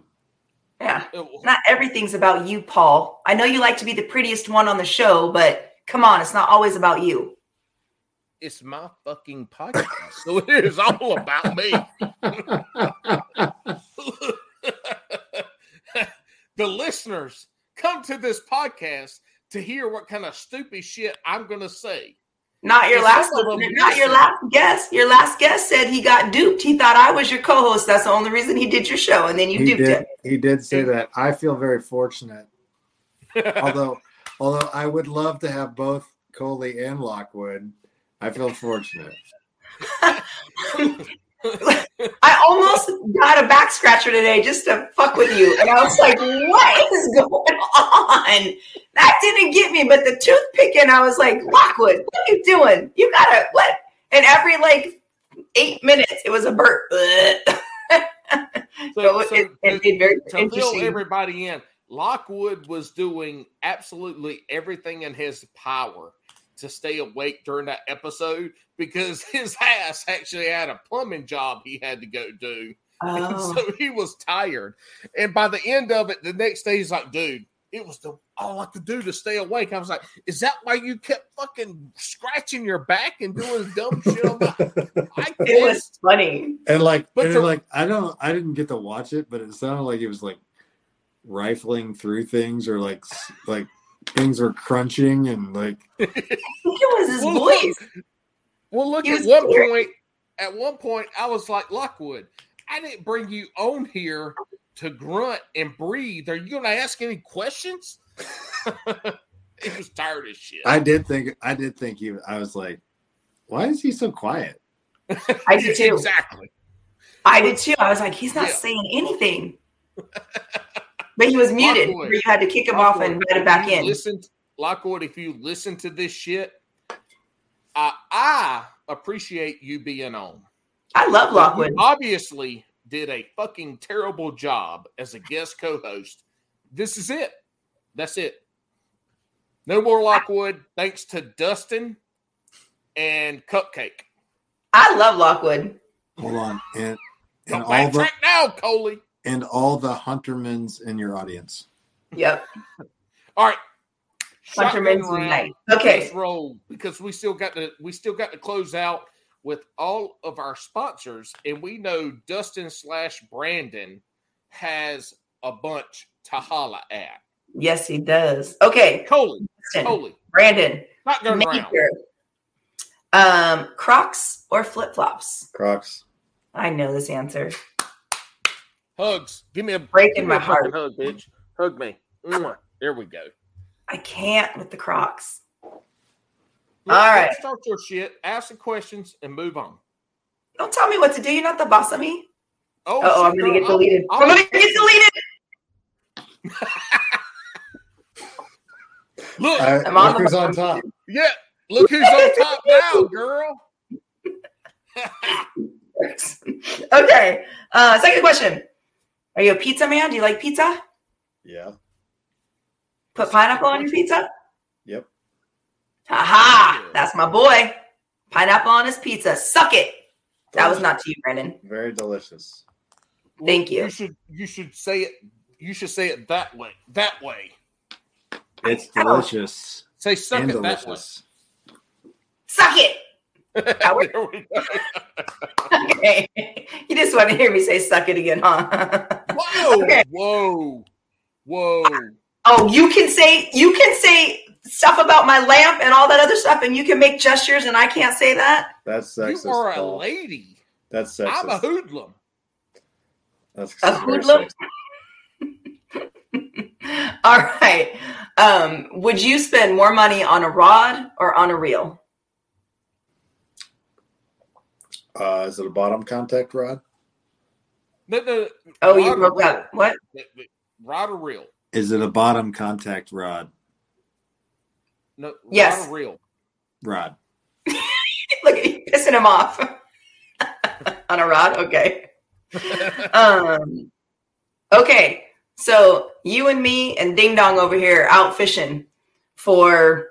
Yeah. Not everything's about you, Paul. I know you like to be the prettiest one on the show, but come on, it's not always about you. It's my fucking podcast, so it is all about me. the listeners come to this podcast to hear what kind of stupid shit I'm going to say. Not your last some of not your last guest. Your last guest said he got duped. He thought I was your co-host. That's the only reason he did your show, and then you he duped did. him. He did say that. I feel very fortunate, although although I would love to have both Coley and Lockwood. I feel fortunate. I almost got a back scratcher today just to fuck with you, and I was like, "What is going on?" That didn't get me, but the tooth picking, I was like, "Lockwood, what are you doing? You gotta what?" And every like eight minutes, it was a burp. so, So, it, so it made very to fill everybody in, Lockwood was doing absolutely everything in his power to stay awake during that episode because his ass actually had a plumbing job he had to go do. And Oh. so he was tired. And by the end of it, the next day he's like, dude, it was the all I could do to stay awake. I was like, is that why you kept fucking scratching your back and doing dumb shit? I'm like, I It was funny. And like, But and the- like, I don't, I didn't get to watch it, but it sounded like it was like rifling through things, or like, like things were crunching, and like, I think it was his Well, voice. Well, look at one scared. point. At one point, I was like, Lockwood, I didn't bring you on here to grunt and breathe. Are you going to ask any questions? he was tired as shit. I did think, I did think he, I was like, why is he so quiet? I did too. Exactly. I did too. I was like, he's not Yeah. saying anything. But he was muted, Lockwood. you had to kick him off and let him back in. Listen, Lockwood, if you listen to this shit, I, I appreciate you being on. I love Lockwood. You obviously did a fucking terrible job as a guest co-host. This is it. That's it. No more Lockwood. Thanks to Dustin and Cupcake. I love Lockwood. Hold on, and and Don't all the now, Coley. And all the Huntermans in your audience. Yep. All right. Hunter Shotgun round. Okay. Let's roll because we still got to we still got to close out with all of our sponsors, and we know Dustin slash Brandon has a bunch to holla at. Yes, he does. Okay. Coley, Listen, Coley, Brandon. shotgun round. Major. Um, Crocs or flip flops? Crocs. I know this answer. Hugs. Give me a Breaking give me my a heart. hug, bitch. Hug me. There we go. I can't with the Crocs. Look, All. Start your shit. Ask the questions and move on. Don't tell me what to do. You're not the boss of me. Oh, Oh, I'm gonna get deleted. I'm- I'm gonna get deleted. Look, Uh, I'm on look who's the- on top. yeah, look who's on top now, girl. okay. Uh, second question. Are you a pizza man? Do you like pizza? Yeah. Put pineapple on your pizza? Yep. Aha! That's my boy. Pineapple on his pizza. Suck it. That was not to you, Brandon. Very delicious. Thank you. You should you should say it. You should say it that way. That way. It's delicious Say suck and it that way. Suck it. there we go. Okay. you just want to hear me say suck it again, huh? Whoa, Okay. whoa, whoa. oh, you can say you can say stuff about my lamp and all that other stuff, and you can make gestures, and I can't say that. That's sexist. You are a Paul. lady. That's sexist. I'm a hoodlum. That's A hoodlum? All right. Um, would you spend more money on a rod or on a reel? Uh, is it a bottom contact rod? No, no, Oh, you rod or broke reel? up. What? Rod or reel? Is it a bottom contact rod? No, Yes. rod or reel. Rod. Look at you pissing him off on a rod. Okay. Um. Okay. So you and me and Ding Dong over here out fishing for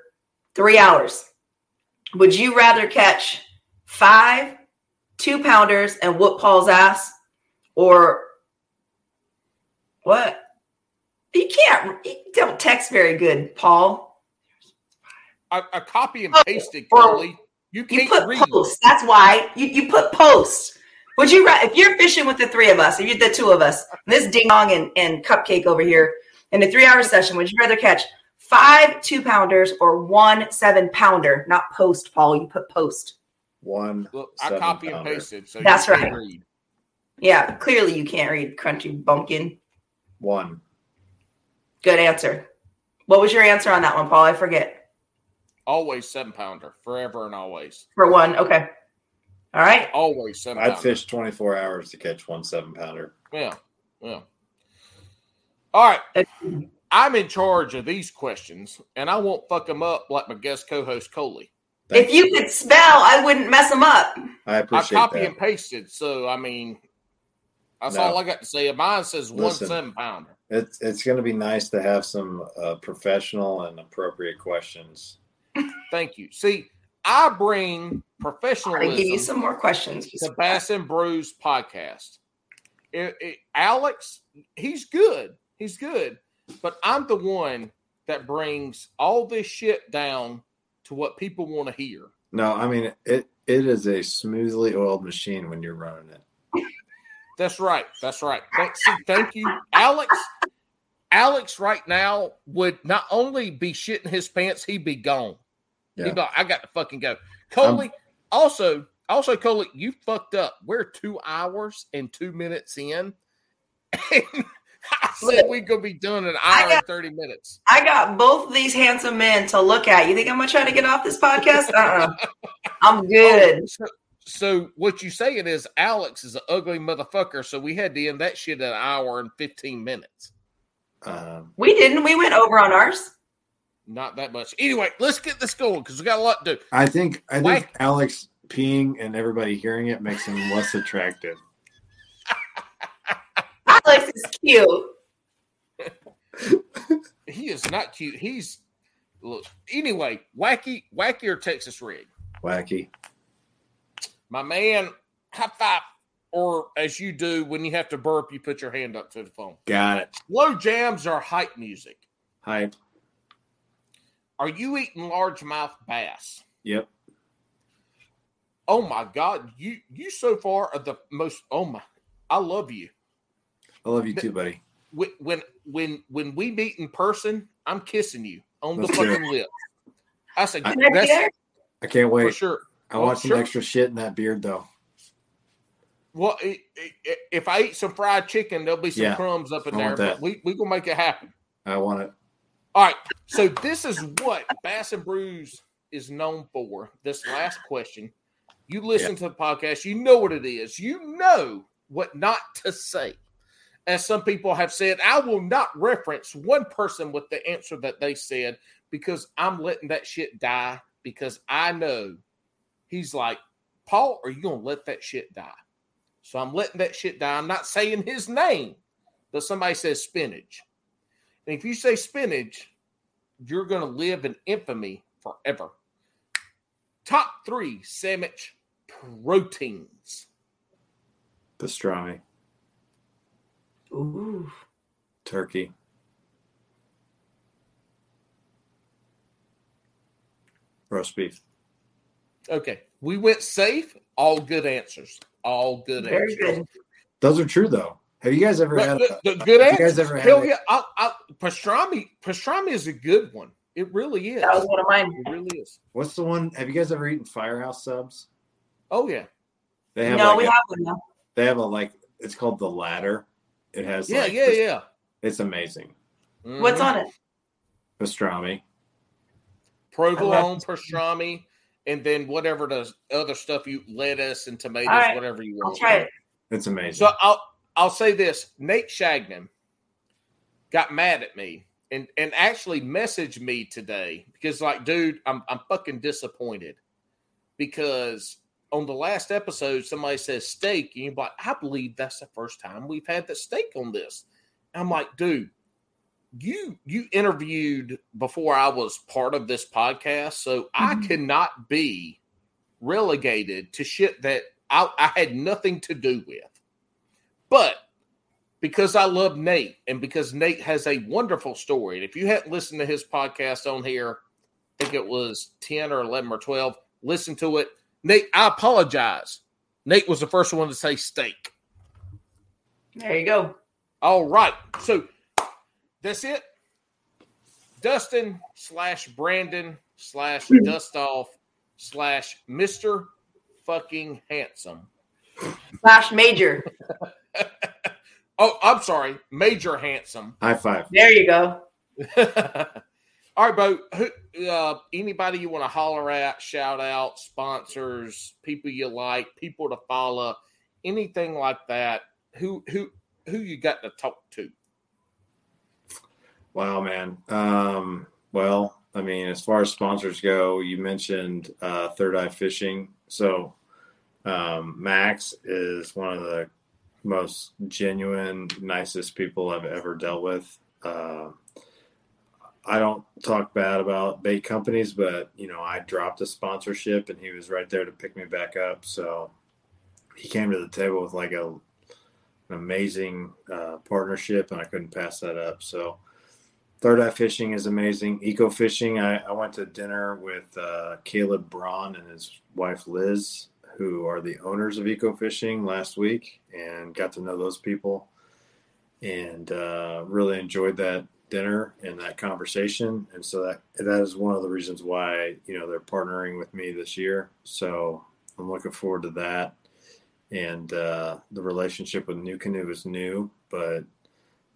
three hours. Would you rather catch five two pounders and whoop Paul's ass, or what? You can't. You don't text very good, Paul. I, I copy and Oh, pasted, or- Carly. You You can't put read. post. That's why you, you put post. Would you if you're fishing with the three of us, if you're the two of us, this ding dong and, and cupcake over here in a three hour session, would you rather catch five two pounders or one seven pounder? Not post, Paul. You put post. One. Look, I seven copy and pounder. pasted, so That's you can't right. read. Yeah, clearly you can't read crunchy bumpkin. One. Good answer. What was your answer on that one, Paul? I forget. Always seven pounder, forever and always. For one, okay. All right. Always seven I'd pounder. fish 24 hours to catch one seven pounder. Yeah, yeah. All right. I'm in charge of these questions, and I won't fuck them up like my guest co-host Coley. If you could spell, I wouldn't mess them up. I appreciate it. I copy that. and pasted, so I mean, that's No. all I got to say. Mine says one Listen. seven pounder. It's it's going to be nice to have some uh, professional and appropriate questions. Thank you. See, I bring I'm professionalism give you some more questions. to Bass and Brews podcast. It- it- Alex, he's good. He's good. But I'm the one that brings all this shit down to what people want to hear. No, I mean it. It is a smoothly oiled machine when you're running it. That's right. That's right. Thank, see, thank you, Alex. Alex, right now would not only be shitting his pants, he'd be gone. Yeah. He'd be like, I got to fucking go. Coley, also, also, Coley, you fucked up. We're two hours and two minutes in. And I said we could be done in an I hour got- and thirty minutes. I got both of these handsome men to look at. You think I'm gonna try to get off this podcast? Uh-uh. I'm good. Oh, so, so what you saying is Alex is an ugly motherfucker, so we had to end that shit at an hour and fifteen minutes. Um, We didn't. We went over on ours. Not that much. Anyway, let's get this going because we got a lot to do. I think I think Why- Alex peeing and everybody hearing it makes him less attractive. Alex is cute. He is not cute. He's look. Anyway, wacky, wacky or Texas rig. Wacky. My man, high five. Or as you do when you have to burp, you put your hand up to the phone. Got it. Low jams are hype music. Hype. Are you eating largemouth bass? Yep. Oh my God, you you so far are the most. Oh my, I love you. I love you too, buddy. When when when when we meet in person, I'm kissing you on the Let's do fucking lip. I said I that's? I can't for wait. sure. I Oh, want some sure. extra shit in that beard though. Well, i- i- if I eat some fried chicken, there'll be some Yeah, crumbs up in I there. But we we gonna make it happen. I want it. All right. So this is what Bass and Brews is known for. This last question. You listen to the podcast, you know what it is. You know what not to say. As some people have said, I will not reference one person with the answer that they said because I'm letting that shit die because I know he's like, Paul, are you gonna let that shit die? So I'm letting that shit die. I'm not saying his name, but somebody says spinach. And if you say spinach, you're gonna live in infamy forever. Top three sandwich proteins. Pastrami, Ooh. turkey, roast beef. Okay. We went safe. All good answers. All good Very answers. good. Those are true though. Have you guys ever But had? the, A, the good have you guys ever had Hell a- yeah. I, I, pastrami, pastrami is a good one. It really is. That was one of mine. It really is. what's the one? Have you guys ever eaten Firehouse subs? Oh yeah. They have No, like we a- have one now. they have a like it's called the ladder. It has Yeah, like, yeah, this- yeah. It's amazing. What's Mhm. on it? Pastrami. provolone, pastrami, and then whatever the other stuff you lettuce and tomatoes, All right. whatever you I'll want. try it. It's amazing. So I'll I'll say this: Nate Shagnon got mad at me and and actually messaged me today because, like, dude, I'm I'm fucking disappointed because on the last episode somebody says steak and you're like, I believe that's the first time we've had the steak on this. I'm like, dude, you you interviewed before I was part of this podcast, so I Mhm. cannot be relegated to shit that I, I had nothing to do with. But because I love Nate and because Nate has a wonderful story, and if you hadn't listened to his podcast on here, I think it was 10 or 11 or 12, listen to it. Nate, I apologize. Nate was the first one to say steak. There you go. All right. So that's it. Dustin slash Brandon slash hmm. dust off slash Mr. fucking handsome. Slash major. Oh, I'm sorry. Major handsome. High five. There you go. All right, Bo. Who, uh, anybody you want to holler at, shout out, sponsors, people you like, people to follow, anything like that. Who who who you got to talk to? Wow, man. Um, well, I mean, as far as sponsors go, you mentioned uh, Third Eye Fishing. So, um, Max is one of the most genuine, nicest people I've ever dealt with. Uh, I don't talk bad about bait companies, but you know, I dropped a sponsorship and he was right there to pick me back up. So he came to the table with like a an amazing uh, partnership, and I couldn't pass that up. So Third Eye Fishing is amazing. Eco Fishing, I, I went to dinner with uh, Caleb Braun and his wife Liz, who are the owners of Eco Fishing last week, and got to know those people, and uh, really enjoyed that dinner and that conversation. And so that that is one of the reasons why you know they're partnering with me this year. So I'm looking forward to that. And uh, the relationship with NuCanoe is new, but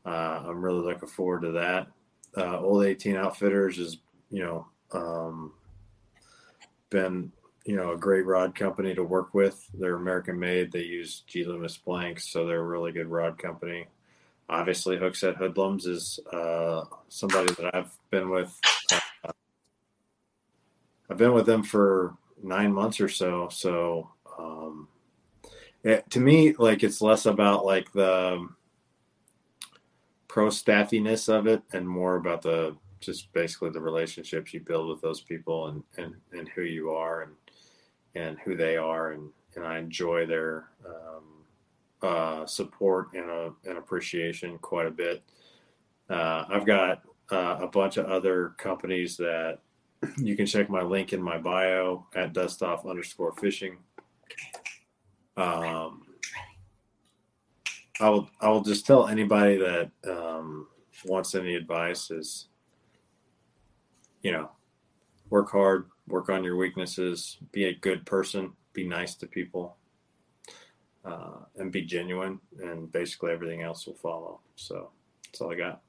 uh, I'm really looking forward to that uh, Old 18 Outfitters is you know, um, been, you know, a great rod company to work with. They're American made. They use G Loomis blanks, so they're a really good rod company. Obviously, Hooks and Hoodlums is uh, somebody that I've been with. Uh, I've been with them for nine months or so. So, um, it, to me, like it's less about like the pro staffiness of it and more about the just basically the relationships you build with those people and and, and who you are and and who they are and and I enjoy their um, uh, support and uh, and appreciation quite a bit. Uh, I've got uh, a bunch of other companies that you can check my link in my bio at dustoff underscore fishing. Um, I will I will just tell anybody that um, wants any advice is, you know, work hard, work on your weaknesses, be a good person, be nice to people, uh, and be genuine, and basically everything else will follow. So that's all I got.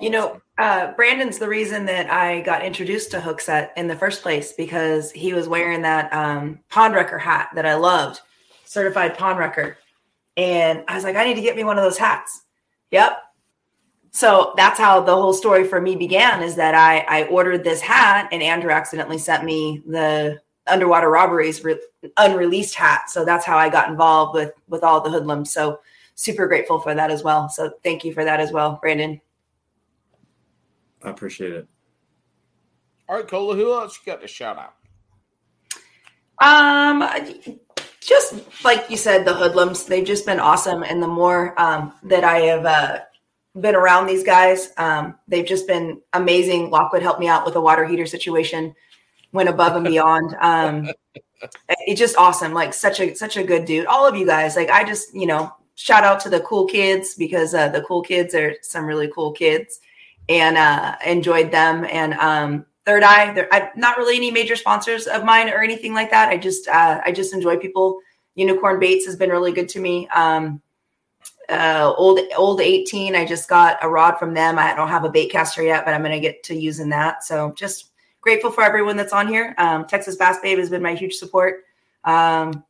You know, uh, Brandon's the reason that I got introduced to Hookset in the first place because he was wearing that um, pond wrecker hat that I loved, certified pond wrecker. And I was like, I need to get me one of those hats. Yep. so that's how the whole story for me began is that I, I ordered this hat and Andrew accidentally sent me the underwater robberies re- unreleased hat. So that's how I got involved with, with all the hoodlums. So super grateful for that as well. So thank you for that as well, Brandon. I appreciate it. All right, Coley, who else you got to shout out? Um, just like you said, the hoodlums, they've just been awesome. And the more um, that I have uh, been around these guys, um, they've just been amazing. Lockwood helped me out with a water heater situation, went above and beyond. Um, it's just awesome. Like such a, such a good dude. All of you guys, like I just, you know, shout out to the cool kids because uh, the cool kids are some really cool kids and uh, enjoyed them. And um, Third Eye, I, not really any major sponsors of mine or anything like that. I just uh, I just enjoy people. Unicorn Baits has been really good to me. Um, uh, old old 18, I just got a rod from them. I don't have a bait caster yet, but I'm going to get to using that. So just grateful for everyone that's on here. Um, Texas Bass Babe has been my huge support. Um,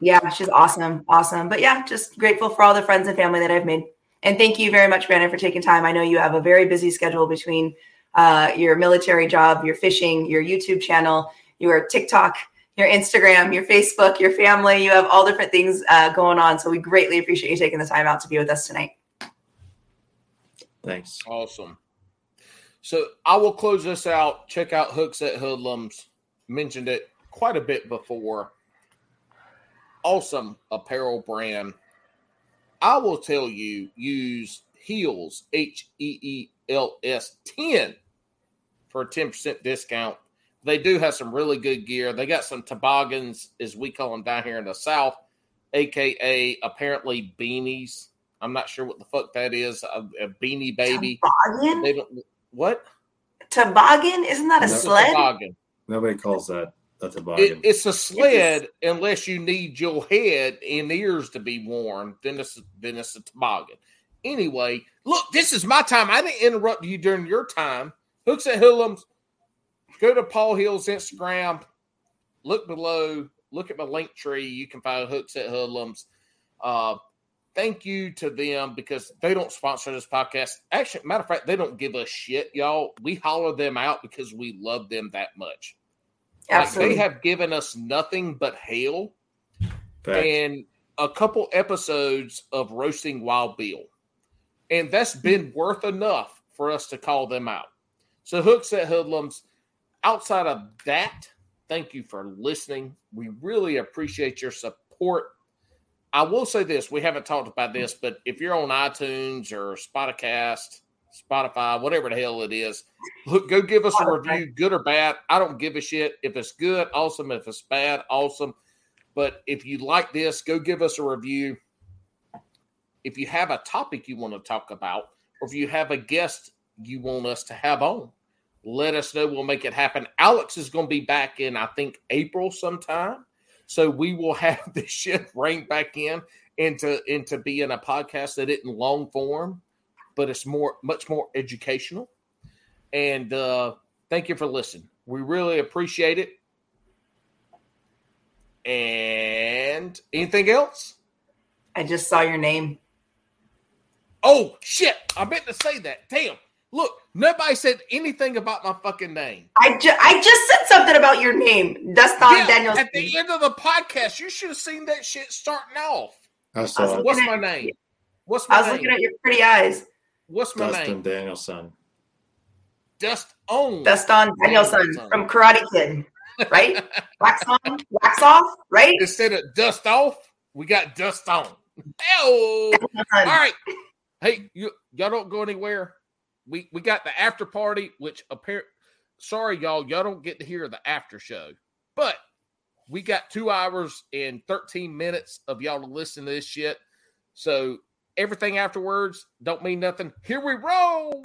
yeah, she's awesome, awesome. But yeah, just grateful for all the friends and family that I've made. And thank you very much, Brandon, for taking time. I know you have a very busy schedule between uh, your military job, your fishing, your YouTube channel, your TikTok, your Instagram, your Facebook, your family. You have all different things uh, going on. So we greatly appreciate you taking the time out to be with us tonight. Thanks. Awesome. So I will close this out. Check out Hooks and Hoodlums. Mentioned it quite a bit before. Awesome apparel brand. I will tell you, use Heels, H E E L S 10 for a 10% discount. They do have some really good gear. They got some toboggans, as we call them down here in the South, aka apparently beanies. I'm not sure what the fuck that is. A, a beanie baby. Toboggan? They don't, what? Toboggan? Isn't that a No. sled? Toboggan. Nobody calls that a toboggan. It, it's a sled unless you need your head and ears to be worn. Then it's then it's a toboggan. Anyway, look, this is my time. I didn't interrupt you during your time. Hooks and Hoodlums. Go to Paul Hill's Instagram. Look below. Look at my link tree. You can find Hooks and Hoodlums. Uh, thank you to them because they don't sponsor this podcast. Actually, matter of fact, they don't give us shit, y'all. We holler them out because we love them that much. Like, Absolutely. they have given us nothing but hail Facts. and a couple episodes of roasting Wild Bill. And that's been hmm. worth enough for us to call them out. So, Hooks and Hoodlums, outside of that, thank you for listening. We really appreciate your support. I will say this we haven't talked about this, but if you're on iTunes or Spotify, Spotify, whatever the hell it is, look, go give us a review, good or bad. I don't give a shit. If it's good, awesome. If it's bad, awesome. But if you like this, go give us a review. If you have a topic you want to talk about, or if you have a guest you want us to have on, let us know. We'll make it happen. Alex is going to be back in, I think, April sometime. So we will have this shit rein back in into into being a podcast that isn't long form, but it's more much more educational. And uh, thank you for listening. We really appreciate it. And anything else? I just saw your name. Oh shit! I meant to say that. Damn. Look, nobody said anything about my fucking name. I, ju- I just said something about your name. Dustin Yeah, Daniels. at the end of the podcast, you should have seen that shit starting off. I I saw it. What's my name? What's my I my was name? looking at your pretty eyes. What's my Dustin name? Danielson. Dust on. Dustin Danielson Danielson. from Karate Kid, right? wax on, wax off, right? Instead of dust off, we got dust on. Oh, all right. Hey, you y'all don't go anywhere. We we got the after party, which apparent. Sorry, y'all, y'all don't get to hear the after show, but we got two hours and thirteen minutes of y'all to listen to this shit. So everything afterwards don't mean nothing. Here we roll.